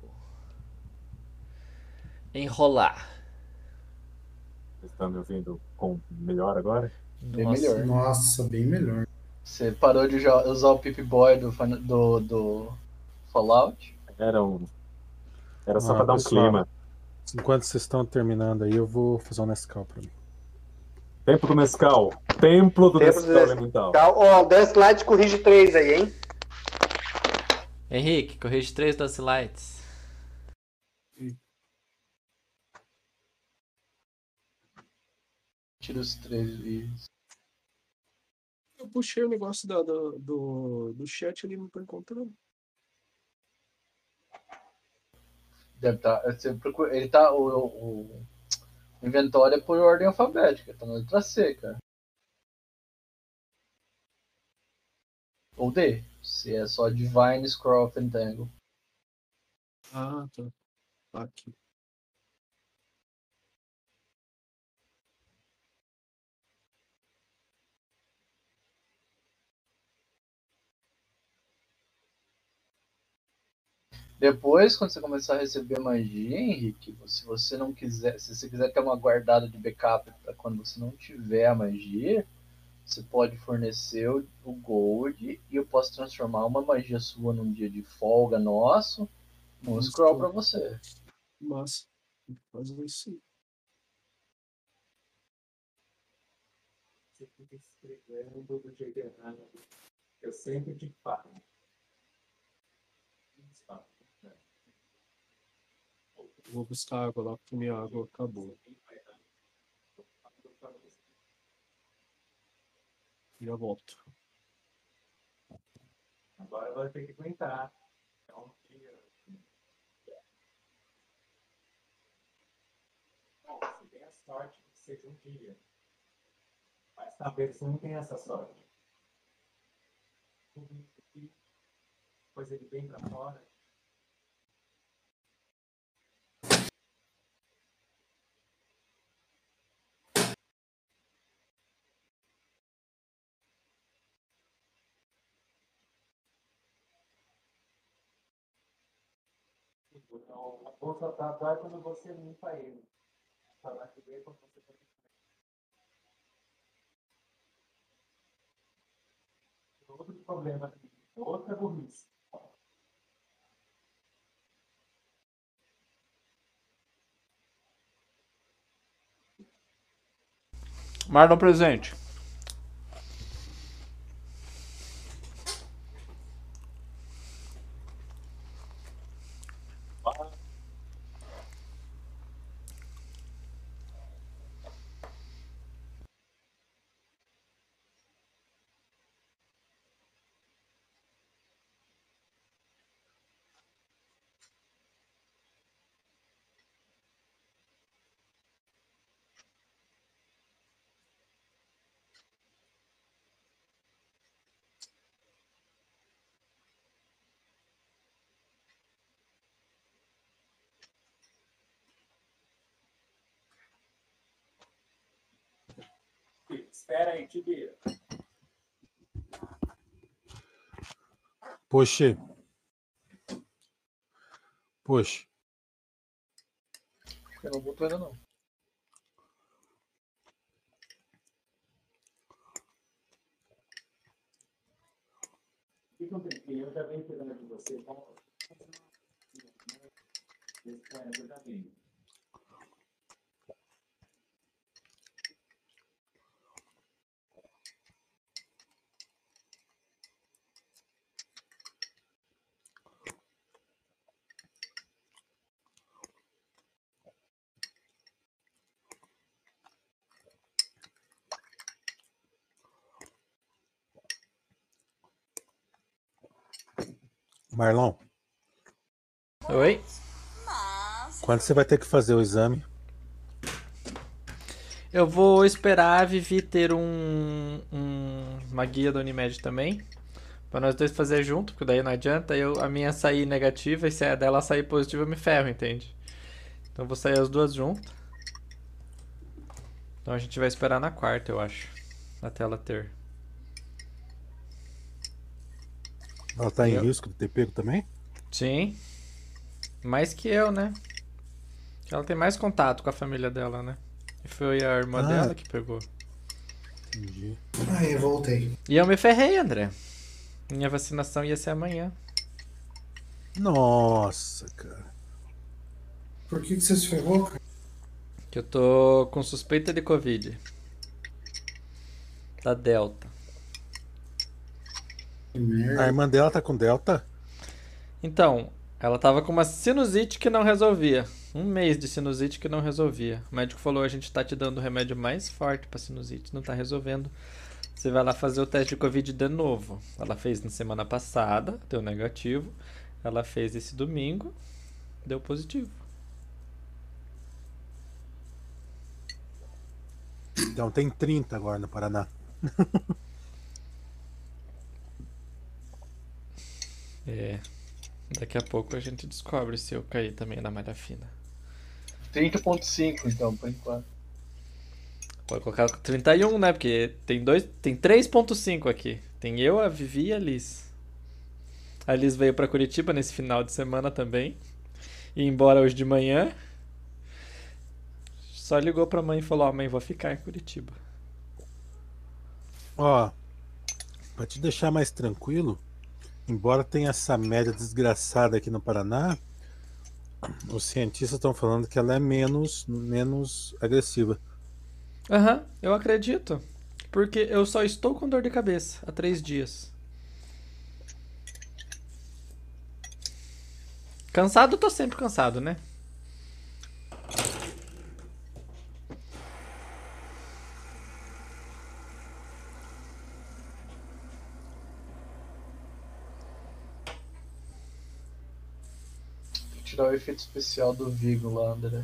[SPEAKER 7] Enrolar.
[SPEAKER 9] Vocês estão me ouvindo com melhor agora?
[SPEAKER 5] Bem
[SPEAKER 7] Nossa.
[SPEAKER 5] melhor.
[SPEAKER 2] Nossa, bem melhor.
[SPEAKER 5] Você parou de usar o Pip Boy do, do, do Fallout?
[SPEAKER 9] Era um. Era só
[SPEAKER 4] Ah,
[SPEAKER 9] pra dar um
[SPEAKER 4] pessoal.
[SPEAKER 9] clima.
[SPEAKER 4] Enquanto vocês estão terminando aí, eu vou fazer um Nescau pra mim.
[SPEAKER 9] Templo do Mescal. Templo do
[SPEAKER 8] Templo.
[SPEAKER 9] Elemental.
[SPEAKER 8] Tá, ó, Dance Light corrige 3 aí, hein?
[SPEAKER 7] Henrique, corrige 3 Dance Lights.
[SPEAKER 5] Tira os três vídeos.
[SPEAKER 6] Eu puxei o negócio da, do, do, do chat ali, não tô encontrando.
[SPEAKER 5] Deve tá, você procura, ele tá. O, o, o inventório é por ordem alfabética, tá na letra C, cara. Ou D, se é só Divine Scroll of Entangle.
[SPEAKER 6] Ah, tá. Tá aqui.
[SPEAKER 5] Depois, quando você começar a receber magia, Henrique, se você não quiser, se você quiser ter uma guardada de backup para quando você não tiver a magia, você pode fornecer o, gold e eu posso transformar uma magia sua num dia de folga nosso num
[SPEAKER 6] Nossa,
[SPEAKER 5] scroll para você.
[SPEAKER 6] Mas, fazer isso sim.
[SPEAKER 9] Você fica escrevendo do jeito errado. Eu sempre te falo.
[SPEAKER 6] Vou buscar água lá porque minha água acabou. Já volto.
[SPEAKER 9] Agora vai ter que aguentar. É um dia. Tem a sorte que seja um dia. Mas talvez você não tenha essa sorte. Depois ele vem pra fora. Então, a bolsa tá atrás quando você limpa ele. Lá que vem quando você tá Outro problema aqui. Outra burrice.
[SPEAKER 7] Marlon presente.
[SPEAKER 9] Espera aí, Tibia.
[SPEAKER 4] Poxa. Poxa.
[SPEAKER 5] Eu não voltou ainda não.
[SPEAKER 9] Fica um tempinho, eu já venho cuidando de você. Vamos. Esse eu já venho.
[SPEAKER 4] Marlon,
[SPEAKER 7] Oi?
[SPEAKER 4] quando você vai ter que fazer o exame?
[SPEAKER 7] Eu vou esperar a Vivi ter um, um- uma guia da Unimed também. Pra nós dois fazer junto, porque daí não adianta eu, a minha sair negativa e se a dela sair positiva eu me ferro, entende? Então eu vou sair as duas juntas. Então a gente vai esperar na quarta, eu acho. Até ela ter.
[SPEAKER 4] Ela tá em
[SPEAKER 7] Eu-
[SPEAKER 4] risco de ter pego também?
[SPEAKER 7] Sim. Mais que eu, né? Ela tem mais contato com a família dela, né? E foi a irmã
[SPEAKER 4] Ah.
[SPEAKER 7] dela que pegou.
[SPEAKER 4] Entendi.
[SPEAKER 2] Aí, voltei.
[SPEAKER 7] E eu me ferrei, André. Minha vacinação ia ser amanhã.
[SPEAKER 4] Nossa, cara.
[SPEAKER 2] Por que, que você se ferrou, cara?
[SPEAKER 7] Que eu tô com suspeita de Covid. Da Delta.
[SPEAKER 4] A irmã dela tá com Delta?
[SPEAKER 7] Então, ela tava com uma sinusite que não resolvia. Um mês de sinusite que não resolvia. O médico falou: a gente tá te dando o remédio mais forte pra sinusite, não tá resolvendo. Você vai lá fazer o teste de Covid de novo. Ela fez na semana passada, deu negativo. Ela fez esse domingo, deu positivo.
[SPEAKER 4] Então tem 30 agora no Paraná. *laughs*
[SPEAKER 7] É. Daqui a pouco a gente descobre se eu caí também na malha fina.
[SPEAKER 5] 30.5 então, por enquanto.
[SPEAKER 7] Pode colocar 31, né? Porque tem dois, tem 3.5 aqui. Tem eu, a Vivi e a Liz. A Liz veio pra Curitiba nesse final de semana também. E embora hoje de manhã. Só ligou pra mãe e falou: Ó, mãe, vou ficar em Curitiba.
[SPEAKER 4] Ó, pra te deixar mais tranquilo, embora tenha essa média desgraçada aqui no Paraná, os cientistas estão falando que ela é menos, menos agressiva.
[SPEAKER 7] Aham, eu acredito. Porque eu só estou com dor de cabeça há três dias. Cansado, tô sempre cansado, né?
[SPEAKER 5] Efeito especial do Vigo lá, André.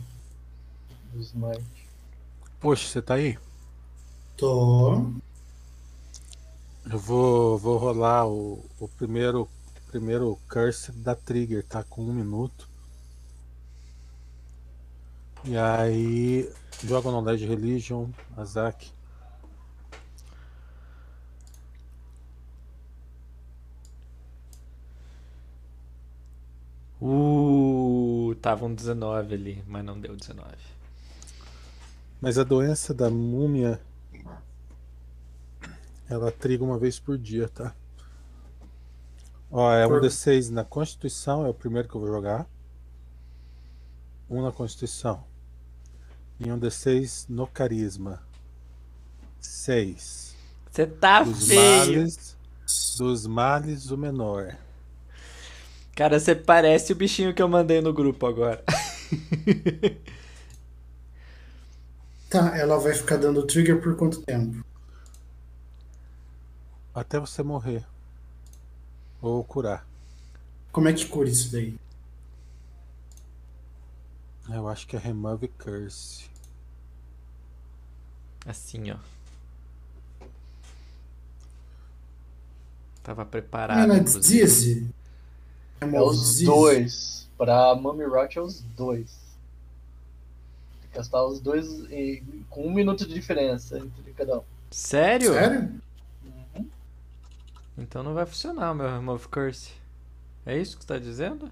[SPEAKER 5] Do Smite.
[SPEAKER 4] Poxa, você tá aí?
[SPEAKER 2] Tô.
[SPEAKER 4] Eu vou, vou rolar o, o primeiro, primeiro curse da Trigger, tá? Com um minuto. E aí, joga no LED Religion, Azak.
[SPEAKER 7] Uh, tava um 19 ali, mas não deu 19.
[SPEAKER 4] Mas a doença da múmia, ela triga uma vez por dia, tá? Ó, é um
[SPEAKER 2] Por-
[SPEAKER 4] D6 na Constituição, é o primeiro que eu vou jogar. Um na Constituição. E um D6 no Carisma. Seis.
[SPEAKER 7] Você tá
[SPEAKER 4] Dos
[SPEAKER 7] feio.
[SPEAKER 4] males, dos males o menor.
[SPEAKER 7] Cara, você parece o bichinho que eu mandei no grupo agora. *laughs*
[SPEAKER 2] Tá, ela vai ficar dando trigger por quanto tempo?
[SPEAKER 4] Até você morrer. Ou curar.
[SPEAKER 2] Como é que cura isso daí?
[SPEAKER 4] Eu acho que é Remove Curse.
[SPEAKER 7] Assim, ó. Tava preparado,
[SPEAKER 2] na
[SPEAKER 7] inclusive.
[SPEAKER 5] É os dois. Pra Mummy Rot é os dois. Tem que gastar os dois em- com um minuto de diferença entre cada um.
[SPEAKER 7] Sério?
[SPEAKER 2] Sério?
[SPEAKER 7] Então não vai funcionar o meu Remove Curse. É isso que você tá dizendo?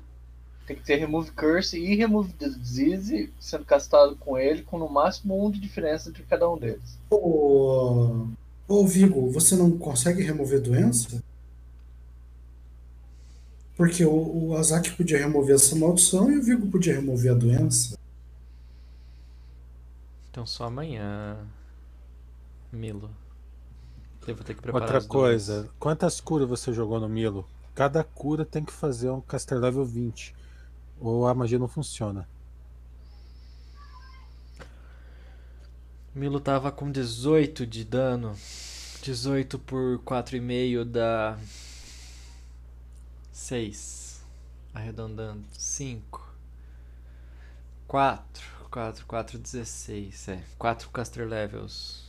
[SPEAKER 5] Tem que ter Remove Curse e Remove Disease sendo castado com ele, com no máximo um de diferença entre cada um deles.
[SPEAKER 2] Ô, ô Vigo, você não consegue remover doença? Porque o, o Azaki podia remover essa maldição e o Vigo podia remover a doença.
[SPEAKER 7] Então só amanhã. Milo. Eu vou ter que preparar
[SPEAKER 4] Outra coisa, quantas curas você jogou no Milo? Cada cura tem que fazer um caster level 20. Ou a magia não funciona.
[SPEAKER 7] Milo tava com 18 de dano. 18 por 4,5 dá 6. Arredondando. 5. 4. 4, 4, 16. É. 4 caster levels.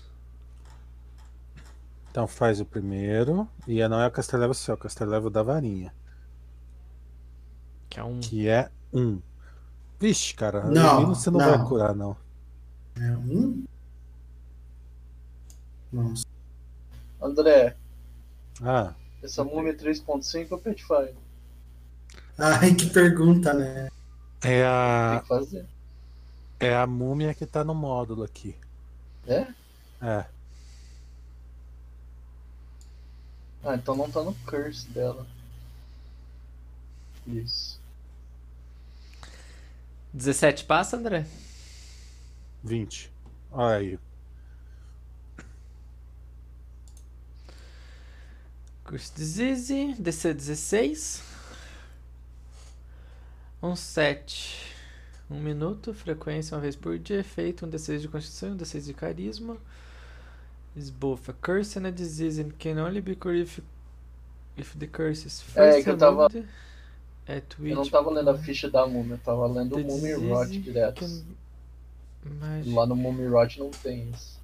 [SPEAKER 4] Então faz o primeiro. E não é o caster level seu, é o caster level da varinha.
[SPEAKER 7] Que é um.
[SPEAKER 4] Que é 1. Vixe, cara,
[SPEAKER 2] Não,
[SPEAKER 4] o Milo você não,
[SPEAKER 2] não.
[SPEAKER 4] vai curar, não.
[SPEAKER 2] É um? Nossa.
[SPEAKER 5] André,
[SPEAKER 4] Ah,
[SPEAKER 5] essa múmia 3.5 é Petfire.
[SPEAKER 2] Ai, que pergunta, né?
[SPEAKER 4] é
[SPEAKER 5] Tem
[SPEAKER 4] a,
[SPEAKER 5] que fazer.
[SPEAKER 4] é a múmia que tá no módulo aqui.
[SPEAKER 5] É?
[SPEAKER 4] É.
[SPEAKER 5] Ah, então não tá no curse dela. Isso.
[SPEAKER 7] 17 passa, André?
[SPEAKER 4] 20. Olha aí.
[SPEAKER 7] Curse Disease, DC 16. Um 7. Um minuto, frequência uma vez por dia, efeito, um D6 de constituição, um D6 de carisma. Is both a curse and a disease and can only be cured if, if the curse is
[SPEAKER 5] É,
[SPEAKER 7] first
[SPEAKER 5] que eu tava-
[SPEAKER 7] at
[SPEAKER 5] Eu não tava lendo a ficha da múmia, eu tava lendo o Mummy Rot direto.
[SPEAKER 7] can magic-
[SPEAKER 5] Lá no Mummy Rot não tem isso.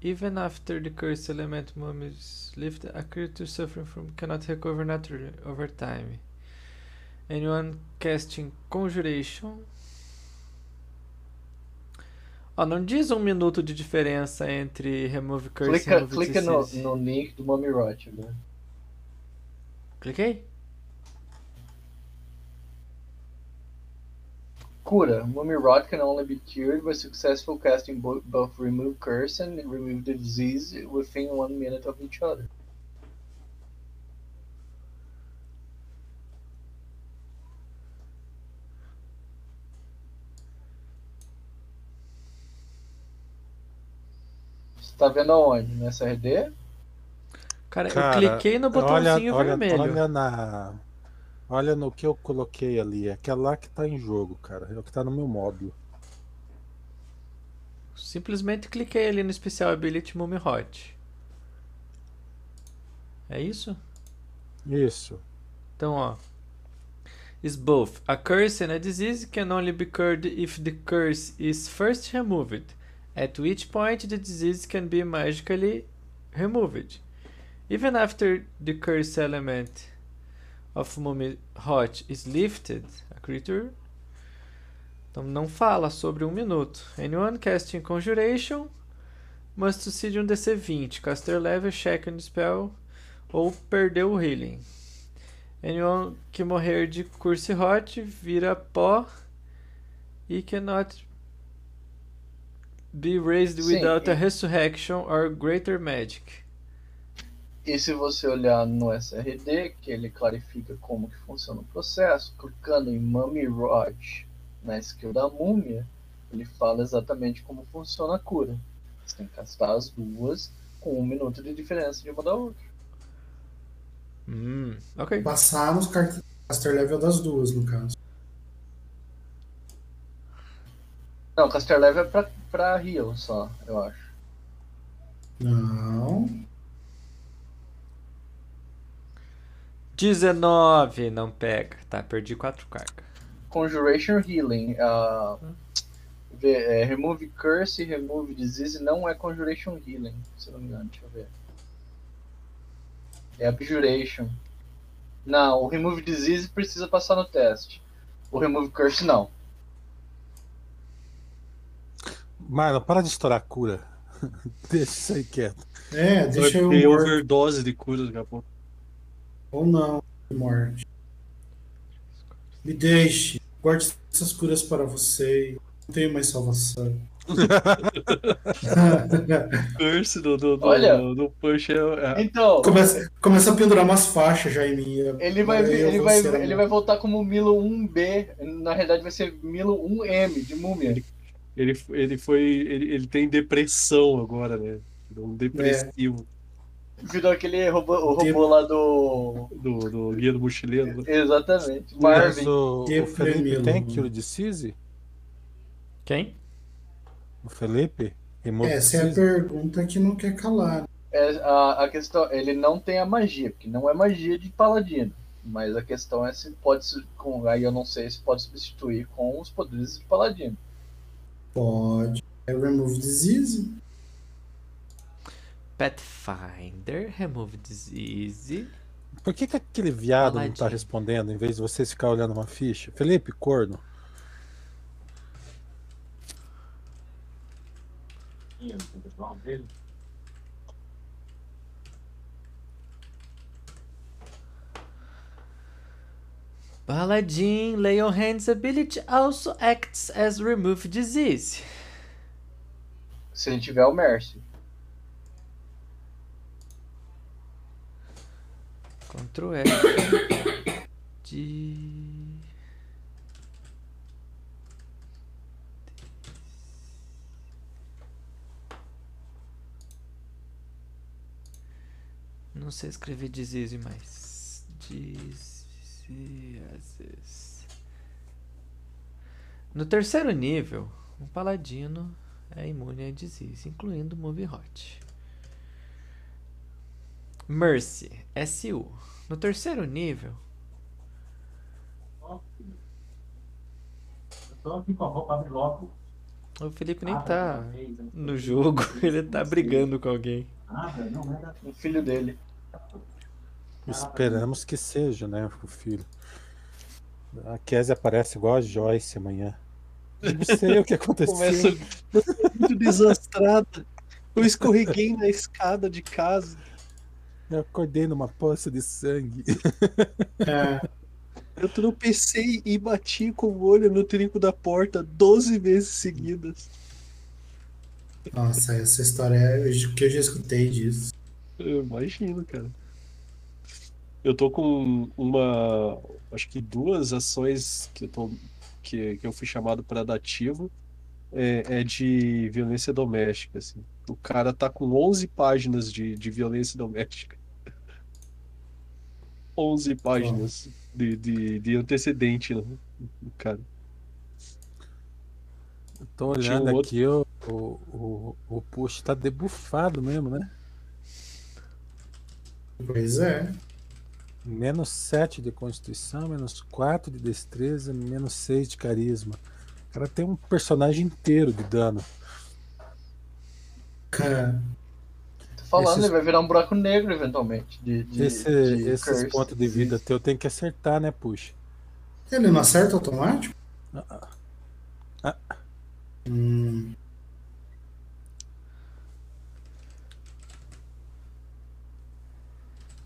[SPEAKER 7] Even after the curse element mum is lifted, a creature suffering from cannot recover naturally over time. Anyone casting Conjuration. Ó, não diz um minuto de diferença entre Remove Curse
[SPEAKER 5] Clica,
[SPEAKER 7] e Remove
[SPEAKER 5] clica no, no link do Mummy Rot agora.
[SPEAKER 7] Cliquei?
[SPEAKER 5] Cura. Mummy rot can only be cured by successful casting bo- both remove curse and remove the disease within one minute of each other. Você tá vendo aonde? Nessa RD?
[SPEAKER 7] Cara,
[SPEAKER 4] Cara,
[SPEAKER 7] eu cliquei no botãozinho
[SPEAKER 4] olha,
[SPEAKER 7] vermelho.
[SPEAKER 4] Olha, olha na. Olha no que eu coloquei ali. Aquela lá que tá em jogo, cara. É o que tá no meu módulo.
[SPEAKER 7] Simplesmente cliquei ali no Special Ability Mummy Hot. É isso?
[SPEAKER 4] Isso.
[SPEAKER 7] Então, ó. Is both a curse and a disease can only be cured if the curse is first removed, at which point the disease can be magically removed. Even after the curse element of Mummy Hot is lifted, a creature. Então não fala sobre um minuto. Anyone casting Conjuration must succeed um DC 20, caster level, check on spell ou perdeu o healing. Anyone que morrer de curse hot vira pó e cannot be raised
[SPEAKER 5] Sim,
[SPEAKER 7] without
[SPEAKER 5] e-
[SPEAKER 7] a resurrection or greater magic.
[SPEAKER 5] E se você olhar no SRD, que ele clarifica como que funciona o processo, clicando em Mummy Rod na skill da múmia, ele fala exatamente como funciona a cura. Você tem que castar as duas com um minuto de diferença de uma da outra.
[SPEAKER 7] Hum, ok.
[SPEAKER 2] Passar nos caster level das duas, no caso.
[SPEAKER 5] Não, caster level é pra, pra heal só, eu acho.
[SPEAKER 2] Não.
[SPEAKER 7] 19 não pega. Tá, perdi 4 cargas.
[SPEAKER 5] Conjuration Healing. ah, vê, é, remove Curse, Remove Disease não é Conjuration Healing, se não me engano, deixa eu ver. É Abjuration. Não, o Remove Disease precisa passar no teste. O Remove Curse não.
[SPEAKER 4] Marlon, para de estourar a cura. *laughs* Deixa isso aí quieto.
[SPEAKER 2] É, deixa eu morto.
[SPEAKER 6] overdose de cura daqui a pouco.
[SPEAKER 2] Ou não, morte. Me deixe. Guarde essas curas para você. Não tenho mais salvação. *laughs*
[SPEAKER 6] Curse do, do, do,
[SPEAKER 5] Olha.
[SPEAKER 6] do, do push é, é-
[SPEAKER 5] Então,
[SPEAKER 2] começa, começa a pendurar umas faixas já em mim.
[SPEAKER 5] ele vai, ele vai,
[SPEAKER 2] ser
[SPEAKER 5] ele vai voltar como Milo 1B. Na realidade vai ser Milo 1M, de múmia.
[SPEAKER 6] ele, ele foi. Ele, ele tem depressão agora, né? Um depressivo
[SPEAKER 5] Virou aquele robô, o robô lá do.
[SPEAKER 6] do, do Guia do Mochileiro.
[SPEAKER 5] Exatamente.
[SPEAKER 4] Mas
[SPEAKER 5] Marvin.
[SPEAKER 4] o, o Felipe tem Cure Disease?
[SPEAKER 7] Quem?
[SPEAKER 4] O Felipe? Remove
[SPEAKER 2] Essa é a pergunta que não quer calar.
[SPEAKER 5] É, a, a questão, ele não tem a magia, porque não é magia de paladino. Mas a questão é se pode se- com aí eu não sei se pode substituir com os poderes de paladino.
[SPEAKER 2] Pode. É Remove Disease?
[SPEAKER 7] Pathfinder, Remove Disease.
[SPEAKER 4] Por que, que aquele viado não tá respondendo em vez de vocês ficar olhando uma ficha? Felipe, corno.
[SPEAKER 9] Ih, eu não tô pessoal dele.
[SPEAKER 7] Paladin, Lay on Hands ability also acts as Remove Disease.
[SPEAKER 5] Se ele tiver o Mercy.
[SPEAKER 7] Ctrl F. De. Não sei escrever disease mais. Diseases. No terceiro nível, um paladino é imune a disease, incluindo Move Hot. Mercy, SU. No terceiro nível,
[SPEAKER 9] Ó, filho. Eu tô aqui com a roupa, abre logo.
[SPEAKER 7] o Felipe nem
[SPEAKER 9] Abre
[SPEAKER 7] tá
[SPEAKER 9] vez, né?
[SPEAKER 7] no jogo, *laughs* ele tá brigando com alguém.
[SPEAKER 9] É
[SPEAKER 5] O filho dele.
[SPEAKER 4] Esperamos que seja, né, o filho. A Kézia aparece igual a Joyce amanhã. Não sei o que aconteceu.
[SPEAKER 6] Começa muito desastrada. Eu escorreguei na escada de casa.
[SPEAKER 4] Eu acordei numa poça de sangue.
[SPEAKER 2] É, *laughs*
[SPEAKER 6] Eu tropecei e bati com o olho no trinco da porta 12 vezes seguidas.
[SPEAKER 2] Nossa, essa história é o que eu já escutei disso.
[SPEAKER 6] Eu imagino, cara. Eu tô com uma. Acho que duas ações que eu, tô, que, que eu fui chamado para dar ativo. É, é de violência doméstica, assim. O cara tá com 11 páginas de, de violência doméstica. 11 páginas de, de, de antecedente, né? O cara.
[SPEAKER 4] Eu tô olhando
[SPEAKER 6] um outro-
[SPEAKER 4] aqui, o, o, o, o push tá debufado mesmo, né?
[SPEAKER 2] Pois é.
[SPEAKER 4] Menos 7 de constituição, menos 4 de destreza, menos 6 de carisma. O cara tem um personagem inteiro de dano.
[SPEAKER 2] Cara,
[SPEAKER 5] falando,
[SPEAKER 4] Esses-
[SPEAKER 5] ele vai virar um buraco negro eventualmente. De, de,
[SPEAKER 4] Esse,
[SPEAKER 5] de
[SPEAKER 4] esses
[SPEAKER 5] curse.
[SPEAKER 4] pontos de vida teu tem que acertar, né, push?
[SPEAKER 2] ele não acerta automático?
[SPEAKER 4] Ah, ah.
[SPEAKER 2] Hum,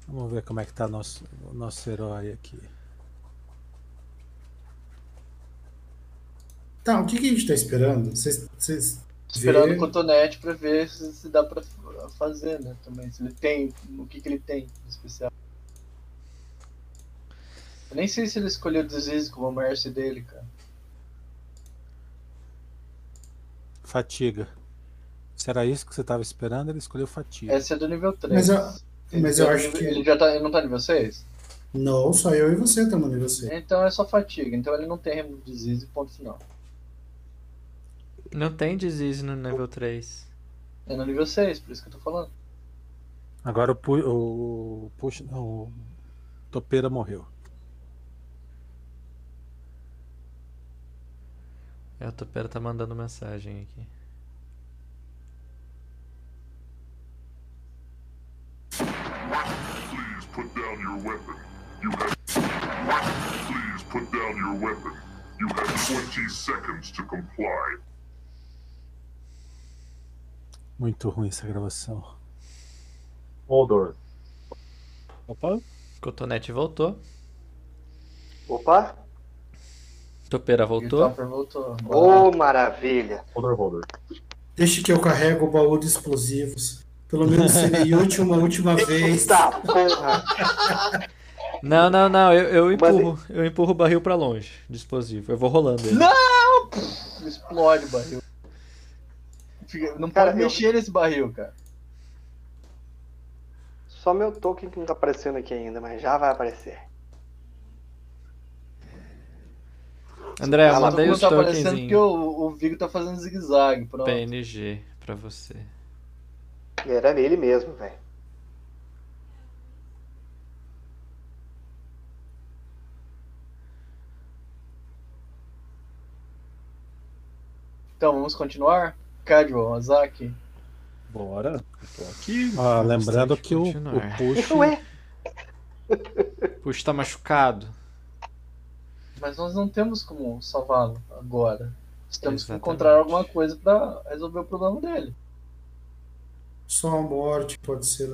[SPEAKER 4] Vamos ver como é que tá nosso, o nosso herói aqui.
[SPEAKER 2] Tá, o que, que a gente tá esperando? Vocês.
[SPEAKER 5] Esperando o cotonete pra ver se, se dá pra fazer, né? Também. Se ele tem. O que, que ele tem de especial. Eu nem sei se ele escolheu Disease como a mercy dele, cara.
[SPEAKER 4] Fatiga. Se era isso que você tava esperando, ele escolheu fatiga.
[SPEAKER 5] Essa é do nível 3.
[SPEAKER 2] Mas eu- mas eu acho
[SPEAKER 5] nível-
[SPEAKER 2] que-
[SPEAKER 5] Ele já tá. Ele não tá nível 6?
[SPEAKER 2] Não, só eu e você estamos nível 6.
[SPEAKER 5] Então é só fatiga. Então ele não tem remove disease, ponto final.
[SPEAKER 7] Não tem disease no nível 3.
[SPEAKER 5] É no nível 6, por isso que eu tô falando.
[SPEAKER 4] Agora o, pu o push, não, o topeira morreu.
[SPEAKER 7] É, o Topera tá mandando mensagem aqui.
[SPEAKER 10] Please put down your weapon. You have. Please put down your weapon. You have 20 seconds to comply.
[SPEAKER 4] Muito ruim essa gravação.
[SPEAKER 11] Moldor.
[SPEAKER 6] Opa,
[SPEAKER 7] Cotonete voltou.
[SPEAKER 8] Opa!
[SPEAKER 7] Topeira
[SPEAKER 5] o
[SPEAKER 7] voltou.
[SPEAKER 5] Topper voltou.
[SPEAKER 8] Ô, maravilha!
[SPEAKER 11] Moldor, Moldor.
[SPEAKER 2] Deixa que eu carrego o baú de explosivos. Pelo menos serei útil uma última vez.
[SPEAKER 8] Eita porra!
[SPEAKER 7] Não, não, não. Eu, eu
[SPEAKER 8] Mas-
[SPEAKER 7] empurro. Eu empurro o barril pra longe de explosivo. Eu vou rolando ele.
[SPEAKER 5] Não! Explode o barril. Não
[SPEAKER 8] Cara,
[SPEAKER 5] pode
[SPEAKER 8] eu-
[SPEAKER 5] mexer nesse barril, cara.
[SPEAKER 8] Só meu token que não tá aparecendo aqui ainda, mas já vai aparecer.
[SPEAKER 7] André,
[SPEAKER 8] Ah,
[SPEAKER 7] mandei
[SPEAKER 5] Não
[SPEAKER 7] os
[SPEAKER 5] tá aparecendo porque o, o Vigo tá fazendo zigue-zague. Pronto.
[SPEAKER 7] PNG pra você.
[SPEAKER 8] Era ele mesmo, velho.
[SPEAKER 5] Então, vamos continuar? Casual, Azaki.
[SPEAKER 6] bora. Eu tô aqui.
[SPEAKER 7] Vamos
[SPEAKER 4] lembrando
[SPEAKER 7] que
[SPEAKER 4] que o, o push.
[SPEAKER 8] Ué,
[SPEAKER 7] Puxa, tá machucado.
[SPEAKER 5] Mas nós não temos como salvá-lo agora. Nós temos que
[SPEAKER 7] Exatamente.
[SPEAKER 5] encontrar alguma coisa pra resolver o problema dele.
[SPEAKER 2] Só a morte pode ser.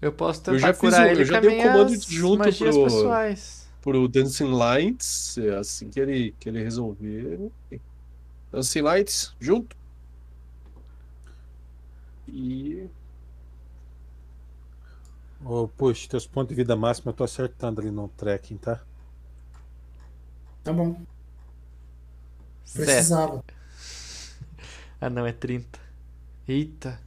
[SPEAKER 7] Eu posso
[SPEAKER 6] Eu
[SPEAKER 7] tentar
[SPEAKER 6] já fiz
[SPEAKER 7] curar
[SPEAKER 6] o-
[SPEAKER 7] ele
[SPEAKER 6] eu já
[SPEAKER 7] com
[SPEAKER 6] dei o comando junto pro-
[SPEAKER 7] pessoais.
[SPEAKER 6] Pro Dancing Lights, é assim que ele, que ele resolver. Dancing Lights, junto. E.
[SPEAKER 4] Ô, push, teus pontos de vida máxima eu tô acertando ali no tracking, tá?
[SPEAKER 2] Tá bom.
[SPEAKER 7] Zé.
[SPEAKER 2] Precisava.
[SPEAKER 7] Ah não, é 30. Eita.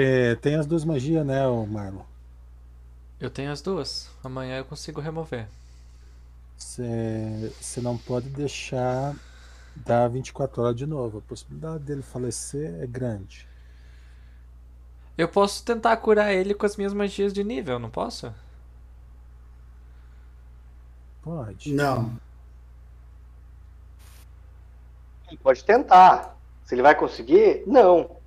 [SPEAKER 4] Você tem as duas magias, né, Marlon?
[SPEAKER 7] Eu tenho as duas. Amanhã eu consigo remover.
[SPEAKER 4] Você você não pode deixar dar 24 horas de novo. A possibilidade dele falecer é grande.
[SPEAKER 7] Eu posso tentar curar ele com as minhas magias de nível, não posso?
[SPEAKER 4] Pode.
[SPEAKER 2] Não.
[SPEAKER 8] pode tentar. Se ele vai conseguir? Não.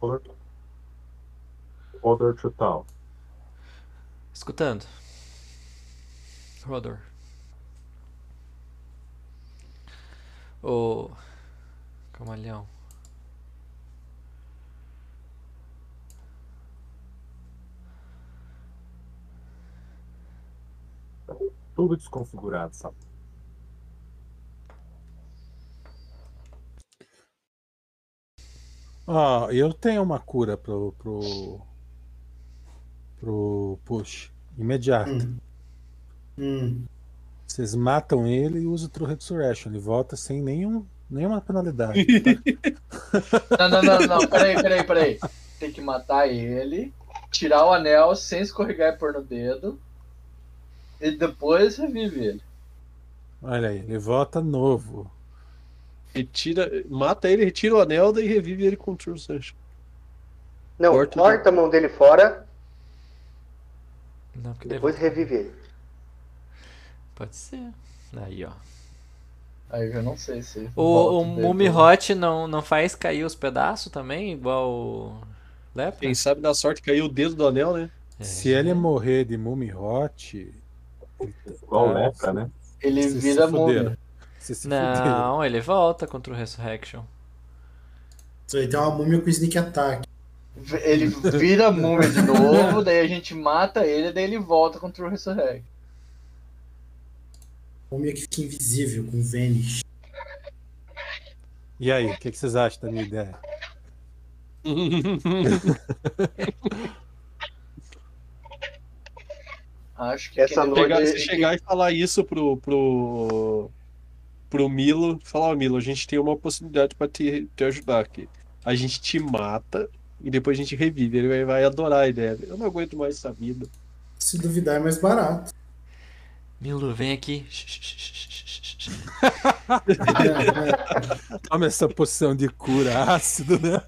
[SPEAKER 11] Order. Order to town.
[SPEAKER 7] Escutando. Rodor. Ô. Camalhão.
[SPEAKER 11] Tudo desconfigurado, sabe?
[SPEAKER 4] Ó, eu tenho uma cura pro. pro. pro push. Imediato.
[SPEAKER 2] Hum. Hum.
[SPEAKER 4] Vocês matam ele e usam o True Resurrection. Ele volta sem nenhum, nenhuma penalidade. *laughs*
[SPEAKER 5] Não, não, não, não. Peraí, peraí, peraí. Tem que matar ele, tirar o anel sem escorregar e pôr no dedo. E depois revive ele.
[SPEAKER 4] Olha aí, ele volta novo.
[SPEAKER 6] Retira, mata ele, retira o anel daí revive ele com o True Search.
[SPEAKER 8] Não,
[SPEAKER 6] Corta
[SPEAKER 8] corta,
[SPEAKER 6] o-
[SPEAKER 8] a mão dele fora
[SPEAKER 7] Não,
[SPEAKER 8] e depois
[SPEAKER 7] volta.
[SPEAKER 8] revive ele.
[SPEAKER 7] Pode ser. Aí, ó.
[SPEAKER 5] Aí eu já não sei se.
[SPEAKER 7] O, o
[SPEAKER 5] depois.
[SPEAKER 7] Mummy Hot não, não faz cair os pedaços também, igual o Lepra?
[SPEAKER 6] Quem sabe dá sorte caiu o dedo do anel, né?
[SPEAKER 7] É.
[SPEAKER 4] Se ele morrer de Mummy Hot.
[SPEAKER 11] Igual
[SPEAKER 4] tá-
[SPEAKER 11] lepra, né?
[SPEAKER 5] Ele vira múmia.
[SPEAKER 4] Vocês se.
[SPEAKER 7] Não, ele volta contra o Resurrection.
[SPEAKER 2] Isso aí tem uma múmia com sneak attack.
[SPEAKER 5] Ele vira múmia de novo, daí a gente mata ele, daí ele volta contra o Resurrect.
[SPEAKER 2] Múmia que fica invisível, com Vanish.
[SPEAKER 4] E aí, o que, que vocês acham da minha ideia?
[SPEAKER 5] Acho que
[SPEAKER 8] Essa noite-
[SPEAKER 6] Pegar,
[SPEAKER 5] depende-
[SPEAKER 6] você chegar e falar isso pro, pro, pro Milo, falar, ó Milo, a gente tem uma possibilidade pra te, te ajudar aqui. A gente te mata e depois a gente revive. Ele vai, vai adorar a ideia. Eu não aguento mais essa vida.
[SPEAKER 2] Se duvidar, é mais barato.
[SPEAKER 7] Milo, vem aqui. *laughs*
[SPEAKER 4] Toma essa poção de cura ácido, né?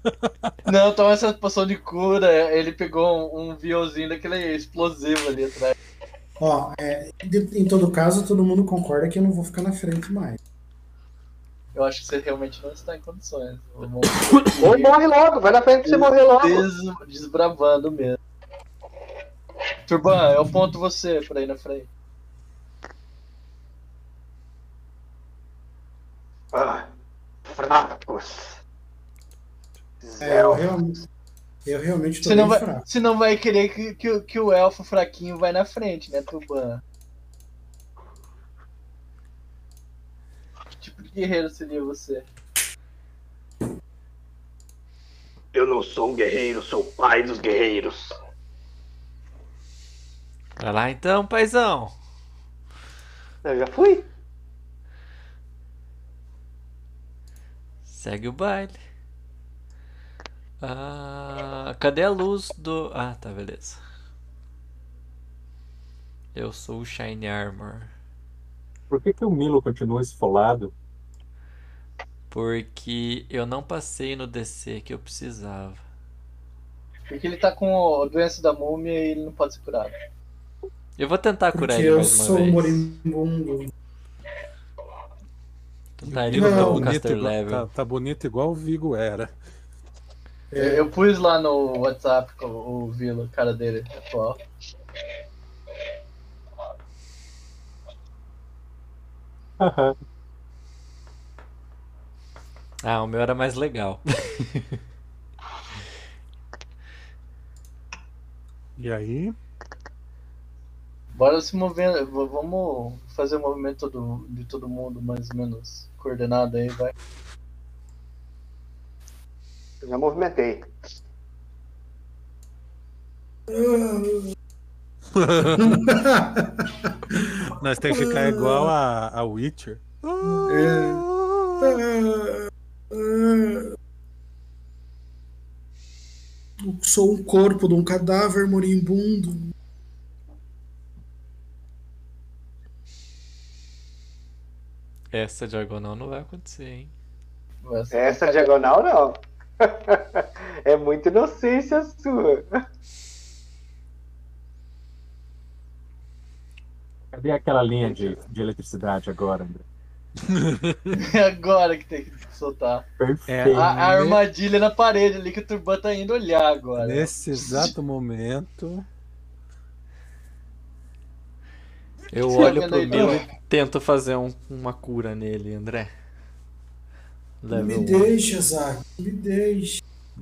[SPEAKER 5] Não, toma essa poção de cura. Ele pegou um, um violzinho daquele explosivo ali atrás.
[SPEAKER 2] Ó, é, em todo caso, todo mundo concorda que eu não vou ficar na frente mais.
[SPEAKER 5] Eu acho que você realmente não está em condições. *coughs*
[SPEAKER 8] Ou morre logo, vai na frente pra você morrer logo.
[SPEAKER 5] des- desbravando mesmo. Turban, eu aponto você pra ir na frente.
[SPEAKER 8] Ah, fracos.
[SPEAKER 2] É, eu realmente, eu realmente tô
[SPEAKER 5] Você não,
[SPEAKER 2] bem
[SPEAKER 5] vai,
[SPEAKER 2] fraco.
[SPEAKER 5] você não vai querer que, que, o- que o elfo fraquinho vai na frente, né, Turban? Que tipo de guerreiro seria você?
[SPEAKER 8] Eu não sou um guerreiro, sou o pai dos guerreiros.
[SPEAKER 7] Vai lá então, paizão.
[SPEAKER 8] Eu já fui.
[SPEAKER 7] Segue o baile. Ah, cadê a luz do. Ah, tá, beleza. Eu sou o Shine Armor.
[SPEAKER 11] Por que, que o Milo continua esfolado?
[SPEAKER 7] Porque eu não passei no DC que eu precisava.
[SPEAKER 5] Porque ele tá com a doença da múmia e ele não pode ser curado.
[SPEAKER 7] Eu vou tentar curar
[SPEAKER 2] Porque
[SPEAKER 7] ele
[SPEAKER 2] eu
[SPEAKER 7] mais uma
[SPEAKER 2] sou um
[SPEAKER 7] vez.
[SPEAKER 2] moribundo.
[SPEAKER 7] Tentar ele
[SPEAKER 4] Tá
[SPEAKER 7] no
[SPEAKER 2] Não,
[SPEAKER 4] bonito,
[SPEAKER 7] caster
[SPEAKER 4] igual,
[SPEAKER 7] level.
[SPEAKER 4] tá, tá bonito igual o Vigo era.
[SPEAKER 5] Eu, eu pus lá no WhatsApp com o o Vila, cara dele atual.
[SPEAKER 11] Haha.
[SPEAKER 7] Ah, o meu era mais legal.
[SPEAKER 4] E aí?
[SPEAKER 5] Bora se mover, vamos fazer o movimento do, de todo mundo mais ou menos coordenado aí, vai.
[SPEAKER 8] Eu já movimentei. *laughs*
[SPEAKER 4] Nós temos que ficar igual a, a Witcher.
[SPEAKER 2] Eu sou um corpo de um cadáver moribundo.
[SPEAKER 7] Essa diagonal não vai acontecer, hein?
[SPEAKER 8] Essa diagonal não. *laughs* é muita inocência sua.
[SPEAKER 3] Cadê aquela linha de, de eletricidade agora, André?
[SPEAKER 5] É *laughs* agora que tem que soltar.
[SPEAKER 3] Perfeito.
[SPEAKER 5] A, a armadilha na parede ali que o Turban tá indo olhar agora.
[SPEAKER 4] Nesse exato momento.
[SPEAKER 7] Eu olho pro
[SPEAKER 5] não?
[SPEAKER 7] e tento fazer um- uma cura nele, André.
[SPEAKER 2] Me
[SPEAKER 7] Level um.
[SPEAKER 2] deixa, Zack. Me deixa.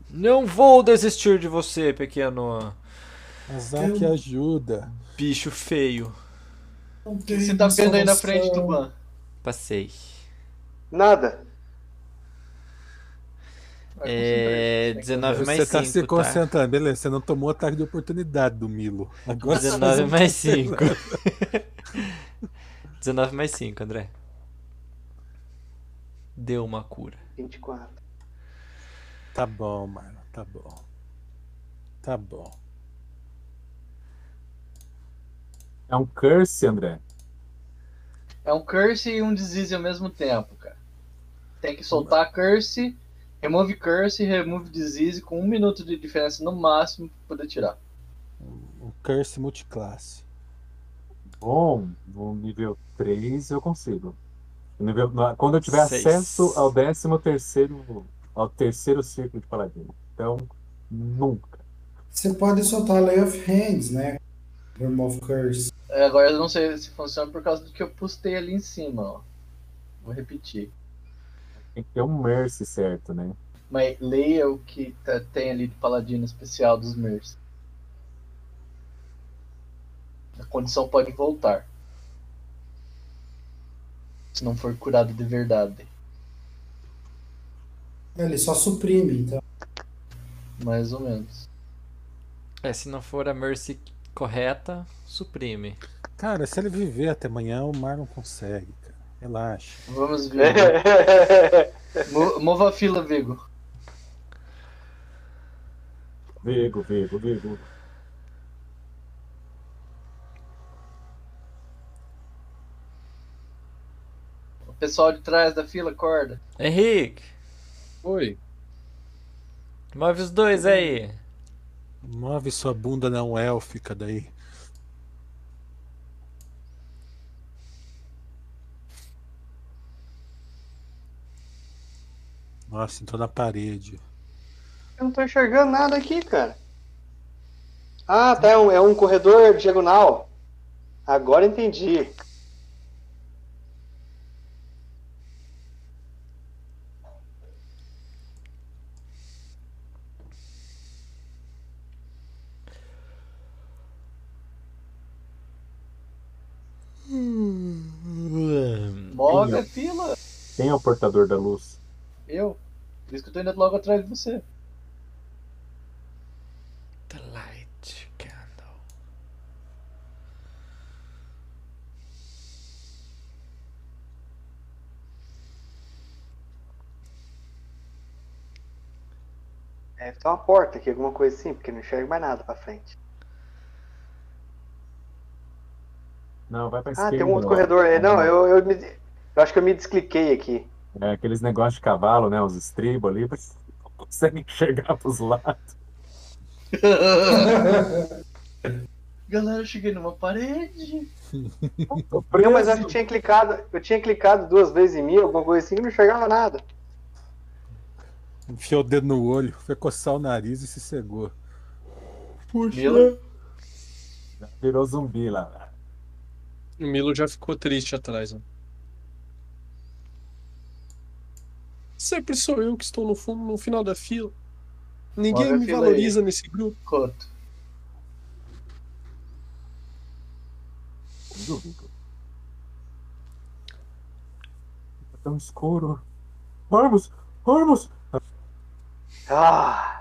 [SPEAKER 7] Não vou desistir de você, pequeno
[SPEAKER 4] Azak
[SPEAKER 2] Eu-
[SPEAKER 4] ajuda.
[SPEAKER 7] bicho feio.
[SPEAKER 5] O que você tá vendo aí na frente, Turban?
[SPEAKER 7] Passei.
[SPEAKER 8] Nada.
[SPEAKER 7] É,
[SPEAKER 5] concentrar, tem que
[SPEAKER 7] 19 mais
[SPEAKER 4] Você
[SPEAKER 7] 5,
[SPEAKER 4] tá se
[SPEAKER 7] tá?
[SPEAKER 4] concentrando. Beleza, você não tomou ataque de oportunidade do Milo. Agora você
[SPEAKER 7] 19
[SPEAKER 4] faz um
[SPEAKER 7] mais 5.
[SPEAKER 4] concentrado.
[SPEAKER 7] 19 mais 5, André. Deu uma cura.
[SPEAKER 8] 24.
[SPEAKER 4] Tá bom, mano. Tá bom. Tá bom.
[SPEAKER 3] É um curse, André.
[SPEAKER 5] É um curse e um disease ao mesmo tempo, cara. Tem que soltar curse, remove curse, remove disease com um minuto de diferença no máximo pra poder tirar.
[SPEAKER 4] Um curse multiclasse.
[SPEAKER 3] Bom, no nível 3 eu consigo. Nível- quando eu tiver
[SPEAKER 7] Seis.
[SPEAKER 3] acesso ao 13 terceiro, ao terceiro círculo de paladino. Então, nunca.
[SPEAKER 2] Você pode soltar Lay of Hands, né? Remove Curse.
[SPEAKER 5] É, agora eu não sei se funciona por causa do que eu postei ali em cima, ó. Vou repetir.
[SPEAKER 3] Tem que ter um mercy certo, né?
[SPEAKER 5] Mas leia o que tá- tem ali de paladino especial dos Mercy. A condição pode voltar. Se não for curado de verdade.
[SPEAKER 2] Ele só suprime, então.
[SPEAKER 5] Mais ou menos.
[SPEAKER 7] É, se não for a Mercy correta, suprime.
[SPEAKER 4] Cara, se ele viver até amanhã, o Mar não consegue. Relaxa.
[SPEAKER 5] Vamos ver. *laughs* Mo- Mova a fila, Vigo.
[SPEAKER 3] Vigo, Vigo, Vigo.
[SPEAKER 5] O pessoal de trás da fila, acorda.
[SPEAKER 7] Henrique,
[SPEAKER 6] Oi.
[SPEAKER 7] move os dois aí.
[SPEAKER 4] Move sua bunda não élfica daí. Nossa, entrou na parede.
[SPEAKER 8] Eu não tô enxergando nada aqui, cara. Ah, tá. É um, é um corredor diagonal. Agora entendi.
[SPEAKER 5] Move a fila.
[SPEAKER 3] Quem é o portador da luz?
[SPEAKER 5] Eu. Por isso que eu tô indo logo atrás de você.
[SPEAKER 7] The light candle.
[SPEAKER 8] Deve ter uma porta aqui, alguma coisa assim, porque não enxergo mais nada pra frente.
[SPEAKER 3] Não, vai pra
[SPEAKER 8] Ah,
[SPEAKER 3] esquerda.
[SPEAKER 8] tem um outro corredor aí. Não, eu, eu, me- eu acho que eu me descliquei aqui.
[SPEAKER 3] É aqueles negócios de cavalo, né? Os estribos ali, *laughs* mas não consegue enxergar pros lados. *laughs*
[SPEAKER 5] Galera, eu cheguei numa parede. *laughs*
[SPEAKER 8] Não, mas eu acho
[SPEAKER 3] preso.
[SPEAKER 8] que tinha clicado, eu tinha clicado duas vezes em mim, alguma coisa assim, e não enxergava nada.
[SPEAKER 4] Enfiou o dedo no olho, foi coçar o nariz e se cegou.
[SPEAKER 5] Milo?
[SPEAKER 3] Já Virou zumbi lá.
[SPEAKER 6] O Milo já ficou triste atrás. Ó. Sempre sou eu que estou no fundo, no final da fila. Ninguém
[SPEAKER 5] Olha
[SPEAKER 6] me valoriza nesse grupo.
[SPEAKER 5] Coto.
[SPEAKER 3] Vigo. Tá tão escuro. Vamos, vamos.
[SPEAKER 8] Ah,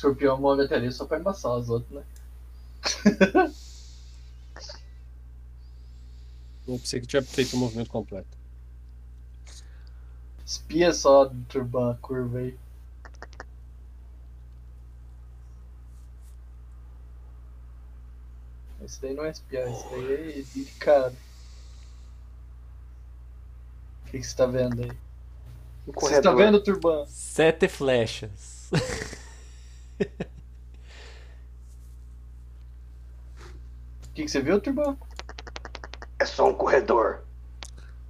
[SPEAKER 5] O escorpião move até ali só pra embaçar os outros, né? *laughs*
[SPEAKER 6] Eu pensei que tinha feito o movimento completo.
[SPEAKER 5] Espia só do Turban a curva aí. Esse daí não é espiar, esse daí é delicado. O que, que você tá vendo aí?
[SPEAKER 8] No
[SPEAKER 5] Você tá vendo, Turban?
[SPEAKER 7] Sete flechas. *laughs*
[SPEAKER 5] que, que você viu, Turban?
[SPEAKER 8] É só um corredor.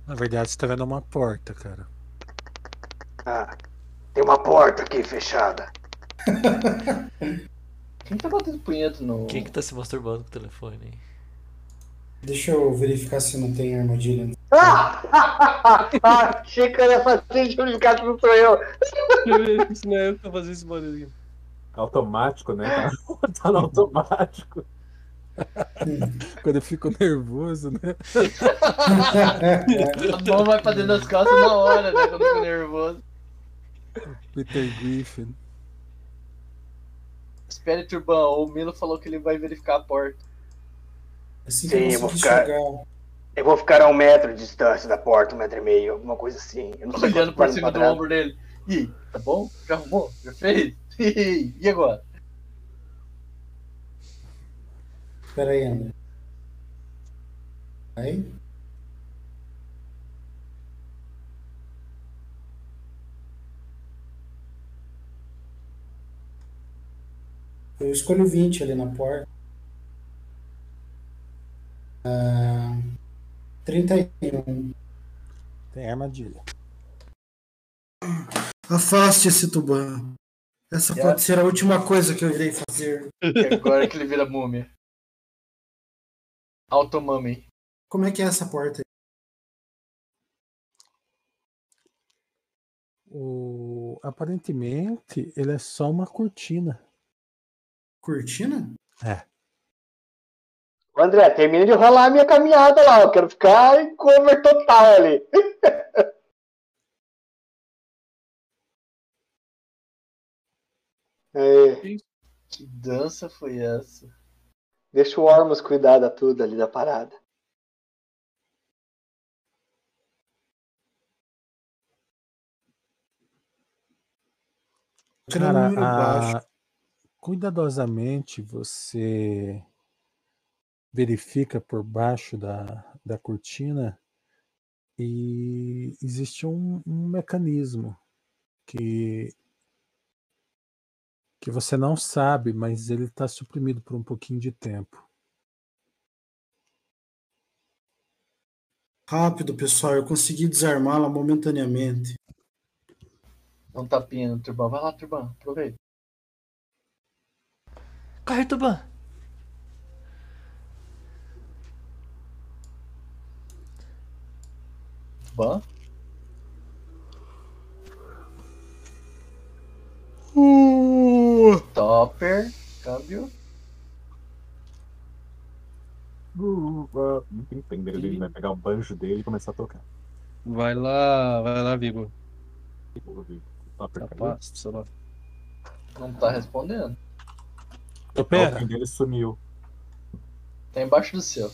[SPEAKER 4] Na verdade, você tá vendo uma porta, cara.
[SPEAKER 8] Ah, tem uma porta aqui fechada. *laughs*
[SPEAKER 5] Quem tá batendo punheta no.
[SPEAKER 7] Quem que tá se masturbando com o telefone aí?
[SPEAKER 2] Deixa eu verificar se não tem armadilha.
[SPEAKER 8] Ah! *laughs* Achei que eu ia fazer justificar que não sou eu.
[SPEAKER 6] Isso não é eu que tô fazendo esse barulho.
[SPEAKER 11] Automático, né? *laughs* Tá no automático. *laughs*
[SPEAKER 4] Quando eu fico nervoso, né?
[SPEAKER 5] A mão vai pra dentro das costas na hora, né? Quando eu fico nervoso.
[SPEAKER 4] Peter Griffin.
[SPEAKER 5] Espere, Turban. O Milo falou que ele vai verificar a porta.
[SPEAKER 2] Assim
[SPEAKER 8] Sim, eu vou ficar-
[SPEAKER 2] chegar.
[SPEAKER 8] Eu vou ficar a um metro de distância da porta, um metro e meio, alguma coisa assim. Eu não sei
[SPEAKER 5] Olhando
[SPEAKER 8] quantos
[SPEAKER 5] por cima do ombro dele. Ih, tá bom? Já arrumou? Já fez? *laughs* E agora?
[SPEAKER 2] Pera aí, André. Aí? Eu escolho 20 ali na porta. Ah, 31.
[SPEAKER 4] Tem armadilha.
[SPEAKER 2] Afaste esse tuban. Essa pode ser a última coisa que eu irei fazer. *laughs*
[SPEAKER 5] E agora que ele vira múmia. Automummy.
[SPEAKER 2] Como é que é essa porta aí?
[SPEAKER 4] O... Aparentemente, ele é só uma cortina.
[SPEAKER 2] Cortina?
[SPEAKER 4] É.
[SPEAKER 8] André, termina de rolar a minha caminhada lá. Eu quero ficar em cover total ali. Aí, *laughs*
[SPEAKER 5] Que dança foi essa?
[SPEAKER 8] Deixa o Ormus cuidar da tudo ali da parada.
[SPEAKER 4] Cara, a- cuidadosamente você verifica por baixo da, da cortina e existe um, um mecanismo que, que você não sabe, mas ele está suprimido por um pouquinho de tempo.
[SPEAKER 2] Rápido, pessoal. Eu consegui desarmá-la momentaneamente.
[SPEAKER 5] Dá um tapinha no Turban. Vai lá, Turban. Aproveita.
[SPEAKER 7] Corre, Tuban!
[SPEAKER 5] Turban? Topper. Câmbio.
[SPEAKER 11] Ele vai pegar o banjo dele e começar a tocar.
[SPEAKER 6] Vai lá, vai lá, Vigo.
[SPEAKER 11] Topper caiu.
[SPEAKER 6] Capaz, sei lá.
[SPEAKER 5] Não tá respondendo.
[SPEAKER 11] O token dele sumiu.
[SPEAKER 5] Tá embaixo do seu.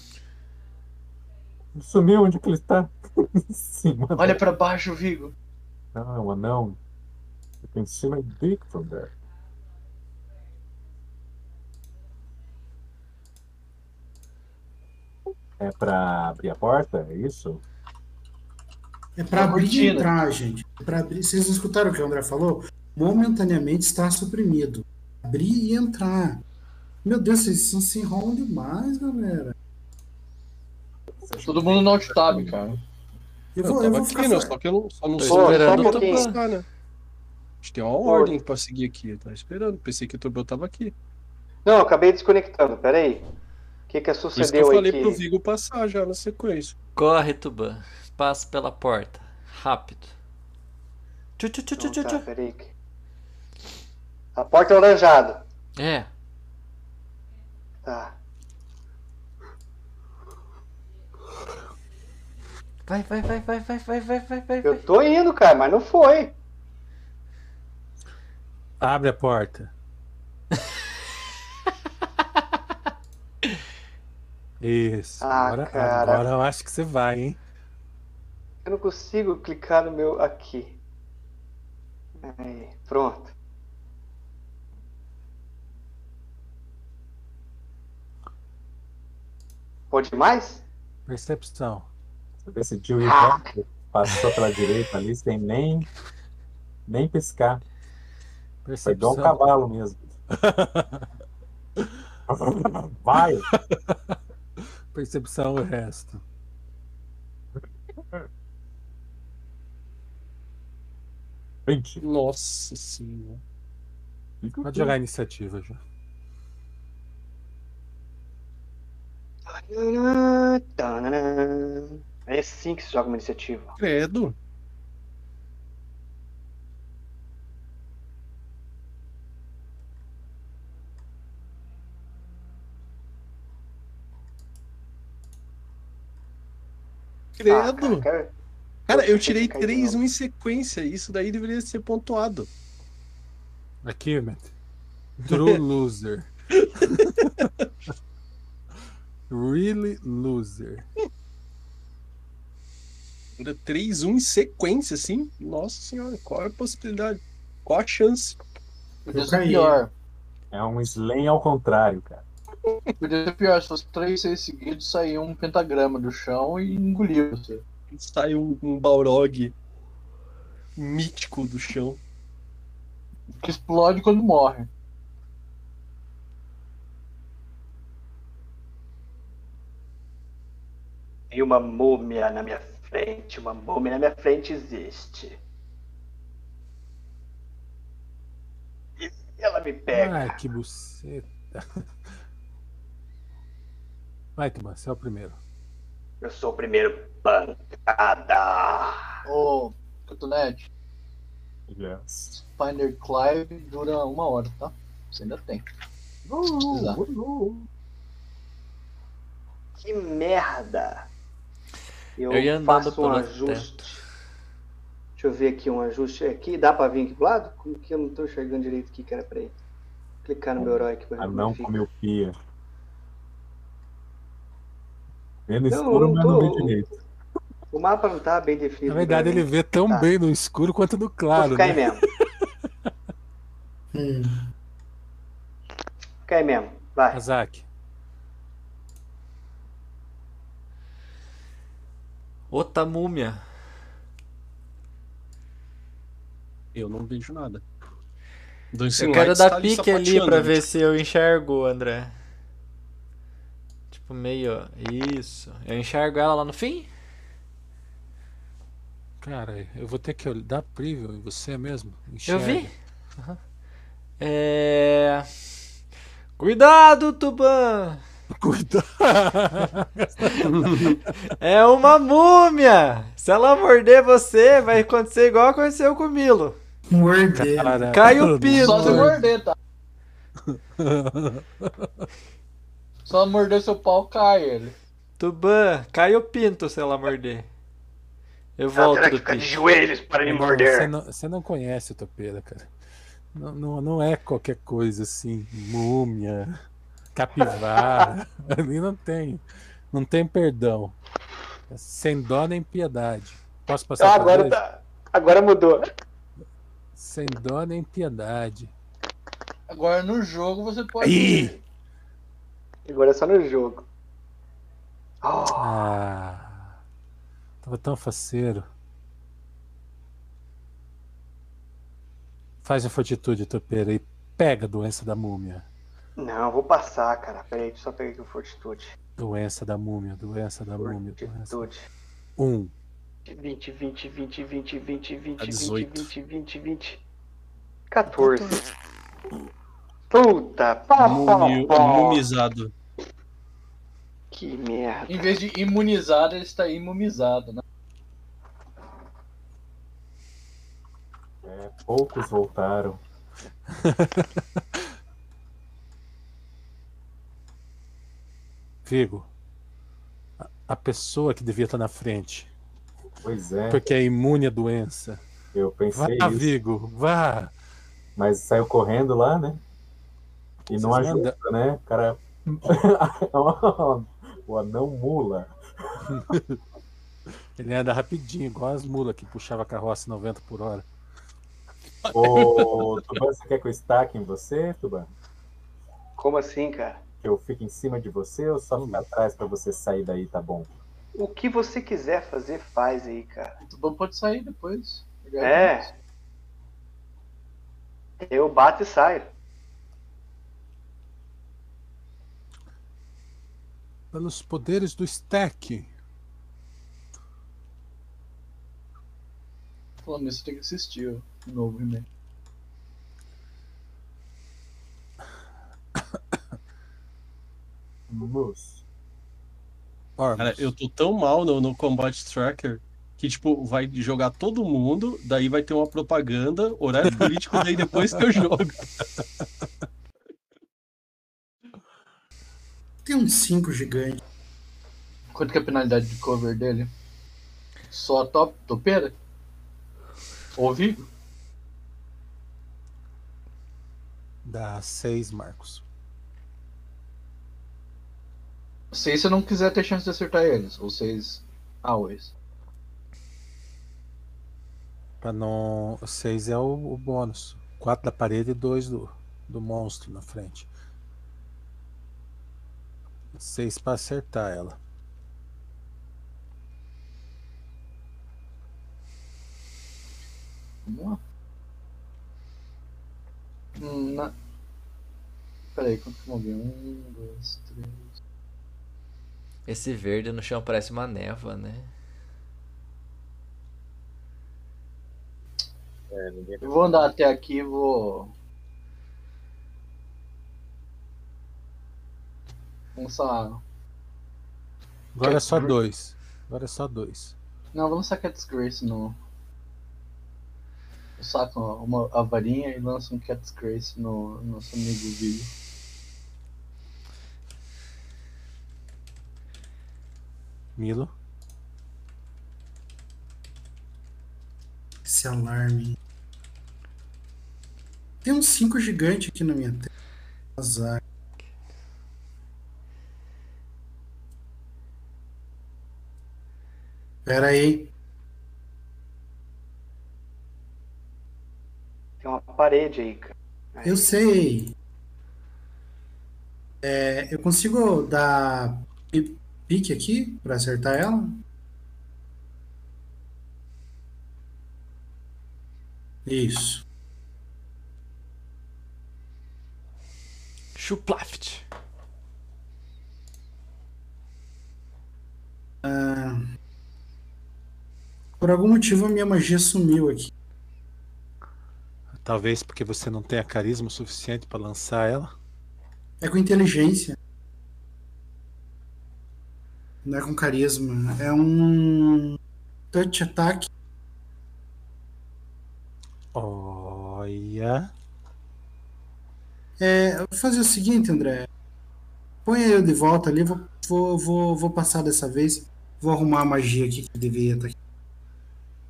[SPEAKER 11] Sumiu onde que ele *laughs* está? Sim.
[SPEAKER 5] Olha pra baixo, Vigo.
[SPEAKER 11] Não, é um anão. You can see my dick from there. É pra abrir a porta? É isso?
[SPEAKER 2] É para
[SPEAKER 5] Uma
[SPEAKER 2] abrir e entrar, gente. É pra abrir. Vocês não escutaram o que o André falou? Momentaneamente está suprimido. Abrir e entrar. Meu Deus, vocês são se enrolam demais, galera.
[SPEAKER 5] Todo mundo no alt tab, cara.
[SPEAKER 2] Eu
[SPEAKER 6] Eu
[SPEAKER 2] vou, eu
[SPEAKER 6] tava
[SPEAKER 2] vou
[SPEAKER 6] aqui,
[SPEAKER 2] ficar.
[SPEAKER 6] né? Só que eu não, só não eu tô
[SPEAKER 7] Tuban.
[SPEAKER 6] passar, né? A gente tem uma ordem pra seguir aqui. Eu tava esperando. Pensei que o Turbel tava aqui.
[SPEAKER 8] Não, acabei desconectando. Peraí. O que que
[SPEAKER 6] Por isso que eu
[SPEAKER 8] sucedeu aí
[SPEAKER 6] falei
[SPEAKER 8] que...
[SPEAKER 6] pro Vigo passar já na sequência.
[SPEAKER 7] Corre, Tuban. Passa pela porta. Rápido. Tchu, tchu, tchu, tchu,
[SPEAKER 8] Não,
[SPEAKER 7] tchu,
[SPEAKER 8] tá, peraí. A porta é laranjada.
[SPEAKER 7] É.
[SPEAKER 8] Tá.
[SPEAKER 7] Vai, vai, vai, vai, vai, vai, vai, vai, vai.
[SPEAKER 8] Eu tô indo, cara, mas não foi.
[SPEAKER 4] Abre a porta. Isso.
[SPEAKER 8] Ah,
[SPEAKER 4] agora,
[SPEAKER 8] cara.
[SPEAKER 4] agora eu acho que você vai, hein?
[SPEAKER 8] Eu não consigo clicar no meu aqui. Aí, pronto. Pode mais?
[SPEAKER 4] Percepção.
[SPEAKER 11] Você decidiu ir reto, passou pela direita ali sem nem, nem piscar. Foi igual um
[SPEAKER 4] Percepção.
[SPEAKER 11] cavalo mesmo. *laughs* Vai!
[SPEAKER 4] Percepção o resto.
[SPEAKER 6] Nossa senhora.
[SPEAKER 4] Pode jogar a iniciativa já.
[SPEAKER 8] É assim que se joga uma iniciativa.
[SPEAKER 6] Credo.
[SPEAKER 8] Ah,
[SPEAKER 6] Credo.
[SPEAKER 8] cara,
[SPEAKER 6] Cara, eu tirei
[SPEAKER 8] que cair de
[SPEAKER 6] 3
[SPEAKER 8] novo.
[SPEAKER 6] um em sequência. Isso daí deveria ser pontuado.
[SPEAKER 4] Aqui, Matt. *laughs* True loser. really loser.
[SPEAKER 6] 3 1 em sequência, assim? Nossa senhora, qual é a possibilidade? Qual a chance?
[SPEAKER 2] Eu caí.
[SPEAKER 11] É um slam ao contrário, cara.
[SPEAKER 5] Podia ser pior. Se fosse 3 6 seguidos, saía um pentagrama do chão e engoliu você.
[SPEAKER 6] Sai um, Balrog mítico do chão.
[SPEAKER 5] Que explode quando morre.
[SPEAKER 8] Tem uma múmia na minha frente. Uma múmia na minha frente existe. E ela me pega.
[SPEAKER 4] Ai, que buceta. *laughs* Vai, Tuban, você é o primeiro.
[SPEAKER 8] Eu sou o primeiro pancada.
[SPEAKER 5] Ô, Cotonete,
[SPEAKER 11] Yes.
[SPEAKER 5] Finder Clive dura uma hora, tá? Você ainda tem. Precisar.
[SPEAKER 8] Que merda. Eu,
[SPEAKER 7] Eu ia
[SPEAKER 8] faço um ajuste.
[SPEAKER 7] teto.
[SPEAKER 8] Deixa eu ver aqui um ajuste. Aqui dá pra vir aqui pro lado? Como que eu não tô enxergando direito o que que era pra ir? Clicar no meu herói aqui pra ver
[SPEAKER 11] Ah, não
[SPEAKER 8] fica.
[SPEAKER 11] comeu pia.
[SPEAKER 8] Não,
[SPEAKER 11] escuro, mas
[SPEAKER 8] não
[SPEAKER 11] vê direito.
[SPEAKER 8] O mapa não tá bem definido.
[SPEAKER 4] Na verdade,
[SPEAKER 8] mim.
[SPEAKER 4] ele vê tão
[SPEAKER 8] Tá.
[SPEAKER 4] bem no escuro quanto no
[SPEAKER 8] Vou
[SPEAKER 4] claro.
[SPEAKER 8] aí
[SPEAKER 4] Né?
[SPEAKER 8] mesmo.
[SPEAKER 2] Hum.
[SPEAKER 8] Fica aí mesmo. Vai.
[SPEAKER 4] Azak.
[SPEAKER 7] Outra múmia.
[SPEAKER 6] Eu não vejo nada.
[SPEAKER 7] Eu quero dar
[SPEAKER 6] tá
[SPEAKER 7] pique ali
[SPEAKER 6] sapateando,
[SPEAKER 7] pra
[SPEAKER 6] né?
[SPEAKER 7] ver se eu enxergo, André. Tipo, meio. Isso. Eu enxergo ela lá no fim?
[SPEAKER 4] Cara, eu vou ter que dar preview em você mesmo.
[SPEAKER 7] Eu
[SPEAKER 4] Enxerga.
[SPEAKER 7] vi. Aham. É. Cuidado, Tuban! *laughs*
[SPEAKER 4] Cuidado.
[SPEAKER 7] É uma múmia! Se ela morder você, vai acontecer igual aconteceu com o Milo.
[SPEAKER 2] Morder.
[SPEAKER 7] Cai o pino.
[SPEAKER 5] Só se morder, tá? *laughs* Só morder seu pau, cai ele.
[SPEAKER 7] Tuban, cai o pinto se ela morder. Eu
[SPEAKER 8] Ela
[SPEAKER 7] volto
[SPEAKER 8] terá que
[SPEAKER 7] do
[SPEAKER 8] ficar de joelhos para me morder.
[SPEAKER 4] Você não, você não conhece o topeira, cara. Não, não, não é qualquer coisa assim, múmia, capivara. *laughs* Ali não tem. Não tem perdão. É sem dó nem piedade. Posso passar
[SPEAKER 8] Ah,
[SPEAKER 4] pra
[SPEAKER 8] agora tá. Agora mudou.
[SPEAKER 4] Sem dó nem piedade.
[SPEAKER 5] Agora no jogo você pode.
[SPEAKER 4] Aí!
[SPEAKER 8] Agora é só no jogo. Oh,
[SPEAKER 4] Ah, tava tão faceiro. Faz a fortitude, topeira, e pega a doença da múmia.
[SPEAKER 8] não, vou passar, cara. Peraí, só pegar aqui o Fortitude.
[SPEAKER 4] Doença da múmia, doença da múmia, doença.
[SPEAKER 8] Fortitude.
[SPEAKER 4] Um.
[SPEAKER 8] 20, 20, 20, 20, 20, 20,
[SPEAKER 6] Tá
[SPEAKER 8] 20,
[SPEAKER 6] 18.
[SPEAKER 8] 20, 20, 20. 14. Puta, pá,
[SPEAKER 6] Mumi-
[SPEAKER 8] pá, pá.
[SPEAKER 6] Mumizado.
[SPEAKER 8] Que merda.
[SPEAKER 5] Em vez de imunizado, ele está imumizado, né?
[SPEAKER 11] É, poucos voltaram. *laughs*
[SPEAKER 4] Vigo. a- pessoa que devia estar na frente.
[SPEAKER 11] Pois é,
[SPEAKER 4] Porque é imune à doença.
[SPEAKER 11] eu
[SPEAKER 4] Vá,
[SPEAKER 11] pensei isso.
[SPEAKER 4] Vigo, vá.
[SPEAKER 11] Mas saiu correndo lá, né? E não
[SPEAKER 4] Vocês
[SPEAKER 11] ajuda,
[SPEAKER 4] mandam-
[SPEAKER 11] né? O cara. *laughs* *laughs* o anão mula. *laughs*
[SPEAKER 4] Ele anda rapidinho, igual as mulas que puxava a carroça 90 por hora.
[SPEAKER 11] Ô, Tuban, você quer que eu estaque em você, Tuban?
[SPEAKER 8] Como assim, cara?
[SPEAKER 11] Que eu fique em cima de você ou só ficar atrás pra você sair daí, tá bom?
[SPEAKER 8] O que você quiser fazer, faz aí, cara.
[SPEAKER 5] O Tuban pode sair depois.
[SPEAKER 8] É. Eu bato e saio.
[SPEAKER 4] Pelos poderes do stack.
[SPEAKER 5] Falando nisso, tem que assistir o novo remake.
[SPEAKER 11] Moço.
[SPEAKER 6] Cara, eu tô tão mal no, no Combat Tracker que, tipo, vai jogar todo mundo, daí vai ter uma propaganda, horário político, daí depois que eu jogo. *laughs*
[SPEAKER 2] Tem uns 5 gigantes.
[SPEAKER 5] Quanto que é a penalidade de cover dele? Só top, topeira? Ouvi?
[SPEAKER 4] Dá 6, Marcos.
[SPEAKER 5] Se você não quiser ter chance de acertar eles, ou seis always.
[SPEAKER 4] Pra não. 6 é o, o bônus. 4 da parede e 2 do, do monstro na frente. 6 pra acertar ela.
[SPEAKER 5] Vamos lá. Hum, na... Peraí, quanto que eu movi? Um, dois, três.
[SPEAKER 7] Esse verde no chão parece uma névoa, né?
[SPEAKER 11] É, ninguém
[SPEAKER 5] Eu vou andar até aqui e vou. Lançar.
[SPEAKER 4] Agora é só 2. Agora é só 2.
[SPEAKER 5] Não, vou lançar Cat's Grace no. Eu saco uma, a varinha e lanço um Cat's Grace no no nosso amigo Vigo.
[SPEAKER 4] Milo.
[SPEAKER 2] Esse alarme. Tem uns 5 gigantes aqui na minha tela. Azar. Pera aí.
[SPEAKER 8] Tem uma parede aí, cara.
[SPEAKER 2] Eu sei. É, eu consigo dar pi- pique aqui pra acertar ela? Isso.
[SPEAKER 7] Chuplaft.
[SPEAKER 2] Ah, por algum motivo a minha magia sumiu aqui.
[SPEAKER 4] Talvez porque você não tenha carisma suficiente pra lançar ela.
[SPEAKER 2] É com inteligência. Não é com carisma. É um touch attack.
[SPEAKER 4] Olha.
[SPEAKER 2] É, vou fazer o seguinte, André. Põe eu de volta ali. Vou, vou, vou, vou passar dessa vez. Vou arrumar a magia aqui que deveria estar aqui.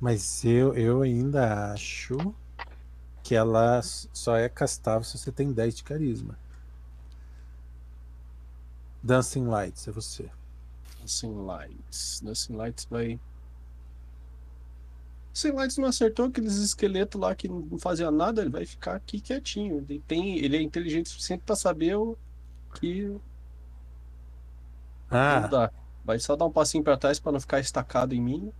[SPEAKER 4] Mas eu, eu ainda acho que ela só é castável se você tem 10 de carisma. Dancing Lights, é você.
[SPEAKER 6] Dancing Lights. Dancing Lights vai. Dancing Lights não acertou aqueles esqueletos lá que não faziam nada, ele vai ficar aqui quietinho. Ele, tem, ele é inteligente o suficiente pra saber o que
[SPEAKER 4] Ah.
[SPEAKER 6] Vai só dar um passinho pra trás pra não ficar estacado em mim.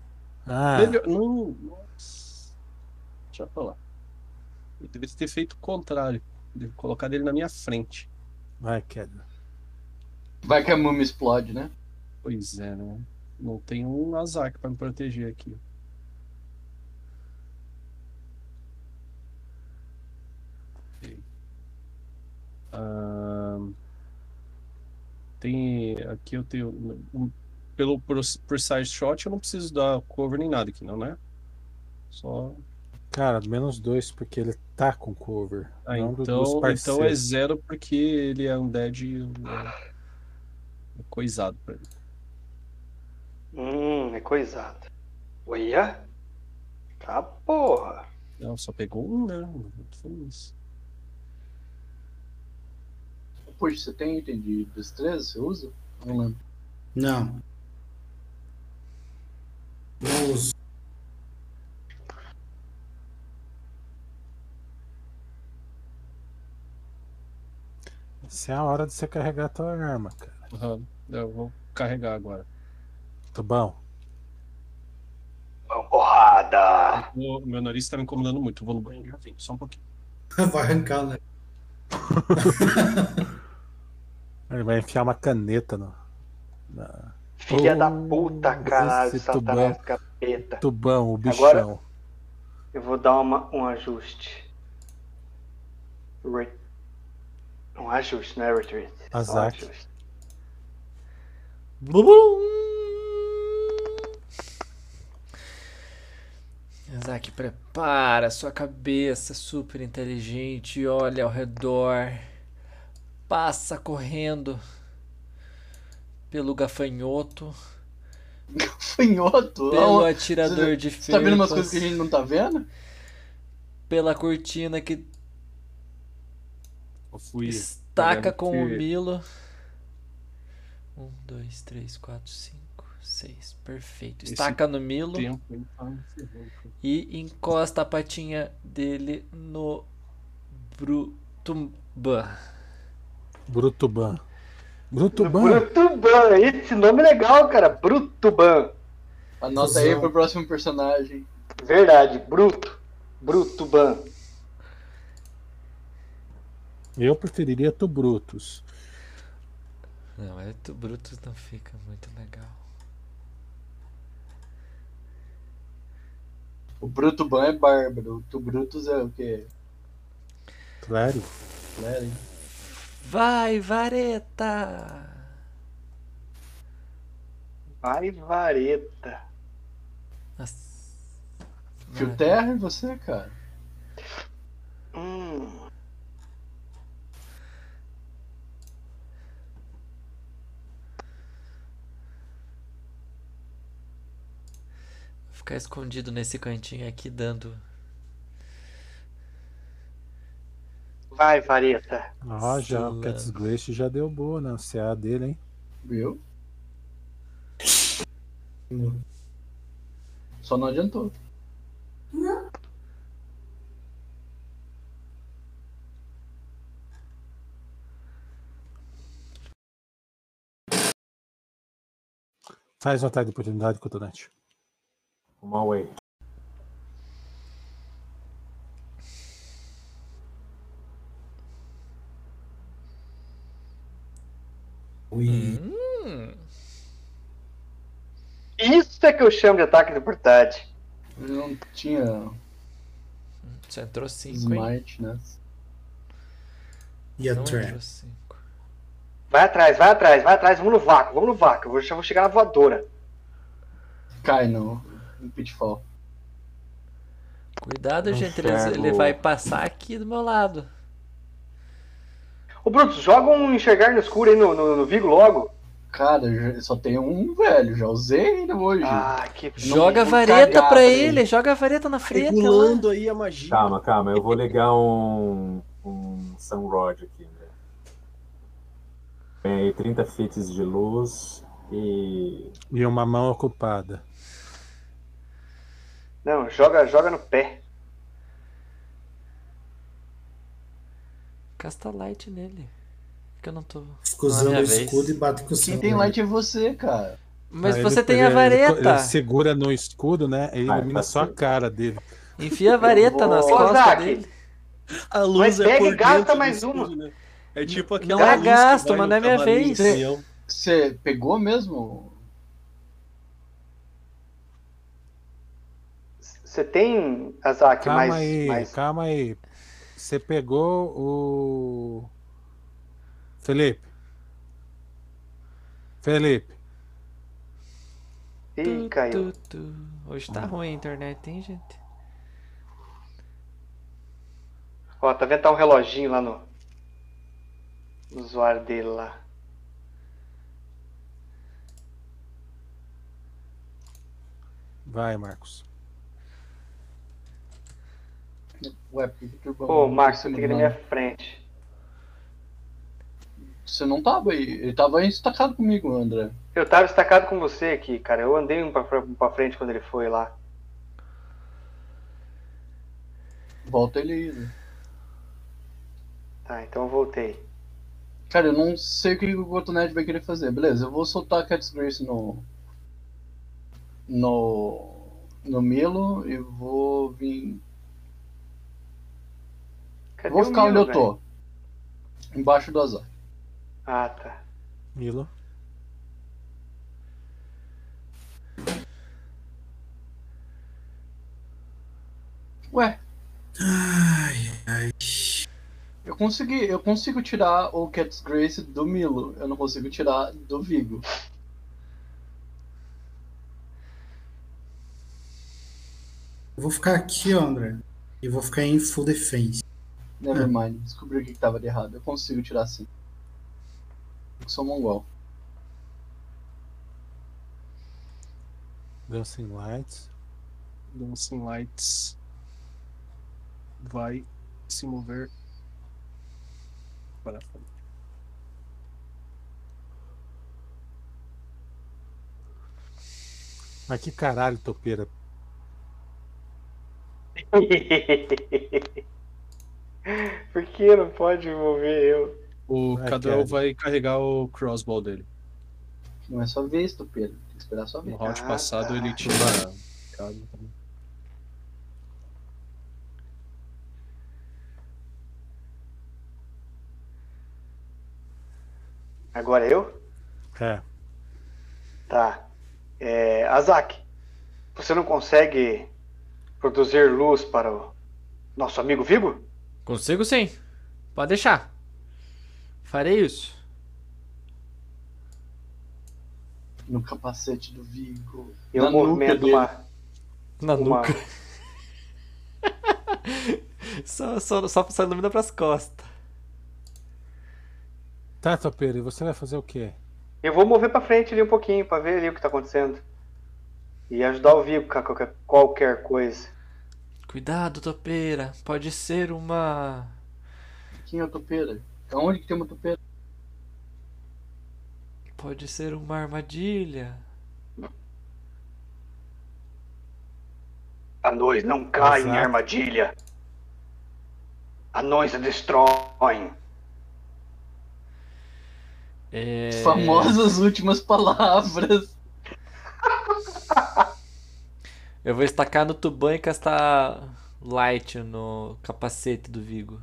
[SPEAKER 4] Ah,
[SPEAKER 6] Melhor. Não. Nossa. Deixa eu falar. Eu deveria ter feito o contrário. Devo colocar ele na minha frente.
[SPEAKER 4] vai, queda.
[SPEAKER 5] Vai que a múmia explode, né?
[SPEAKER 6] Pois é, né? Não tem um Azak pra me proteger aqui. Ahn, tem aqui eu tenho um- pelo por, por side shot eu não preciso dar cover nem nada aqui não, né? Só
[SPEAKER 4] Cara, menos 2 porque ele tá com cover.
[SPEAKER 6] ah, então
[SPEAKER 4] dos
[SPEAKER 6] então é zero porque ele é undead é, é coisado pra ele.
[SPEAKER 8] Hum, é coisado. Olha. Tá porra.
[SPEAKER 6] Não, só pegou um, né? Muito feliz.
[SPEAKER 5] Puxa, você tem item de destreza? Você usa? Não lembro.
[SPEAKER 2] Não.
[SPEAKER 4] Essa é a hora de você carregar a tua arma, cara.
[SPEAKER 6] Aham, Eu vou carregar agora.
[SPEAKER 4] Tá bom?
[SPEAKER 8] Porrada!
[SPEAKER 6] O meu nariz tá me incomodando muito. Vou no banheiro, já vem, só um pouquinho. *laughs*
[SPEAKER 2] Vai arrancar, né? *laughs*
[SPEAKER 4] Ele vai enfiar uma caneta no. na-
[SPEAKER 8] Filha da
[SPEAKER 4] Oh,
[SPEAKER 8] puta, caralho, satanás
[SPEAKER 4] tubão.
[SPEAKER 8] capeta.
[SPEAKER 4] Tubão, o bichão.
[SPEAKER 8] Agora- Eu vou dar uma, um ajuste. Re... Um ajuste, não é retreat. Só um
[SPEAKER 4] Azak.
[SPEAKER 7] prepara sua cabeça super inteligente, olha ao redor, passa correndo pelo gafanhoto,
[SPEAKER 5] Gafanhoto?
[SPEAKER 7] pelo atirador
[SPEAKER 5] Você-
[SPEAKER 7] de
[SPEAKER 5] Você tá vendo umas coisas que a gente não tá vendo?
[SPEAKER 7] pela cortina que
[SPEAKER 6] fui.
[SPEAKER 7] estaca com
[SPEAKER 6] que-
[SPEAKER 7] o Milo. Um, dois, três, quatro, cinco, seis. Perfeito.
[SPEAKER 6] Esse
[SPEAKER 7] Estaca no Milo.
[SPEAKER 6] tempo tá
[SPEAKER 7] e encosta a patinha dele no Brutumban.
[SPEAKER 4] Brutuban. Brutuban?
[SPEAKER 8] Brutuban, esse nome é legal, cara. Brutuban.
[SPEAKER 5] Anota aí pro próximo personagem.
[SPEAKER 8] Verdade, Bruto. Brutuban.
[SPEAKER 4] Eu preferiria tu Brutus.
[SPEAKER 7] Não, é tu Brutus não fica muito legal.
[SPEAKER 5] O Bruto Ban é bárbaro. O Brutus é o quê?
[SPEAKER 4] Claro.
[SPEAKER 5] Larry.
[SPEAKER 7] Vai, vareta!
[SPEAKER 8] Vai, vareta.
[SPEAKER 7] Nossa.
[SPEAKER 5] Fio terra e você, cara.
[SPEAKER 8] Hum.
[SPEAKER 7] Vou Ficar escondido nesse cantinho aqui dando.
[SPEAKER 8] Vai, vareta.
[SPEAKER 4] Ó, já o. Cats Glace já deu boa na CA dele, hein?
[SPEAKER 5] Viu? Só não adiantou.
[SPEAKER 4] Faz vontade de oportunidade, Cotonete.
[SPEAKER 11] Uma way.
[SPEAKER 2] Ui.
[SPEAKER 7] Hum,
[SPEAKER 8] Isso é que eu chamo de ataque de oportunidade.
[SPEAKER 5] Não tinha
[SPEAKER 7] já entrou cinco, hein?
[SPEAKER 5] smite, né?
[SPEAKER 2] E a trap.
[SPEAKER 8] Vai atrás, vai atrás, vai atrás. Vamos no vácuo, vamos no vácuo. Eu vou, já vou chegar na voadora.
[SPEAKER 5] Cai no, no pitfall.
[SPEAKER 7] Cuidado, gente, ele, ele vai passar aqui do meu lado.
[SPEAKER 8] Ô, Brutus, joga um enxergar no escuro aí no, no, no Vigo logo.
[SPEAKER 5] Cara, só tem um velho, já usei ainda hoje.
[SPEAKER 8] Ah, que
[SPEAKER 7] Joga a vareta pra ele, joga a vareta na frente.
[SPEAKER 6] Regulando aí a magia.
[SPEAKER 11] Calma, calma. Eu vou ligar um, um Sunrod aqui. Né? Ganhei 30 fits de luz e
[SPEAKER 4] E uma mão ocupada.
[SPEAKER 8] Não, joga, joga no pé.
[SPEAKER 7] Casta light nele. Que eu não tô.
[SPEAKER 2] Fica usando o
[SPEAKER 7] vez.
[SPEAKER 2] escudo e bate com o
[SPEAKER 5] Quem tem light é você, cara.
[SPEAKER 7] Mas
[SPEAKER 4] Aí
[SPEAKER 7] você
[SPEAKER 4] ele-
[SPEAKER 7] tem a vareta.
[SPEAKER 4] Ele, ele segura no escudo, né? E
[SPEAKER 11] Ah,
[SPEAKER 4] ilumina
[SPEAKER 11] tá
[SPEAKER 4] só a cara dele.
[SPEAKER 7] Enfia a vareta nas
[SPEAKER 8] ô,
[SPEAKER 7] costas
[SPEAKER 8] Zac,
[SPEAKER 7] dele.
[SPEAKER 6] A luz
[SPEAKER 8] Mas
[SPEAKER 6] é
[SPEAKER 8] pega
[SPEAKER 6] por
[SPEAKER 8] e gasta mais
[SPEAKER 6] escudo,
[SPEAKER 8] uma.
[SPEAKER 6] né? É tipo
[SPEAKER 7] Não
[SPEAKER 6] aquela
[SPEAKER 7] é
[SPEAKER 6] luz que
[SPEAKER 7] gasto, mas não é minha vez.
[SPEAKER 5] Você pegou mesmo?
[SPEAKER 8] Você tem, Azak,
[SPEAKER 4] Calma
[SPEAKER 8] mais,
[SPEAKER 4] aí,
[SPEAKER 8] mais.
[SPEAKER 4] calma aí. Você pegou o. Felipe. Felipe.
[SPEAKER 8] Ih, caiu.
[SPEAKER 7] Tu, tu. Hoje tá ruim a internet, hein, gente?
[SPEAKER 8] Ó, tá vendo? Tá um reloginho lá no, no usuário dele lá.
[SPEAKER 4] Vai, Marcos.
[SPEAKER 5] Que que turbão?
[SPEAKER 8] Pô, Marcos, você tem que ir na minha frente.
[SPEAKER 5] Você não tava aí. Ele tava aí estacado comigo, André.
[SPEAKER 8] Eu tava estacado com você aqui, cara. Eu andei um pra, pra- frente quando ele foi lá.
[SPEAKER 5] Volta ele aí, né?
[SPEAKER 8] Tá, então eu voltei.
[SPEAKER 5] Cara, eu não sei o que o Cotonete vai querer fazer. Beleza, eu vou soltar a Cat's Grace no. No. No Milo e vou vir.
[SPEAKER 8] Cadê
[SPEAKER 5] vou ficar
[SPEAKER 8] Milo,
[SPEAKER 5] onde eu tô. Embaixo do azar.
[SPEAKER 8] Ah, tá.
[SPEAKER 4] Milo.
[SPEAKER 5] Ué,
[SPEAKER 2] Ai, ai.
[SPEAKER 5] eu consegui. Eu consigo tirar o Cat's Grace do Milo. Eu não consigo tirar do Vigo.
[SPEAKER 2] Eu vou ficar aqui, ó, André. E vou ficar em full defense.
[SPEAKER 5] Nevermind, descobri o que que tava de errado. Eu consigo tirar sim. Eu sou mongol.
[SPEAKER 4] Dancing Lights.
[SPEAKER 6] Dancing Lights vai se mover para frente.
[SPEAKER 4] Mas que caralho, topeira. *laughs* *laughs*
[SPEAKER 8] Por que não pode mover eu?
[SPEAKER 6] O
[SPEAKER 4] Vai,
[SPEAKER 6] Cadwell
[SPEAKER 4] Kelly.
[SPEAKER 6] vai carregar o crossbow dele.
[SPEAKER 5] Não é só vez, Pedro. Tem que esperar só
[SPEAKER 6] No
[SPEAKER 5] vez.
[SPEAKER 6] round
[SPEAKER 8] Ah,
[SPEAKER 6] passado
[SPEAKER 8] tá.
[SPEAKER 6] ele tinha.
[SPEAKER 8] Agora eu?
[SPEAKER 4] É.
[SPEAKER 8] Tá. É, Azak, você não consegue produzir luz para o nosso amigo Vigo?
[SPEAKER 7] Consigo sim. Pode deixar. Farei isso.
[SPEAKER 5] No capacete do Vigo.
[SPEAKER 8] Eu
[SPEAKER 5] Na
[SPEAKER 8] movimento uma,
[SPEAKER 7] Na
[SPEAKER 8] uma.
[SPEAKER 7] nuca. *laughs* Só, só, só, só ilumina pras costas.
[SPEAKER 4] Tá, topeira, e você vai fazer o quê?
[SPEAKER 8] Eu vou mover pra frente ali um pouquinho pra ver ali o que tá acontecendo. E ajudar o Vigo com qualquer, qualquer coisa.
[SPEAKER 7] Cuidado, topeira. Pode ser uma.
[SPEAKER 5] Quem é o topeira? Aonde que tem uma topeira?
[SPEAKER 7] Pode ser uma armadilha.
[SPEAKER 8] Anões não caem em
[SPEAKER 4] Exato.
[SPEAKER 8] armadilha. Anões a destroem.
[SPEAKER 7] É...
[SPEAKER 5] Famosas últimas palavras.
[SPEAKER 7] Eu vou estacar no tuban e castar light no capacete do Vigo.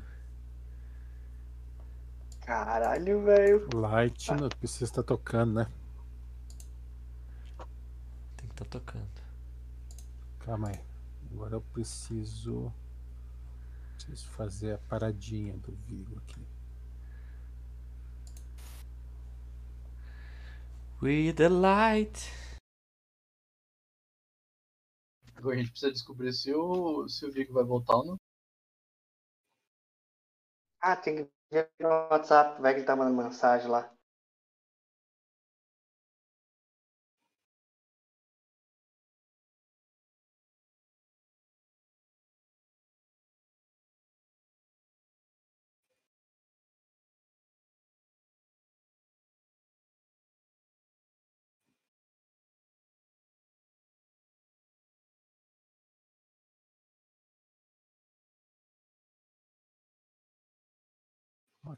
[SPEAKER 8] Caralho, velho.
[SPEAKER 4] Light, não precisa estar tocando, né?
[SPEAKER 7] Tem que estar tocando.
[SPEAKER 4] Calma aí. Agora eu preciso. Preciso fazer a paradinha do Vigo aqui.
[SPEAKER 7] With the light.
[SPEAKER 5] Agora a gente precisa descobrir se o, se o Vigo vai voltar ou não.
[SPEAKER 8] Ah, tem que ver no WhatsApp, vai que ele tá mandando mensagem lá.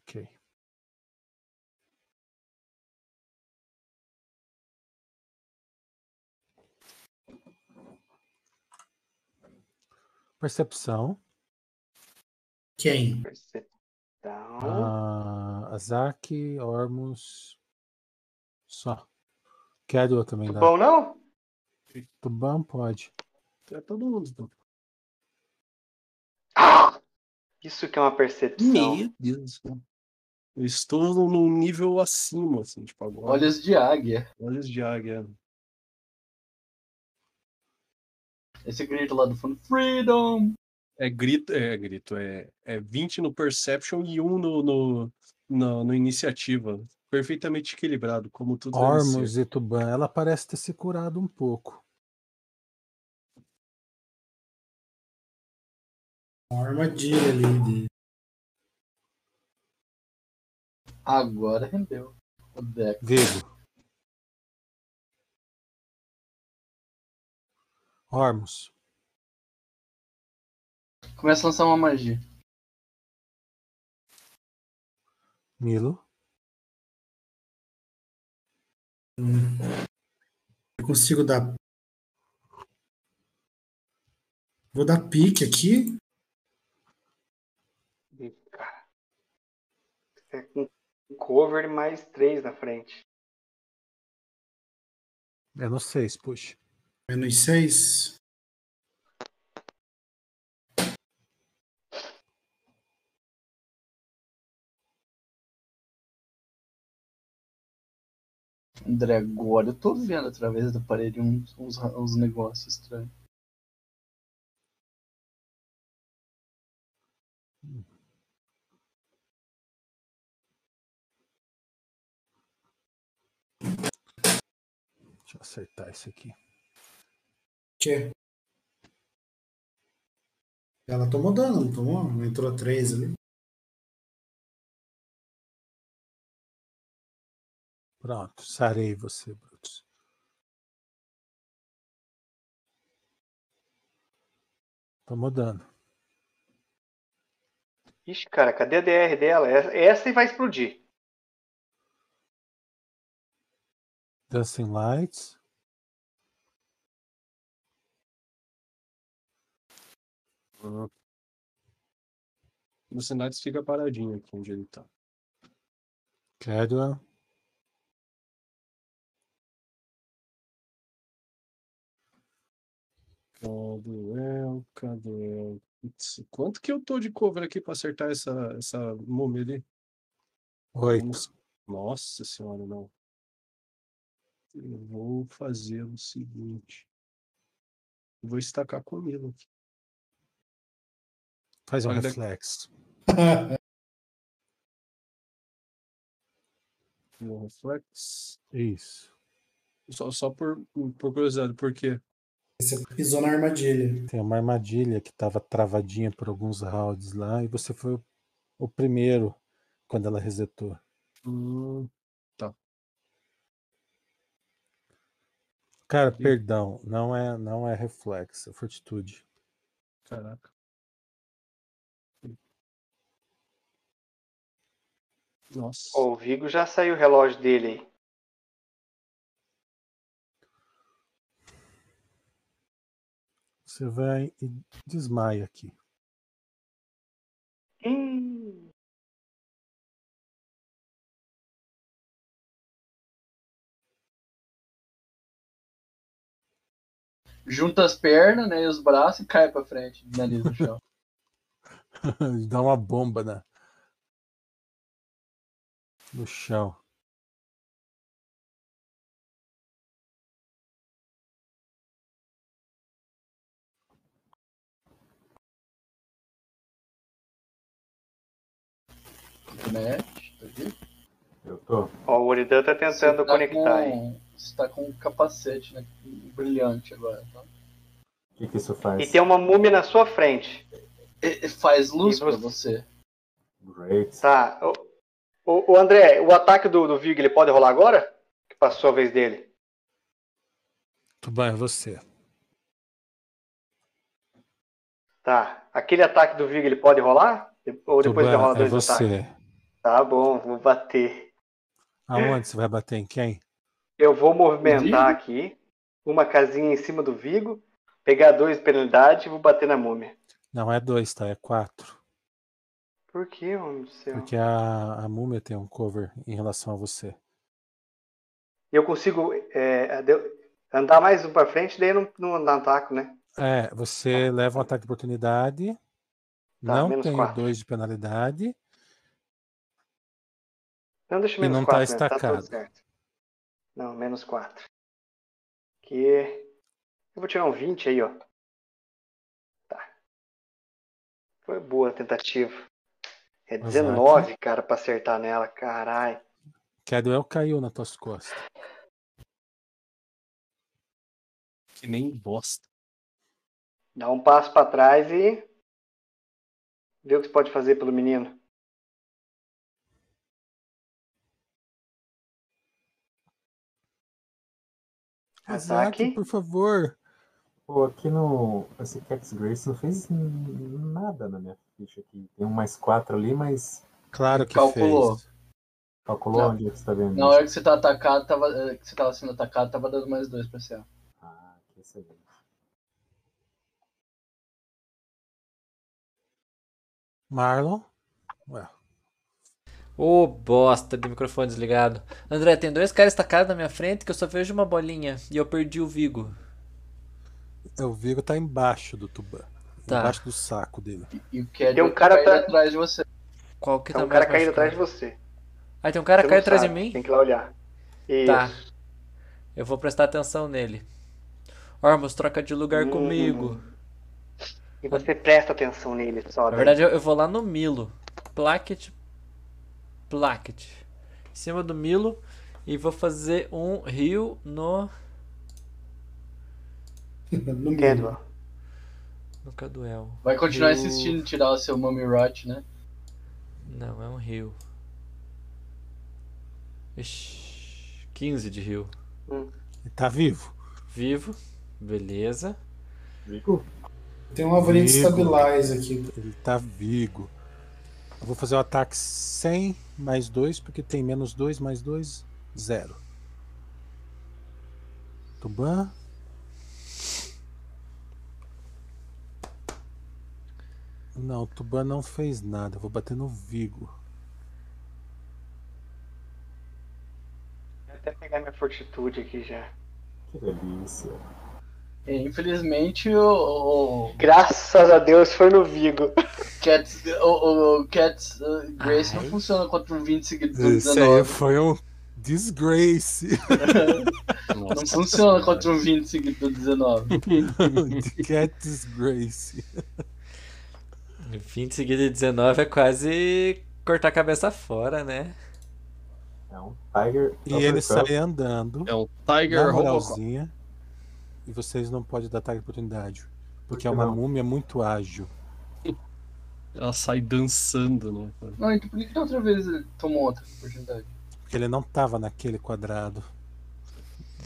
[SPEAKER 4] Ok. Percepção.
[SPEAKER 2] Quem?
[SPEAKER 8] Percepção.
[SPEAKER 4] Ah, Azaki, Ormus. Só. Quero também dá.
[SPEAKER 8] Bom, não?
[SPEAKER 4] Tuban pode.
[SPEAKER 6] É todo mundo. então.
[SPEAKER 8] Ah! Isso que é uma percepção.
[SPEAKER 6] Meu Deus do céu. Eu estou num nível acima, assim, tipo, agora.
[SPEAKER 5] Olhos de águia.
[SPEAKER 6] Olhos de águia.
[SPEAKER 5] Esse grito lá do fundo. Freedom!
[SPEAKER 6] É grito, é grito, é, é 20 no Perception e 1 no, no, no, no Iniciativa. Perfeitamente equilibrado, como tudo.
[SPEAKER 4] Ormus e Tuban, ela parece ter se curado um pouco.
[SPEAKER 2] Uma armadilha ali. De...
[SPEAKER 5] Agora rendeu. O Dex.
[SPEAKER 4] Vigo. Hormos.
[SPEAKER 5] Começa a lançar uma magia.
[SPEAKER 4] Milo.
[SPEAKER 2] Eu consigo dar. Vou dar pique aqui.
[SPEAKER 8] Cara. É com cover mais três na frente.
[SPEAKER 4] Menos seis, puxa.
[SPEAKER 2] Menos seis.
[SPEAKER 5] André, agora eu tô vendo através da parede uns, uns, uns negócios estranhos.
[SPEAKER 4] Deixa eu acertar isso aqui.
[SPEAKER 2] Que? Ela tomou dano, não tomou? Entrou três ali.
[SPEAKER 4] Pronto, sarei você, Brutus. Tomou dano.
[SPEAKER 8] Ixi, cara, cadê a DR dela? Essa- Essa vai explodir.
[SPEAKER 4] Dancing Lights.
[SPEAKER 6] Uhum. O Sinites fica paradinho aqui onde ele tá.
[SPEAKER 4] Cadwell.
[SPEAKER 6] Cadwell, Cadwell. Quanto que eu tô de cover aqui pra acertar essa, essa múmia ali?
[SPEAKER 4] Oito.
[SPEAKER 6] Nossa senhora, não. Eu vou fazer o seguinte. Eu vou estacar com o Milo aqui.
[SPEAKER 4] Faz um
[SPEAKER 6] Olha,
[SPEAKER 4] reflexo. *laughs*
[SPEAKER 6] Um reflex.
[SPEAKER 4] Isso.
[SPEAKER 6] Só, só por, por curiosidade, por quê?
[SPEAKER 2] Você pisou na armadilha.
[SPEAKER 4] Tem uma armadilha que estava travadinha por alguns rounds lá e você foi o, o primeiro quando ela resetou.
[SPEAKER 6] Hum,
[SPEAKER 4] Cara,
[SPEAKER 6] Entendi.
[SPEAKER 4] perdão, não é não é reflexo, é fortitude.
[SPEAKER 6] Caraca. Nossa.
[SPEAKER 8] Ó, o Vigo já saiu o relógio dele aí.
[SPEAKER 4] Você vai e desmaia aqui.
[SPEAKER 8] Hum,
[SPEAKER 5] Junta as pernas, né, e os braços e cai pra frente, de nariz no chão. *laughs*
[SPEAKER 4] Dá uma bomba na no chão.
[SPEAKER 5] Internet, tá vendo?
[SPEAKER 11] Eu tô.
[SPEAKER 8] Ó, o Oridan tá tentando
[SPEAKER 5] tá
[SPEAKER 8] conectar aí.
[SPEAKER 5] com, Você tá com um capacete, né? Brilhante agora. Tá?
[SPEAKER 11] O que, que isso faz?
[SPEAKER 8] E tem uma múmia na sua frente.
[SPEAKER 5] E- e faz luz
[SPEAKER 8] E
[SPEAKER 5] pra
[SPEAKER 8] você-.
[SPEAKER 11] Great.
[SPEAKER 8] Tá. O, o, André, o ataque do, do Vig, ele pode rolar agora? Que passou a vez dele.
[SPEAKER 4] Tudo bem, é você.
[SPEAKER 8] Tá. Aquele ataque do Vig, ele pode rolar? Ou depois
[SPEAKER 4] Tuban,
[SPEAKER 8] ele rola
[SPEAKER 4] é
[SPEAKER 8] dois
[SPEAKER 4] você.
[SPEAKER 8] ataques? Tá bom, vou bater.
[SPEAKER 4] Aonde você vai bater em quem?
[SPEAKER 8] Eu vou movimentar aqui uma casinha em cima do Vigo, pegar dois de penalidade e vou bater na múmia.
[SPEAKER 4] Não é dois, tá? É quatro.
[SPEAKER 8] Por que, homem do céu?
[SPEAKER 4] Porque a, a múmia tem um cover em relação a você.
[SPEAKER 8] Eu consigo é, andar mais um pra frente, daí não, não ataco, né?
[SPEAKER 4] É, você leva um ataque de oportunidade. não
[SPEAKER 8] Tá, menos
[SPEAKER 4] tem
[SPEAKER 8] quatro.
[SPEAKER 4] dois de penalidade.
[SPEAKER 8] Não, deixa
[SPEAKER 4] E
[SPEAKER 8] menos
[SPEAKER 4] não tá
[SPEAKER 8] 4 mesmo, tá
[SPEAKER 4] estacado.
[SPEAKER 8] tudo certo. Não, menos 4. Que. Eu vou tirar um 20 aí, ó. Tá. Foi boa a tentativa. É
[SPEAKER 4] Azar.
[SPEAKER 8] 19, cara, pra acertar nela. Caralho.
[SPEAKER 4] Cadwell caiu nas tuas costas.
[SPEAKER 6] Que nem bosta.
[SPEAKER 8] Dá um passo pra trás e. Vê o que você pode fazer pelo menino. Ataque.
[SPEAKER 4] por favor.
[SPEAKER 11] Pô, aqui no. Esse Cats Grace não fez nada na minha ficha aqui. Tem um mais quatro ali, mas
[SPEAKER 4] Claro que
[SPEAKER 5] Calculou.
[SPEAKER 4] fez.
[SPEAKER 11] calculou
[SPEAKER 5] Não.
[SPEAKER 11] onde é que você tá vendo?
[SPEAKER 5] Na hora que você tá atacado, tava, eh, que você tava sendo atacado, tava dando mais dois pra CA.
[SPEAKER 11] Ah, que excelente.
[SPEAKER 4] Marlon? Ué,
[SPEAKER 7] Ô, bosta de microfone desligado. André, tem dois caras estacados na minha frente que eu só vejo uma bolinha. E eu perdi o Vigo.
[SPEAKER 4] o Vigo tá embaixo do Tuban.
[SPEAKER 7] Tá.
[SPEAKER 4] Embaixo do saco dele.
[SPEAKER 5] E o Kedriel
[SPEAKER 8] Tem um cara tá-
[SPEAKER 5] atrás de você.
[SPEAKER 7] Qual que
[SPEAKER 8] Tem
[SPEAKER 7] tá
[SPEAKER 8] um cara caindo atrás de você.
[SPEAKER 7] Ah, tem um cara caindo atrás de mim?
[SPEAKER 8] Tem que ir lá olhar. Isso.
[SPEAKER 7] Tá. Eu vou prestar atenção nele. Ormus, troca de lugar
[SPEAKER 8] Hum.
[SPEAKER 7] comigo.
[SPEAKER 8] E você presta atenção nele só.
[SPEAKER 7] Na verdade, eu, eu vou lá no Milo. Placket. Placket. Em cima do Milo. E vou fazer um rio no. *laughs*
[SPEAKER 2] No.
[SPEAKER 8] Kedwell.
[SPEAKER 7] No Caduel.
[SPEAKER 5] Vai continuar
[SPEAKER 7] Rio-
[SPEAKER 5] insistindo em tirar o seu Mummy Rot, né?
[SPEAKER 7] Não, é um rio. Ixi, 15 de rio.
[SPEAKER 4] Ele tá vivo.
[SPEAKER 7] Vivo. Beleza.
[SPEAKER 11] Vigo?
[SPEAKER 2] Tem um Avarine
[SPEAKER 4] Vigo.
[SPEAKER 2] Stabilize aqui.
[SPEAKER 4] Ele tá vigo. Eu vou fazer o ataque 100 mais 2, porque tem menos 2 mais 2, 0. Tuban. Não, o Tuban não fez nada. Eu vou bater no Vigo.
[SPEAKER 8] Vou até pegar minha fortitude aqui já.
[SPEAKER 11] Que delícia.
[SPEAKER 5] E, infelizmente, o, o
[SPEAKER 8] Graças a Deus foi no Vigo.
[SPEAKER 5] Cats, o, o Cats uh, Grace não
[SPEAKER 7] Ai.
[SPEAKER 5] funciona contra um 20 seguido do
[SPEAKER 4] Esse aí
[SPEAKER 5] 19.
[SPEAKER 4] foi um disgrace. *laughs*
[SPEAKER 5] Não funciona contra um 20 seguido do 19. *laughs*
[SPEAKER 4] Cat disgrace.
[SPEAKER 7] 20 seguido de 19 é quase cortar a cabeça fora, né?
[SPEAKER 11] É um Tiger.
[SPEAKER 4] E ele sai andando.
[SPEAKER 6] É um Tiger Robocop.
[SPEAKER 4] E vocês não podem dar ataque de oportunidade. Porque
[SPEAKER 11] que
[SPEAKER 4] é uma
[SPEAKER 11] não?
[SPEAKER 4] múmia muito ágil.
[SPEAKER 6] Ela sai dançando, né?
[SPEAKER 5] Não, então por que da outra vez ele tomou outra oportunidade?
[SPEAKER 4] Porque ele não tava naquele quadrado.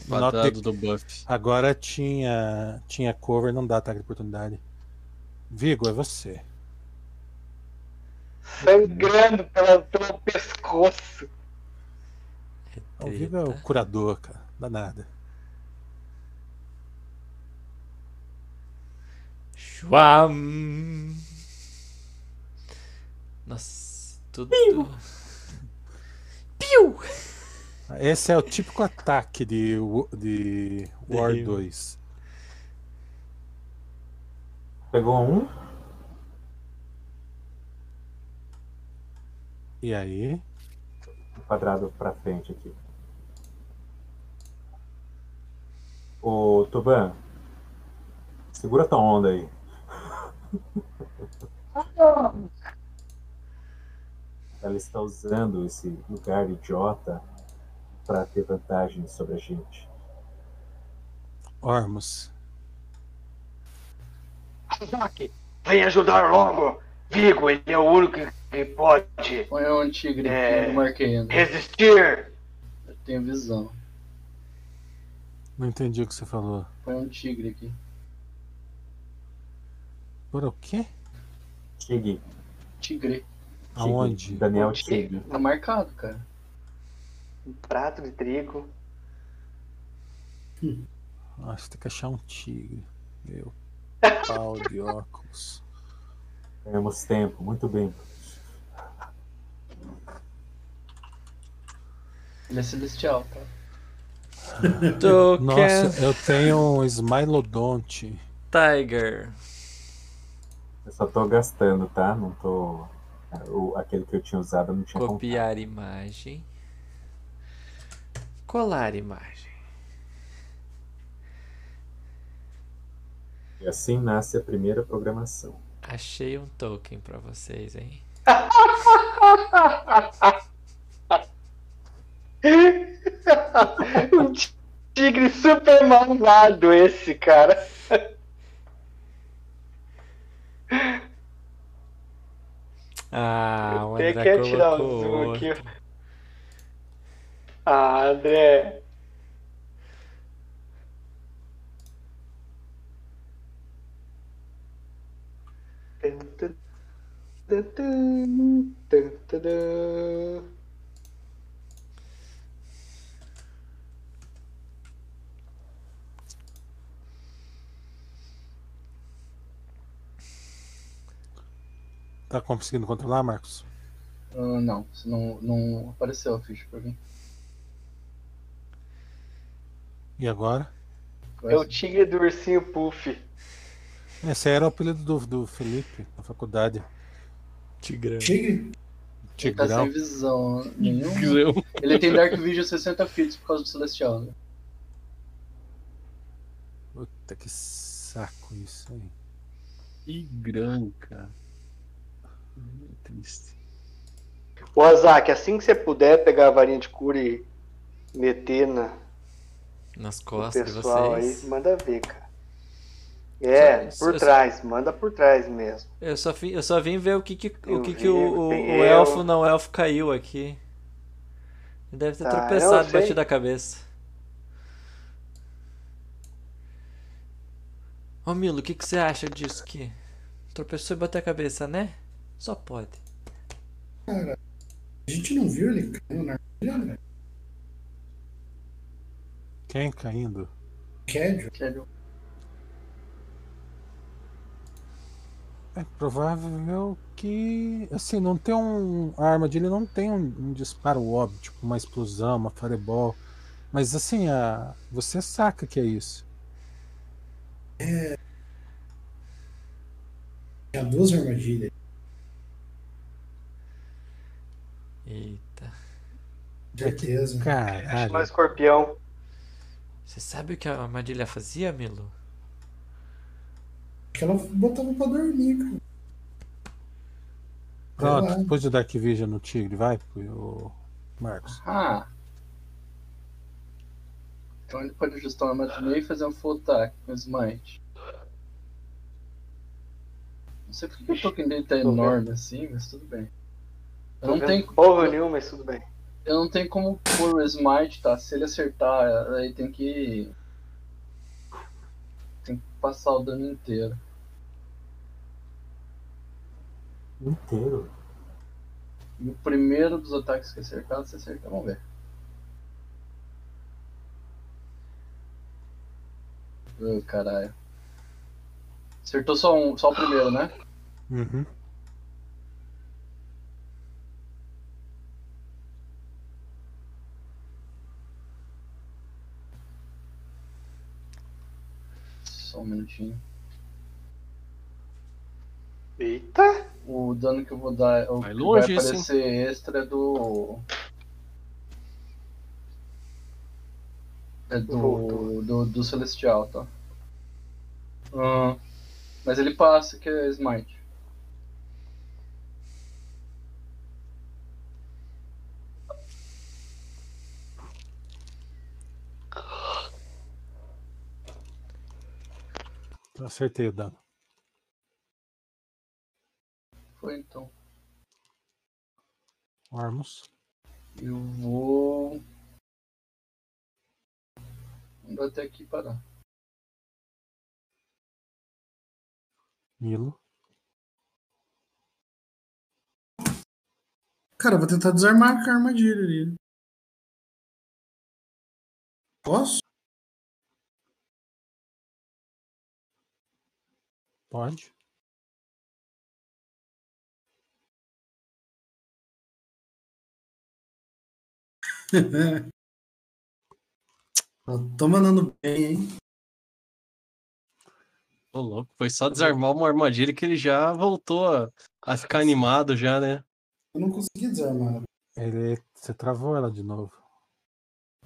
[SPEAKER 6] Quadrado
[SPEAKER 4] Note-
[SPEAKER 6] do buff.
[SPEAKER 4] Agora tinha, tinha cover, não dá ataque de oportunidade. Vigo, é você.
[SPEAKER 8] Sangrando pela, pelo pescoço.
[SPEAKER 4] O Vigo é o curador, cara. Dá nada.
[SPEAKER 7] Schwam. Nossa, tudo. Piu!
[SPEAKER 4] Esse é o típico ataque de, de War
[SPEAKER 7] Terrível.
[SPEAKER 4] 2.
[SPEAKER 11] Pegou um.
[SPEAKER 4] E aí?
[SPEAKER 11] um quadrado pra frente aqui. Ô, Tuban, segura tua onda aí. *laughs* Ela está usando esse lugar idiota para ter vantagem sobre a gente.
[SPEAKER 4] Ormus.
[SPEAKER 8] Azaki, vem ajudar logo. Vigo, ele é o único que pode
[SPEAKER 5] Põe um tigre,
[SPEAKER 8] É.
[SPEAKER 5] eu não marquei ainda.
[SPEAKER 8] resistir.
[SPEAKER 5] Eu tenho visão.
[SPEAKER 4] Não entendi o que você falou.
[SPEAKER 5] Põe um tigre aqui.
[SPEAKER 4] Por o quê?
[SPEAKER 11] Tig,
[SPEAKER 5] Tigre.
[SPEAKER 4] Aonde?
[SPEAKER 11] Daniel
[SPEAKER 8] O quê?
[SPEAKER 11] Tig.
[SPEAKER 5] Tá marcado, cara.
[SPEAKER 8] Um prato de trigo.
[SPEAKER 4] Nossa, tem que achar um tigre. Meu *laughs* pau de óculos.
[SPEAKER 11] Ganhamos tempo, muito bem.
[SPEAKER 5] Ele é celestial, tá? *laughs*
[SPEAKER 4] Nossa, eu tenho um Smilodonte.
[SPEAKER 7] Tiger.
[SPEAKER 11] Eu só tô gastando, tá? Não tô. O, aquele que eu tinha usado eu não tinha comprado.
[SPEAKER 7] Copiar imagem. Colar imagem.
[SPEAKER 11] E assim nasce a primeira programação.
[SPEAKER 7] Achei um token pra vocês, hein? *laughs*
[SPEAKER 8] um tigre super malvado esse, cara.
[SPEAKER 7] Ah, o André
[SPEAKER 8] Tem que tirar o zoom aqui. Ah, André. Tum, tum, tum,
[SPEAKER 4] Tá conseguindo controlar, Marcos?
[SPEAKER 5] Ah, não, não, não apareceu a ficha pra mim.
[SPEAKER 4] E agora?
[SPEAKER 8] É o tigre do ursinho Puff.
[SPEAKER 4] Esse era o apelido do, do Felipe na faculdade.
[SPEAKER 7] Tigrão.
[SPEAKER 2] Tigre?
[SPEAKER 5] Ele tá
[SPEAKER 4] Tigrão.
[SPEAKER 5] sem visão nenhuma.
[SPEAKER 6] Tigrão.
[SPEAKER 5] Ele tem Dark Vision 60 feet por causa do Celestial, né?
[SPEAKER 4] Puta que saco isso aí.
[SPEAKER 6] Tigrão, cara. Triste.
[SPEAKER 8] Ô Azak, assim que você puder pegar a varinha de cura e meter na,
[SPEAKER 7] Nas costas de
[SPEAKER 8] pessoal aí,
[SPEAKER 7] vocês.
[SPEAKER 8] manda ver, cara. É,
[SPEAKER 7] Só-
[SPEAKER 8] por
[SPEAKER 7] só-
[SPEAKER 8] trás, manda por trás mesmo.
[SPEAKER 7] Eu só, vim, eu só vim ver o que, que, o,
[SPEAKER 8] o
[SPEAKER 7] que, que o, o, o elfo não elfo caiu aqui. Ele deve ter
[SPEAKER 8] Tá,
[SPEAKER 7] tropeçado e batido a cabeça. Ô Milo, o que, que você acha disso aqui? Tropeçou e bateu a cabeça, né? Só pode.
[SPEAKER 2] Cara, a gente não viu ele caindo na armadilha, André?
[SPEAKER 4] Quem caindo?
[SPEAKER 2] Kédio?
[SPEAKER 5] Kédio.
[SPEAKER 4] É provável que. Assim, não tem um. A armadilha não tem um, um disparo óbvio, tipo uma explosão, uma fireball. Mas assim, a, você saca que é isso.
[SPEAKER 2] Tinha duas armadilhas.
[SPEAKER 7] Eita.
[SPEAKER 2] Certeza.
[SPEAKER 8] Acho
[SPEAKER 4] Caralho.
[SPEAKER 8] um escorpião.
[SPEAKER 7] Você sabe o que a armadilha fazia, Milo?
[SPEAKER 2] Que ela botava pra dormir, cara.
[SPEAKER 4] Pronto, depois do Dark Vision no Tigre, vai, o Marcos.
[SPEAKER 5] Ah. Então ele pode ajustar uma armadilha e fazer um full attack com Smite. Não sei porque o token dele tá enorme assim, mas tudo bem. Eu não tenho,
[SPEAKER 8] porra nenhuma, mas tudo bem.
[SPEAKER 5] eu não tenho como pôr o Smite, tá? Se ele acertar, aí tem que. Tem que passar o dano inteiro.
[SPEAKER 11] Inteiro.
[SPEAKER 5] E o primeiro dos ataques que acertar, você acerta. Vamos ver. Ô, caralho. Acertou só, um, só o primeiro, né?
[SPEAKER 4] Uhum.
[SPEAKER 5] Um minutinho.
[SPEAKER 8] Eita!
[SPEAKER 5] O dano que eu vou dar, o
[SPEAKER 6] Vai
[SPEAKER 5] que
[SPEAKER 6] longe
[SPEAKER 5] vai
[SPEAKER 6] isso,
[SPEAKER 5] aparecer extra é do. É do, do, do Celestial, tá? Ah, mas ele passa que é Smite.
[SPEAKER 4] Acertei o dano.
[SPEAKER 5] Foi então.
[SPEAKER 4] Ormus.
[SPEAKER 5] Eu vou. Vou até aqui parar.
[SPEAKER 4] Milo.
[SPEAKER 2] Cara, eu vou tentar desarmar a armadilha ali. Posso?
[SPEAKER 4] Pode.
[SPEAKER 2] Eu *laughs* tô mandando bem, hein?
[SPEAKER 6] Ô, louco, foi só desarmar uma armadilha que ele já voltou a, a ficar animado já, né?
[SPEAKER 2] Eu não consegui desarmar.
[SPEAKER 4] Ele, você travou ela de novo.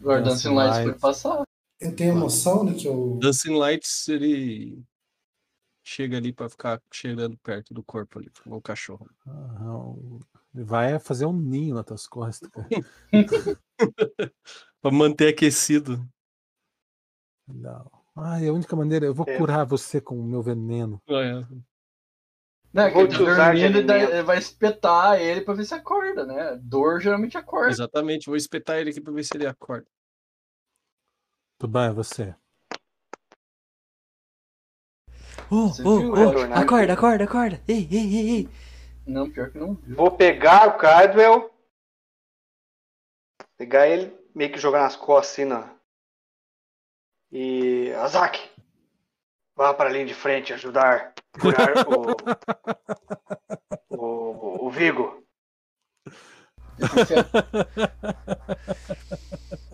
[SPEAKER 5] Agora,
[SPEAKER 4] Dancing
[SPEAKER 5] Lights
[SPEAKER 4] Lights.
[SPEAKER 5] foi passar.
[SPEAKER 2] Eu tenho emoção de que eu.
[SPEAKER 6] Dancing Lights, ele chega ali pra ficar cheirando perto do corpo ali, como o cachorro.
[SPEAKER 4] Aham. Ele vai fazer um ninho nas tuas costas, cara. *laughs*
[SPEAKER 6] pra manter aquecido.
[SPEAKER 4] Não. Ai, a única maneira, eu vou
[SPEAKER 8] É.
[SPEAKER 4] curar você com o meu veneno.
[SPEAKER 6] É.
[SPEAKER 5] Né,
[SPEAKER 8] Vou
[SPEAKER 5] que
[SPEAKER 8] te usar
[SPEAKER 5] dormindo, ele vai espetar ele pra ver se acorda, né? Dor geralmente acorda.
[SPEAKER 6] Exatamente, vou espetar ele aqui pra ver se ele acorda.
[SPEAKER 4] Tudo bem, é você.
[SPEAKER 5] Você viu,
[SPEAKER 7] ô,
[SPEAKER 5] Leonardo?
[SPEAKER 7] acorda, acorda, acorda. Ei, ei, ei, ei.
[SPEAKER 5] Não, pior que não viu.
[SPEAKER 8] Vou pegar o Cardwell. Pegar ele, meio que jogar nas costas assim, na. E. Azak! Vá para a linha de frente ajudar o, *laughs* o, o Vigo.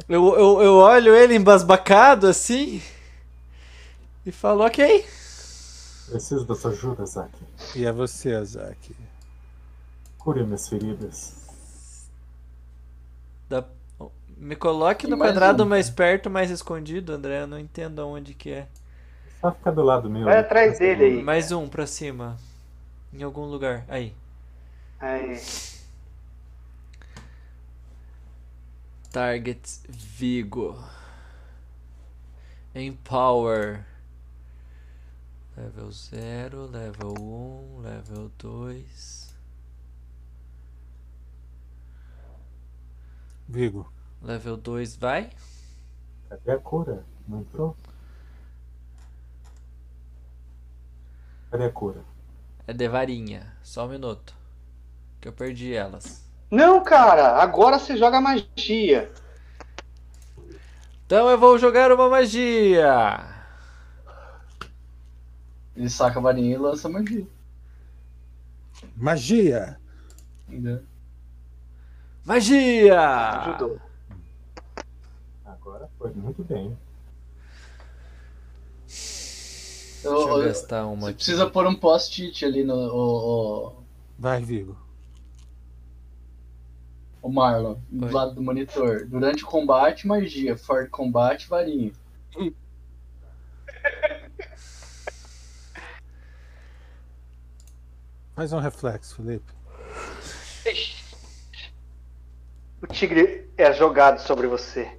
[SPEAKER 7] Eu, eu, eu olho ele embasbacado assim e falo, ok.
[SPEAKER 11] Preciso da sua ajuda, Zack.
[SPEAKER 4] E é você, Azak.
[SPEAKER 11] Cure minhas feridas.
[SPEAKER 7] Dá- Me coloque no quadrado mais perto, mais escondido, André. Eu não entendo aonde que é.
[SPEAKER 11] Só ficar do lado meu.
[SPEAKER 8] Vai atrás dele aí.
[SPEAKER 7] Mais um pra cima. Em algum lugar. Aí.
[SPEAKER 8] Aí.
[SPEAKER 7] Target Vigo. Empower. Level 0, level 1, level 2.
[SPEAKER 4] Vigo.
[SPEAKER 7] Level 2 vai.
[SPEAKER 11] Cadê a cura? Não entrou? Cadê a cura?
[SPEAKER 7] É de varinha. Só um minuto. Que eu perdi elas.
[SPEAKER 8] Não, cara, agora você joga magia.
[SPEAKER 7] Então eu vou jogar uma magia.
[SPEAKER 5] Ele saca a varinha e lança magia.
[SPEAKER 4] Magia!
[SPEAKER 5] Entendeu?
[SPEAKER 7] Magia!
[SPEAKER 8] Ajudou.
[SPEAKER 11] Agora foi muito bem.
[SPEAKER 5] Eu-
[SPEAKER 7] Deixa eu
[SPEAKER 5] eu-
[SPEAKER 7] gastar uma
[SPEAKER 5] Você
[SPEAKER 7] aqui.
[SPEAKER 5] precisa pôr um post-it ali no. O, o,
[SPEAKER 4] Vai, Vigo.
[SPEAKER 5] o Marlon, do lado do monitor. Durante o combate, magia. Fora de combate, varinha.
[SPEAKER 4] Faz um reflexo, Felipe.
[SPEAKER 8] O tigre é jogado sobre você.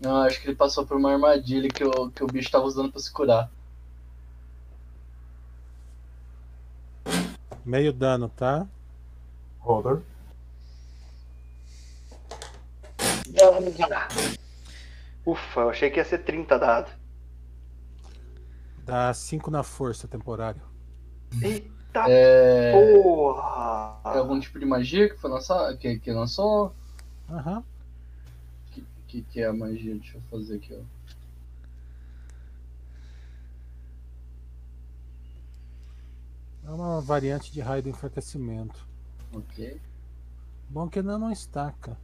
[SPEAKER 5] Não, acho que ele passou por uma armadilha que o, que o bicho tava usando pra se curar.
[SPEAKER 4] Meio dano, tá?
[SPEAKER 11] Holder.
[SPEAKER 8] Ufa, eu achei que ia ser 30 dado.
[SPEAKER 4] Dá 5 na força temporário.
[SPEAKER 8] Eita
[SPEAKER 5] É,
[SPEAKER 8] porra!
[SPEAKER 5] é algum tipo de magia que foi lançado? Que, que lançou?
[SPEAKER 4] Aham.
[SPEAKER 5] Que, que, que é a magia? Deixa eu fazer aqui, ó.
[SPEAKER 4] É uma variante de raio do enfraquecimento.
[SPEAKER 5] Ok.
[SPEAKER 4] Bom que ainda não estaca.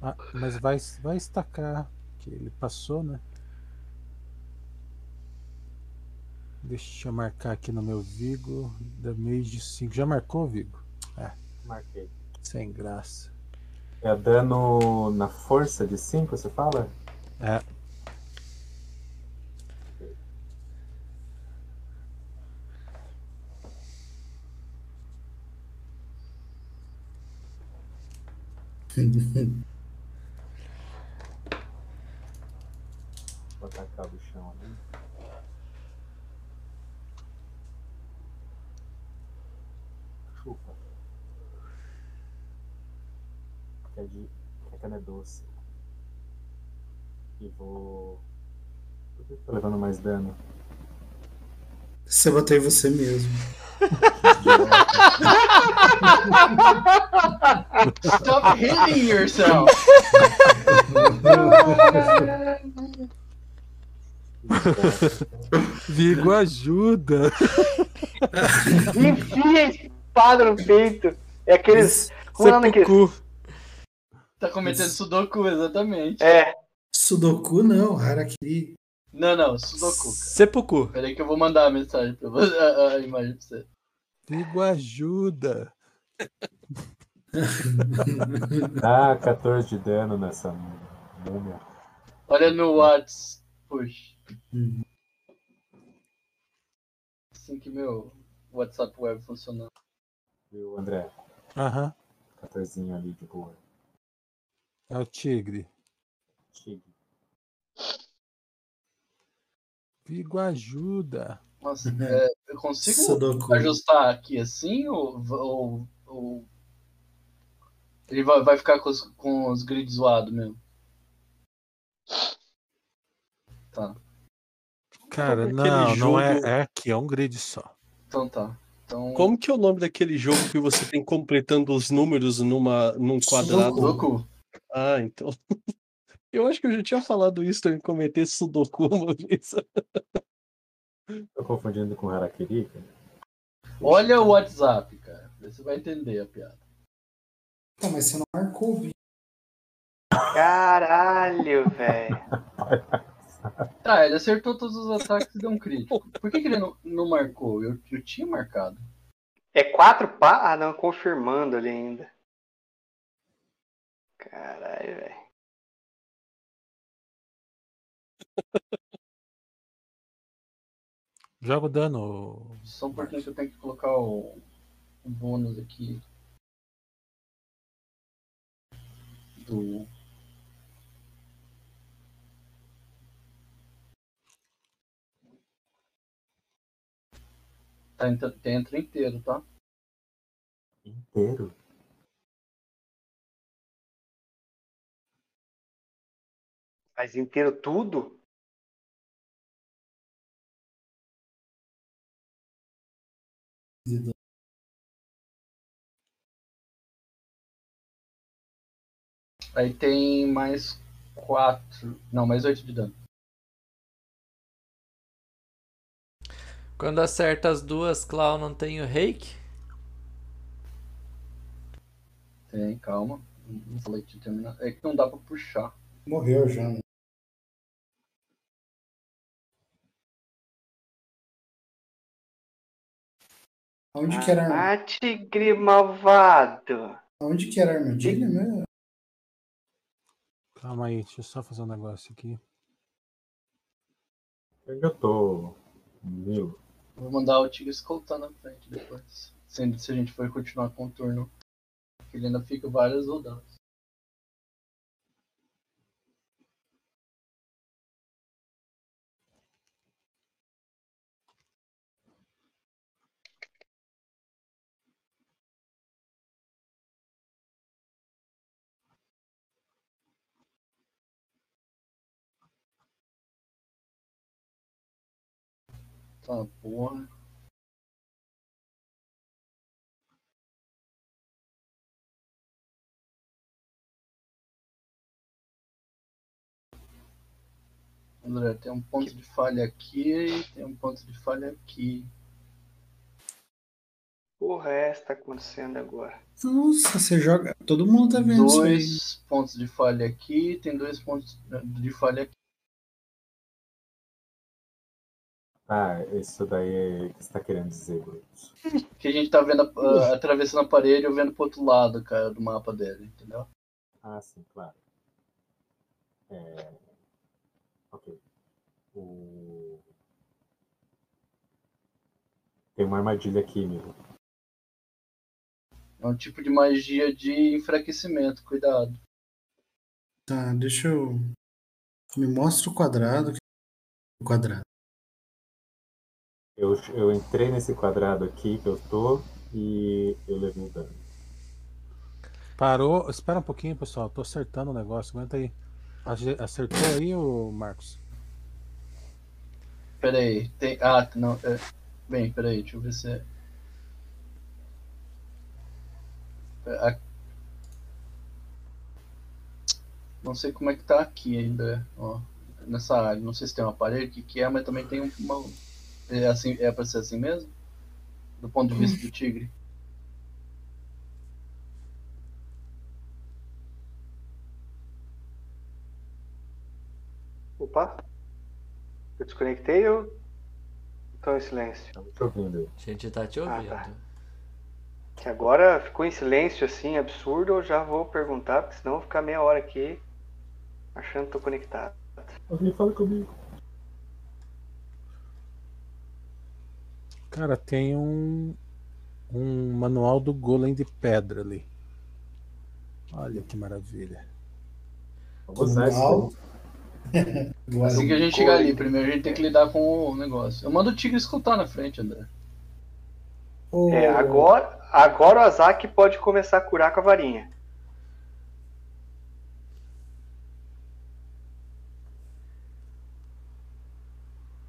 [SPEAKER 4] Ah, mas vai, vai estacar. Que ele passou, né? Deixa eu marcar aqui no meu Vigo. Da mês de 5. Já marcou, Vigo? É,
[SPEAKER 11] Marquei.
[SPEAKER 4] sem graça.
[SPEAKER 11] É dano na força de 5, você fala?
[SPEAKER 4] É.
[SPEAKER 11] Vou atacar o chão ali. Que é de. Que a cana é doce. E vou. Por que eu tô levando mais dano?
[SPEAKER 2] Você bateu em você mesmo.
[SPEAKER 5] Stop hitting yourself!
[SPEAKER 4] Vigo ajuda!
[SPEAKER 8] Enfia a espada no peito. É aqueles. Como é o nome?
[SPEAKER 5] Tá cometendo sudoku, exatamente.
[SPEAKER 8] É.
[SPEAKER 2] Sudoku não, Harakiri.
[SPEAKER 5] Não, não, sudoku. cara.
[SPEAKER 7] Seppuku.
[SPEAKER 5] Peraí que eu vou mandar a mensagem pra você, a, a imagem pra você.
[SPEAKER 4] Vigo ajuda! *laughs*
[SPEAKER 11] Dá 14 de dano nessa múmia.
[SPEAKER 5] Olha no Whats. Puxa.
[SPEAKER 2] Uhum.
[SPEAKER 5] Assim que meu WhatsApp web funcionando.
[SPEAKER 11] Viu, André?
[SPEAKER 4] Aham.
[SPEAKER 11] 14 ali de boa.
[SPEAKER 4] É o tigre.
[SPEAKER 11] Tigre.
[SPEAKER 4] Vigo ajuda!
[SPEAKER 5] Nossa, é, eu consigo
[SPEAKER 2] Sudoku.
[SPEAKER 5] ajustar aqui assim ou, ou, ou ele vai, vai ficar com os, com os grids zoados mesmo? Tá,
[SPEAKER 4] Cara,
[SPEAKER 6] Aquele
[SPEAKER 4] não, não é,
[SPEAKER 6] jogo-
[SPEAKER 4] é aqui, é um grid só.
[SPEAKER 5] então tá. Então,
[SPEAKER 6] Como que é o nome daquele jogo que você tem completando os números numa, num quadrado?
[SPEAKER 5] Sudoku.
[SPEAKER 6] Ah, então. *laughs* Eu acho que eu já tinha falado isso em cometer Sudoku *laughs* uma vez.
[SPEAKER 11] Tô confundindo com Harakiri, cara.
[SPEAKER 5] olha o WhatsApp, cara. Você vai entender a piada.
[SPEAKER 2] Tá, mas você não marcou o bicho.
[SPEAKER 8] Caralho, *laughs* velho.
[SPEAKER 5] Tá, ele acertou todos os ataques e deu um crítico. Por que, que ele não, não marcou? Eu, eu tinha marcado.
[SPEAKER 8] É quatro pá? Ah, não, confirmando ali ainda. Caralho, velho.
[SPEAKER 4] Joga o dano.
[SPEAKER 5] Só um pouquinho que eu tenho que colocar o, o bônus aqui. Do. Tá, entra, entra inteiro, tá?
[SPEAKER 11] Inteiro?
[SPEAKER 8] Mas inteiro tudo?
[SPEAKER 5] Aí tem mais quatro. Não, mais oito de dano.
[SPEAKER 7] Quando acerta as duas, Clau não tem o reiki?
[SPEAKER 5] Tem, calma. Não falei que tinha terminado. É que não dá pra puxar.
[SPEAKER 2] Morreu já. né? Onde que era,
[SPEAKER 8] Ah, tigre malvado.
[SPEAKER 2] onde que era a armadilha mesmo?
[SPEAKER 4] Calma aí, deixa eu só fazer um negócio aqui.
[SPEAKER 11] Eu tô? Milo.
[SPEAKER 5] Vou mandar o Tigre escoltar na frente depois. Sendo se a gente for continuar com o turno. Ele ainda fica várias rodadas. Tá, porra. André, tem um ponto de falha aqui, tem um ponto de falha aqui.
[SPEAKER 8] Porra, é essa tá acontecendo agora?
[SPEAKER 2] Nossa, você joga. Todo mundo tá vendo isso aí.
[SPEAKER 5] Dois pontos de falha aqui, tem dois pontos de falha aqui.
[SPEAKER 11] Ah, isso daí é o que você tá querendo dizer, Brutus.
[SPEAKER 5] Que a gente tá vendo, a- atravessando a parede e vendo pro outro lado, cara, do mapa dele, entendeu?
[SPEAKER 11] Ah, sim, claro. É... Ok. O... Tem uma armadilha aqui, Milo.
[SPEAKER 5] É um tipo de magia de enfraquecimento, cuidado.
[SPEAKER 2] Tá, deixa eu. Me mostra o quadrado. O quadrado.
[SPEAKER 11] Eu, eu entrei nesse quadrado aqui que eu tô e eu levei um dano.
[SPEAKER 4] Parou. Espera um pouquinho, pessoal. Tô acertando o negócio. Aguenta aí. Ace- Acertou aí, ô Marcos?
[SPEAKER 5] Pera aí, tem. Ah, não. É... Bem, pera aí, deixa eu ver se é. É, a- Não sei como é que tá aqui ainda, ó. Nessa área. Não sei se tem uma parede, o que, que é, mas também tem uma. É, assim, é pra ser assim mesmo? Do ponto de vista do tigre.
[SPEAKER 8] Opa. Eu desconectei ou tô em silêncio?
[SPEAKER 11] Tô te ouvindo.
[SPEAKER 7] A gente tá te
[SPEAKER 8] Ah,
[SPEAKER 7] ouvindo.
[SPEAKER 8] tá. Que agora ficou em silêncio assim, absurdo, eu já vou perguntar, porque senão eu vou ficar meia hora aqui achando que tô conectado.
[SPEAKER 11] Alguém fala comigo.
[SPEAKER 4] Cara, tem um. Um manual do Golem de pedra ali. Olha que maravilha.
[SPEAKER 11] Vamos usar isso.
[SPEAKER 5] Assim que a gente chegar ali, primeiro a gente tem que lidar com o negócio. Eu mando o tigre escutar na frente, André.
[SPEAKER 2] Ô,
[SPEAKER 8] É, agora, agora o Azak pode começar a curar com a varinha.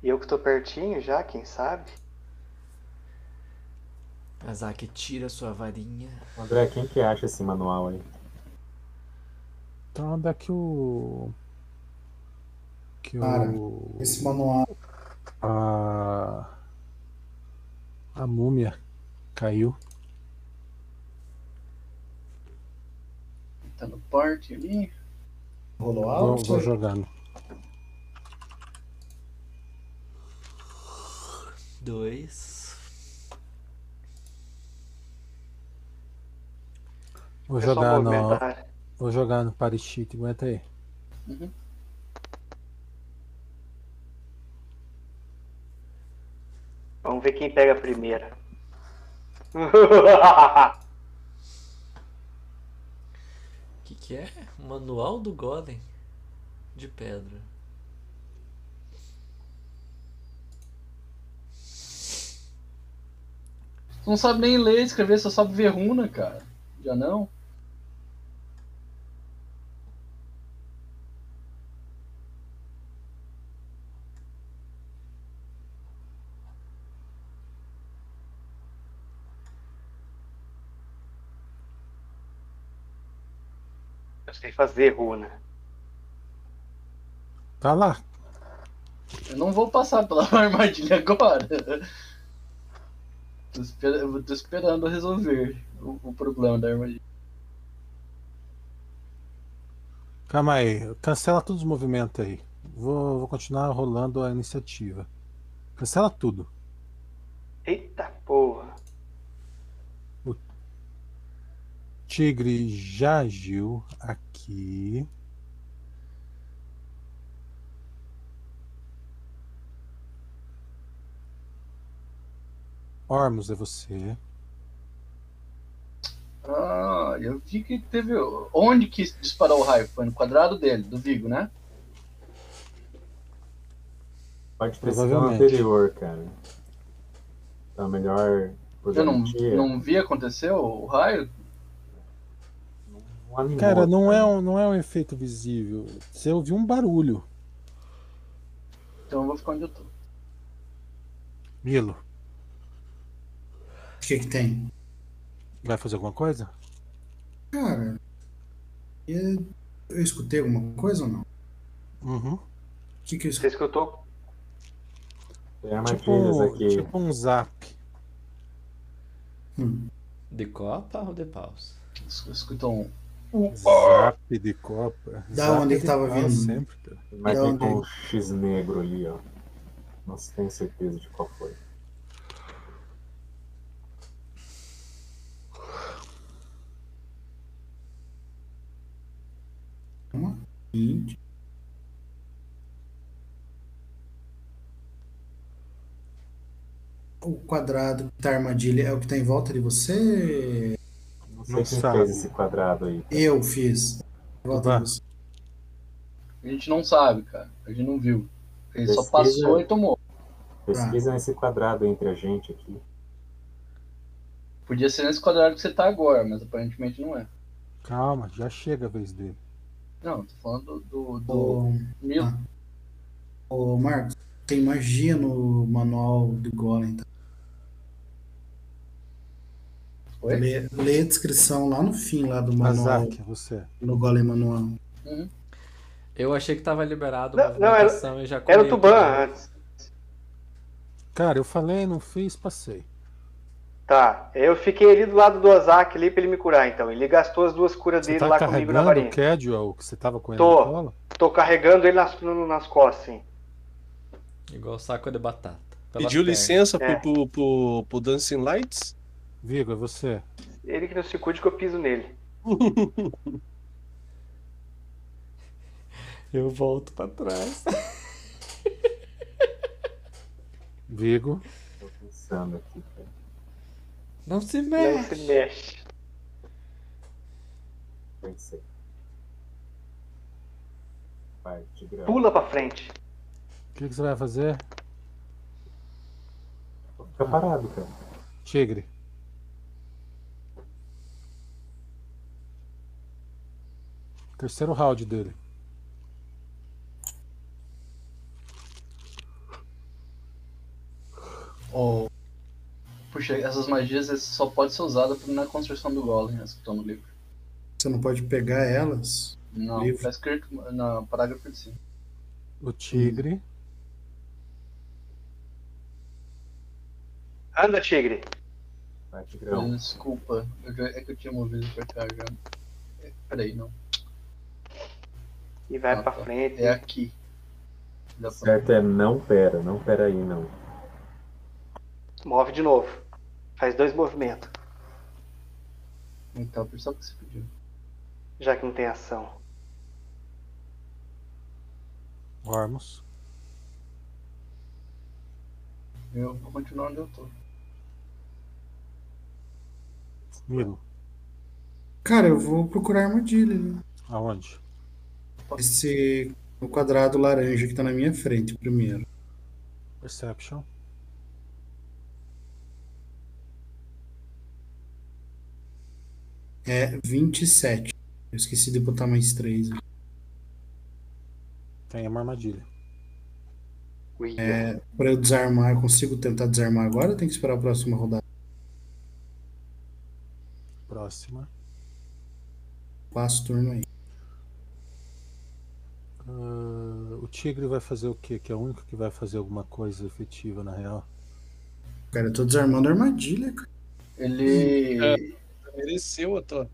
[SPEAKER 8] E eu que tô pertinho já, quem sabe?
[SPEAKER 7] Azaki tira sua varinha.
[SPEAKER 11] André, quem que acha esse manual aí?
[SPEAKER 4] Então onde é que o. Que
[SPEAKER 2] Cara,
[SPEAKER 4] o.
[SPEAKER 2] esse manual.
[SPEAKER 4] A. A múmia caiu.
[SPEAKER 5] Tá no porte ali.
[SPEAKER 2] Rolou
[SPEAKER 4] Vou,
[SPEAKER 2] alto?
[SPEAKER 4] vou jogando.
[SPEAKER 7] Dois.
[SPEAKER 4] Vou
[SPEAKER 8] É
[SPEAKER 4] jogar no. Vou jogar no Parishit, aguenta aí.
[SPEAKER 5] Uhum.
[SPEAKER 8] Vamos ver quem pega primeiro.
[SPEAKER 7] O *laughs* que, que é? Manual do Golem de pedra.
[SPEAKER 5] Não sabe nem ler, escrever, só sabe ver runa, cara. Já não?
[SPEAKER 8] Sei fazer runa.
[SPEAKER 4] Tá lá.
[SPEAKER 5] Eu não vou passar pela *laughs* armadilha agora. Tô, esper- eu tô esperando resolver o, o problema da armadilha.
[SPEAKER 4] Calma aí. Cancela todos os movimentos aí. Vou, vou continuar rolando a iniciativa. Cancela tudo.
[SPEAKER 8] Eita porra.
[SPEAKER 4] Tigre já agiu aqui. Ormus é você.
[SPEAKER 5] Ah, eu vi que teve. Onde que disparou o raio? Foi no quadrado dele, do Vigo, né?
[SPEAKER 11] Sido no
[SPEAKER 4] Provavelmente.
[SPEAKER 11] anterior, cara. Então, melhor
[SPEAKER 5] Eu não, não vi acontecer o raio?
[SPEAKER 11] Animou,
[SPEAKER 4] Cara, não é,
[SPEAKER 11] cara.
[SPEAKER 4] um, não é um efeito visível. Você ouviu um barulho.
[SPEAKER 5] Então eu vou ficar onde eu tô.
[SPEAKER 4] Milo,
[SPEAKER 2] O que que tem?
[SPEAKER 4] vai fazer alguma coisa?
[SPEAKER 2] Cara, eu, eu escutei alguma coisa ou não? O
[SPEAKER 4] Uhum.
[SPEAKER 2] que que eu
[SPEAKER 8] Você
[SPEAKER 2] escutei?
[SPEAKER 8] escutou?
[SPEAKER 11] Tem
[SPEAKER 4] Tipo,
[SPEAKER 11] aqui.
[SPEAKER 4] tipo um zap.
[SPEAKER 2] Hum.
[SPEAKER 7] De copa ou de paus?
[SPEAKER 5] Es- Escutou um.
[SPEAKER 4] Zap de copa.
[SPEAKER 2] Da
[SPEAKER 4] Zap
[SPEAKER 2] onde que
[SPEAKER 4] de
[SPEAKER 2] tava
[SPEAKER 4] copa
[SPEAKER 2] vindo?
[SPEAKER 4] Sempre, cara.
[SPEAKER 11] Mas
[SPEAKER 2] Da
[SPEAKER 11] tem
[SPEAKER 2] onde?
[SPEAKER 11] um X negro ali, ó. Não se tem certeza de qual foi.
[SPEAKER 2] Uma, vinte. O quadrado da armadilha é o que tá em volta de você?
[SPEAKER 11] Não sei quem fez esse quadrado aí.
[SPEAKER 2] Eu fiz. Você.
[SPEAKER 5] A gente não sabe, cara. A gente não viu. Ele só
[SPEAKER 11] Pesquisa.
[SPEAKER 5] passou e tomou.
[SPEAKER 11] Pesquisa nesse quadrado entre a gente aqui.
[SPEAKER 5] Podia ser nesse quadrado que você tá agora, mas aparentemente não é.
[SPEAKER 4] Calma, já chega a vez dele.
[SPEAKER 5] Não, tô falando do, do, do
[SPEAKER 2] Ô, ah. ô, Marcos, tem magia no manual do Golem. Tá?
[SPEAKER 5] Oi?
[SPEAKER 2] Lê, lê a descrição lá no fim lá do manual,
[SPEAKER 4] Azak, é você.
[SPEAKER 2] no Golem Manual.
[SPEAKER 7] Eu achei que tava liberado
[SPEAKER 8] Não, não, era-
[SPEAKER 7] movimentação e já
[SPEAKER 8] Era o Tuban antes.
[SPEAKER 4] Cara, eu falei, não fiz, passei.
[SPEAKER 8] Tá, eu fiquei ali do lado do Ozaki ali pra ele me curar, então. Ele gastou as duas curas
[SPEAKER 4] Você
[SPEAKER 8] dele
[SPEAKER 4] tá
[SPEAKER 8] lá comigo na
[SPEAKER 4] carregando
[SPEAKER 8] varinha.
[SPEAKER 4] o Casual que você tava com ele
[SPEAKER 8] Tô.
[SPEAKER 4] no colo?
[SPEAKER 8] Tô carregando ele nas, no- nas costas, sim.
[SPEAKER 7] Igual saco de batata.
[SPEAKER 12] Pediu
[SPEAKER 7] pernas.
[SPEAKER 12] licença
[SPEAKER 8] É.
[SPEAKER 12] pro, pro, pro, pro Dancing Lights?
[SPEAKER 4] Vigo, é você.
[SPEAKER 8] Ele que não se cuide que eu piso nele. *laughs*
[SPEAKER 7] Eu volto pra trás.
[SPEAKER 4] Vigo.
[SPEAKER 11] Tô pensando aqui, cara.
[SPEAKER 7] Não se
[SPEAKER 8] Não
[SPEAKER 7] mexe.
[SPEAKER 8] se mexe.
[SPEAKER 11] Pensei. Vai, Tigrão.
[SPEAKER 8] Pula pra frente.
[SPEAKER 4] O que, que você vai fazer?
[SPEAKER 11] Fica parado, cara.
[SPEAKER 4] Tigre. Terceiro round dele.
[SPEAKER 5] Ô, puxa, essas magias só pode ser usada na construção do golem, as que estão no livro.
[SPEAKER 2] Você não pode pegar elas.
[SPEAKER 5] Não,
[SPEAKER 2] Livro.
[SPEAKER 5] tá escrito na parágrafo de cima.
[SPEAKER 4] O tigre.
[SPEAKER 8] Anda, tigre.
[SPEAKER 11] Vai, Tigrão.
[SPEAKER 5] Desculpa, eu já- é que eu tinha movido pra cá já. É, Peraí, não.
[SPEAKER 8] E vai
[SPEAKER 5] Ah,
[SPEAKER 8] pra
[SPEAKER 5] tá.
[SPEAKER 8] frente.
[SPEAKER 5] É aqui. Dá pra-
[SPEAKER 11] Certo é não pera, não pera aí não.
[SPEAKER 8] Move de novo. Faz dois movimentos.
[SPEAKER 5] Então, por isso que você pediu.
[SPEAKER 8] Já que não tem ação.
[SPEAKER 4] Ormus.
[SPEAKER 5] Eu vou continuar onde eu tô.
[SPEAKER 4] Milo.
[SPEAKER 2] Cara, eu vou procurar armadilha. né?
[SPEAKER 4] Aonde?
[SPEAKER 2] Esse o quadrado laranja que tá na minha frente primeiro.
[SPEAKER 4] Perception.
[SPEAKER 2] É 27. Eu esqueci de botar mais 3.
[SPEAKER 4] Tem uma armadilha.
[SPEAKER 2] É, para eu desarmar, eu consigo tentar desarmar agora ou tem que esperar a próxima rodada?
[SPEAKER 4] Próxima.
[SPEAKER 2] Passo o turno aí.
[SPEAKER 4] Ah, o tigre vai fazer o quê? Que é o único que vai fazer alguma coisa efetiva, na real.
[SPEAKER 2] Cara, eu tô desarmando a armadilha, cara.
[SPEAKER 5] Ele.
[SPEAKER 12] É, mereceu a tua-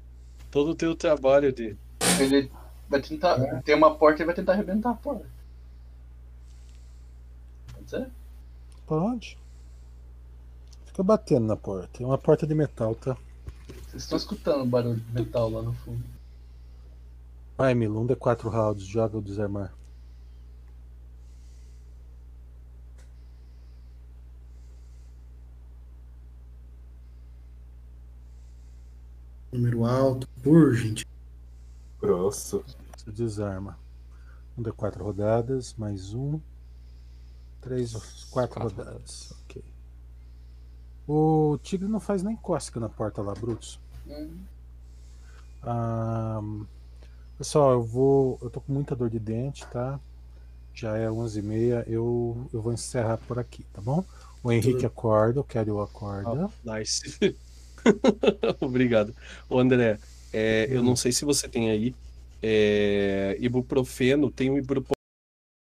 [SPEAKER 12] todo o teu trabalho de.
[SPEAKER 5] Ele vai tentar. Tem uma porta e vai tentar arrebentar a porta. Pode ser?
[SPEAKER 4] Pode. Fica batendo na porta. É uma porta de metal, tá?
[SPEAKER 5] Vocês estão escutando o barulho de metal lá no fundo.
[SPEAKER 4] Vai, Milo, um D4 rounds, joga o desarmar.
[SPEAKER 2] Número alto. Por, gente.
[SPEAKER 11] Grosso.
[SPEAKER 4] Você desarma. Um D4 rodadas, mais um. Três, quatro,
[SPEAKER 7] Quatro
[SPEAKER 4] rodadas. Ok. O tigre não faz nem cócega na porta lá, Brutus.
[SPEAKER 5] Hum.
[SPEAKER 4] Ah, pessoal, eu vou. Eu tô com muita dor de dente, tá? Já é 11h30. Eu, eu vou encerrar por aqui, tá bom? O Henrique acorda, o Kelly acorda.
[SPEAKER 12] Nice. *laughs* Obrigado. Ô, André, é, eu não sei se você tem aí. É, ibuprofeno, tem o ibuprofeno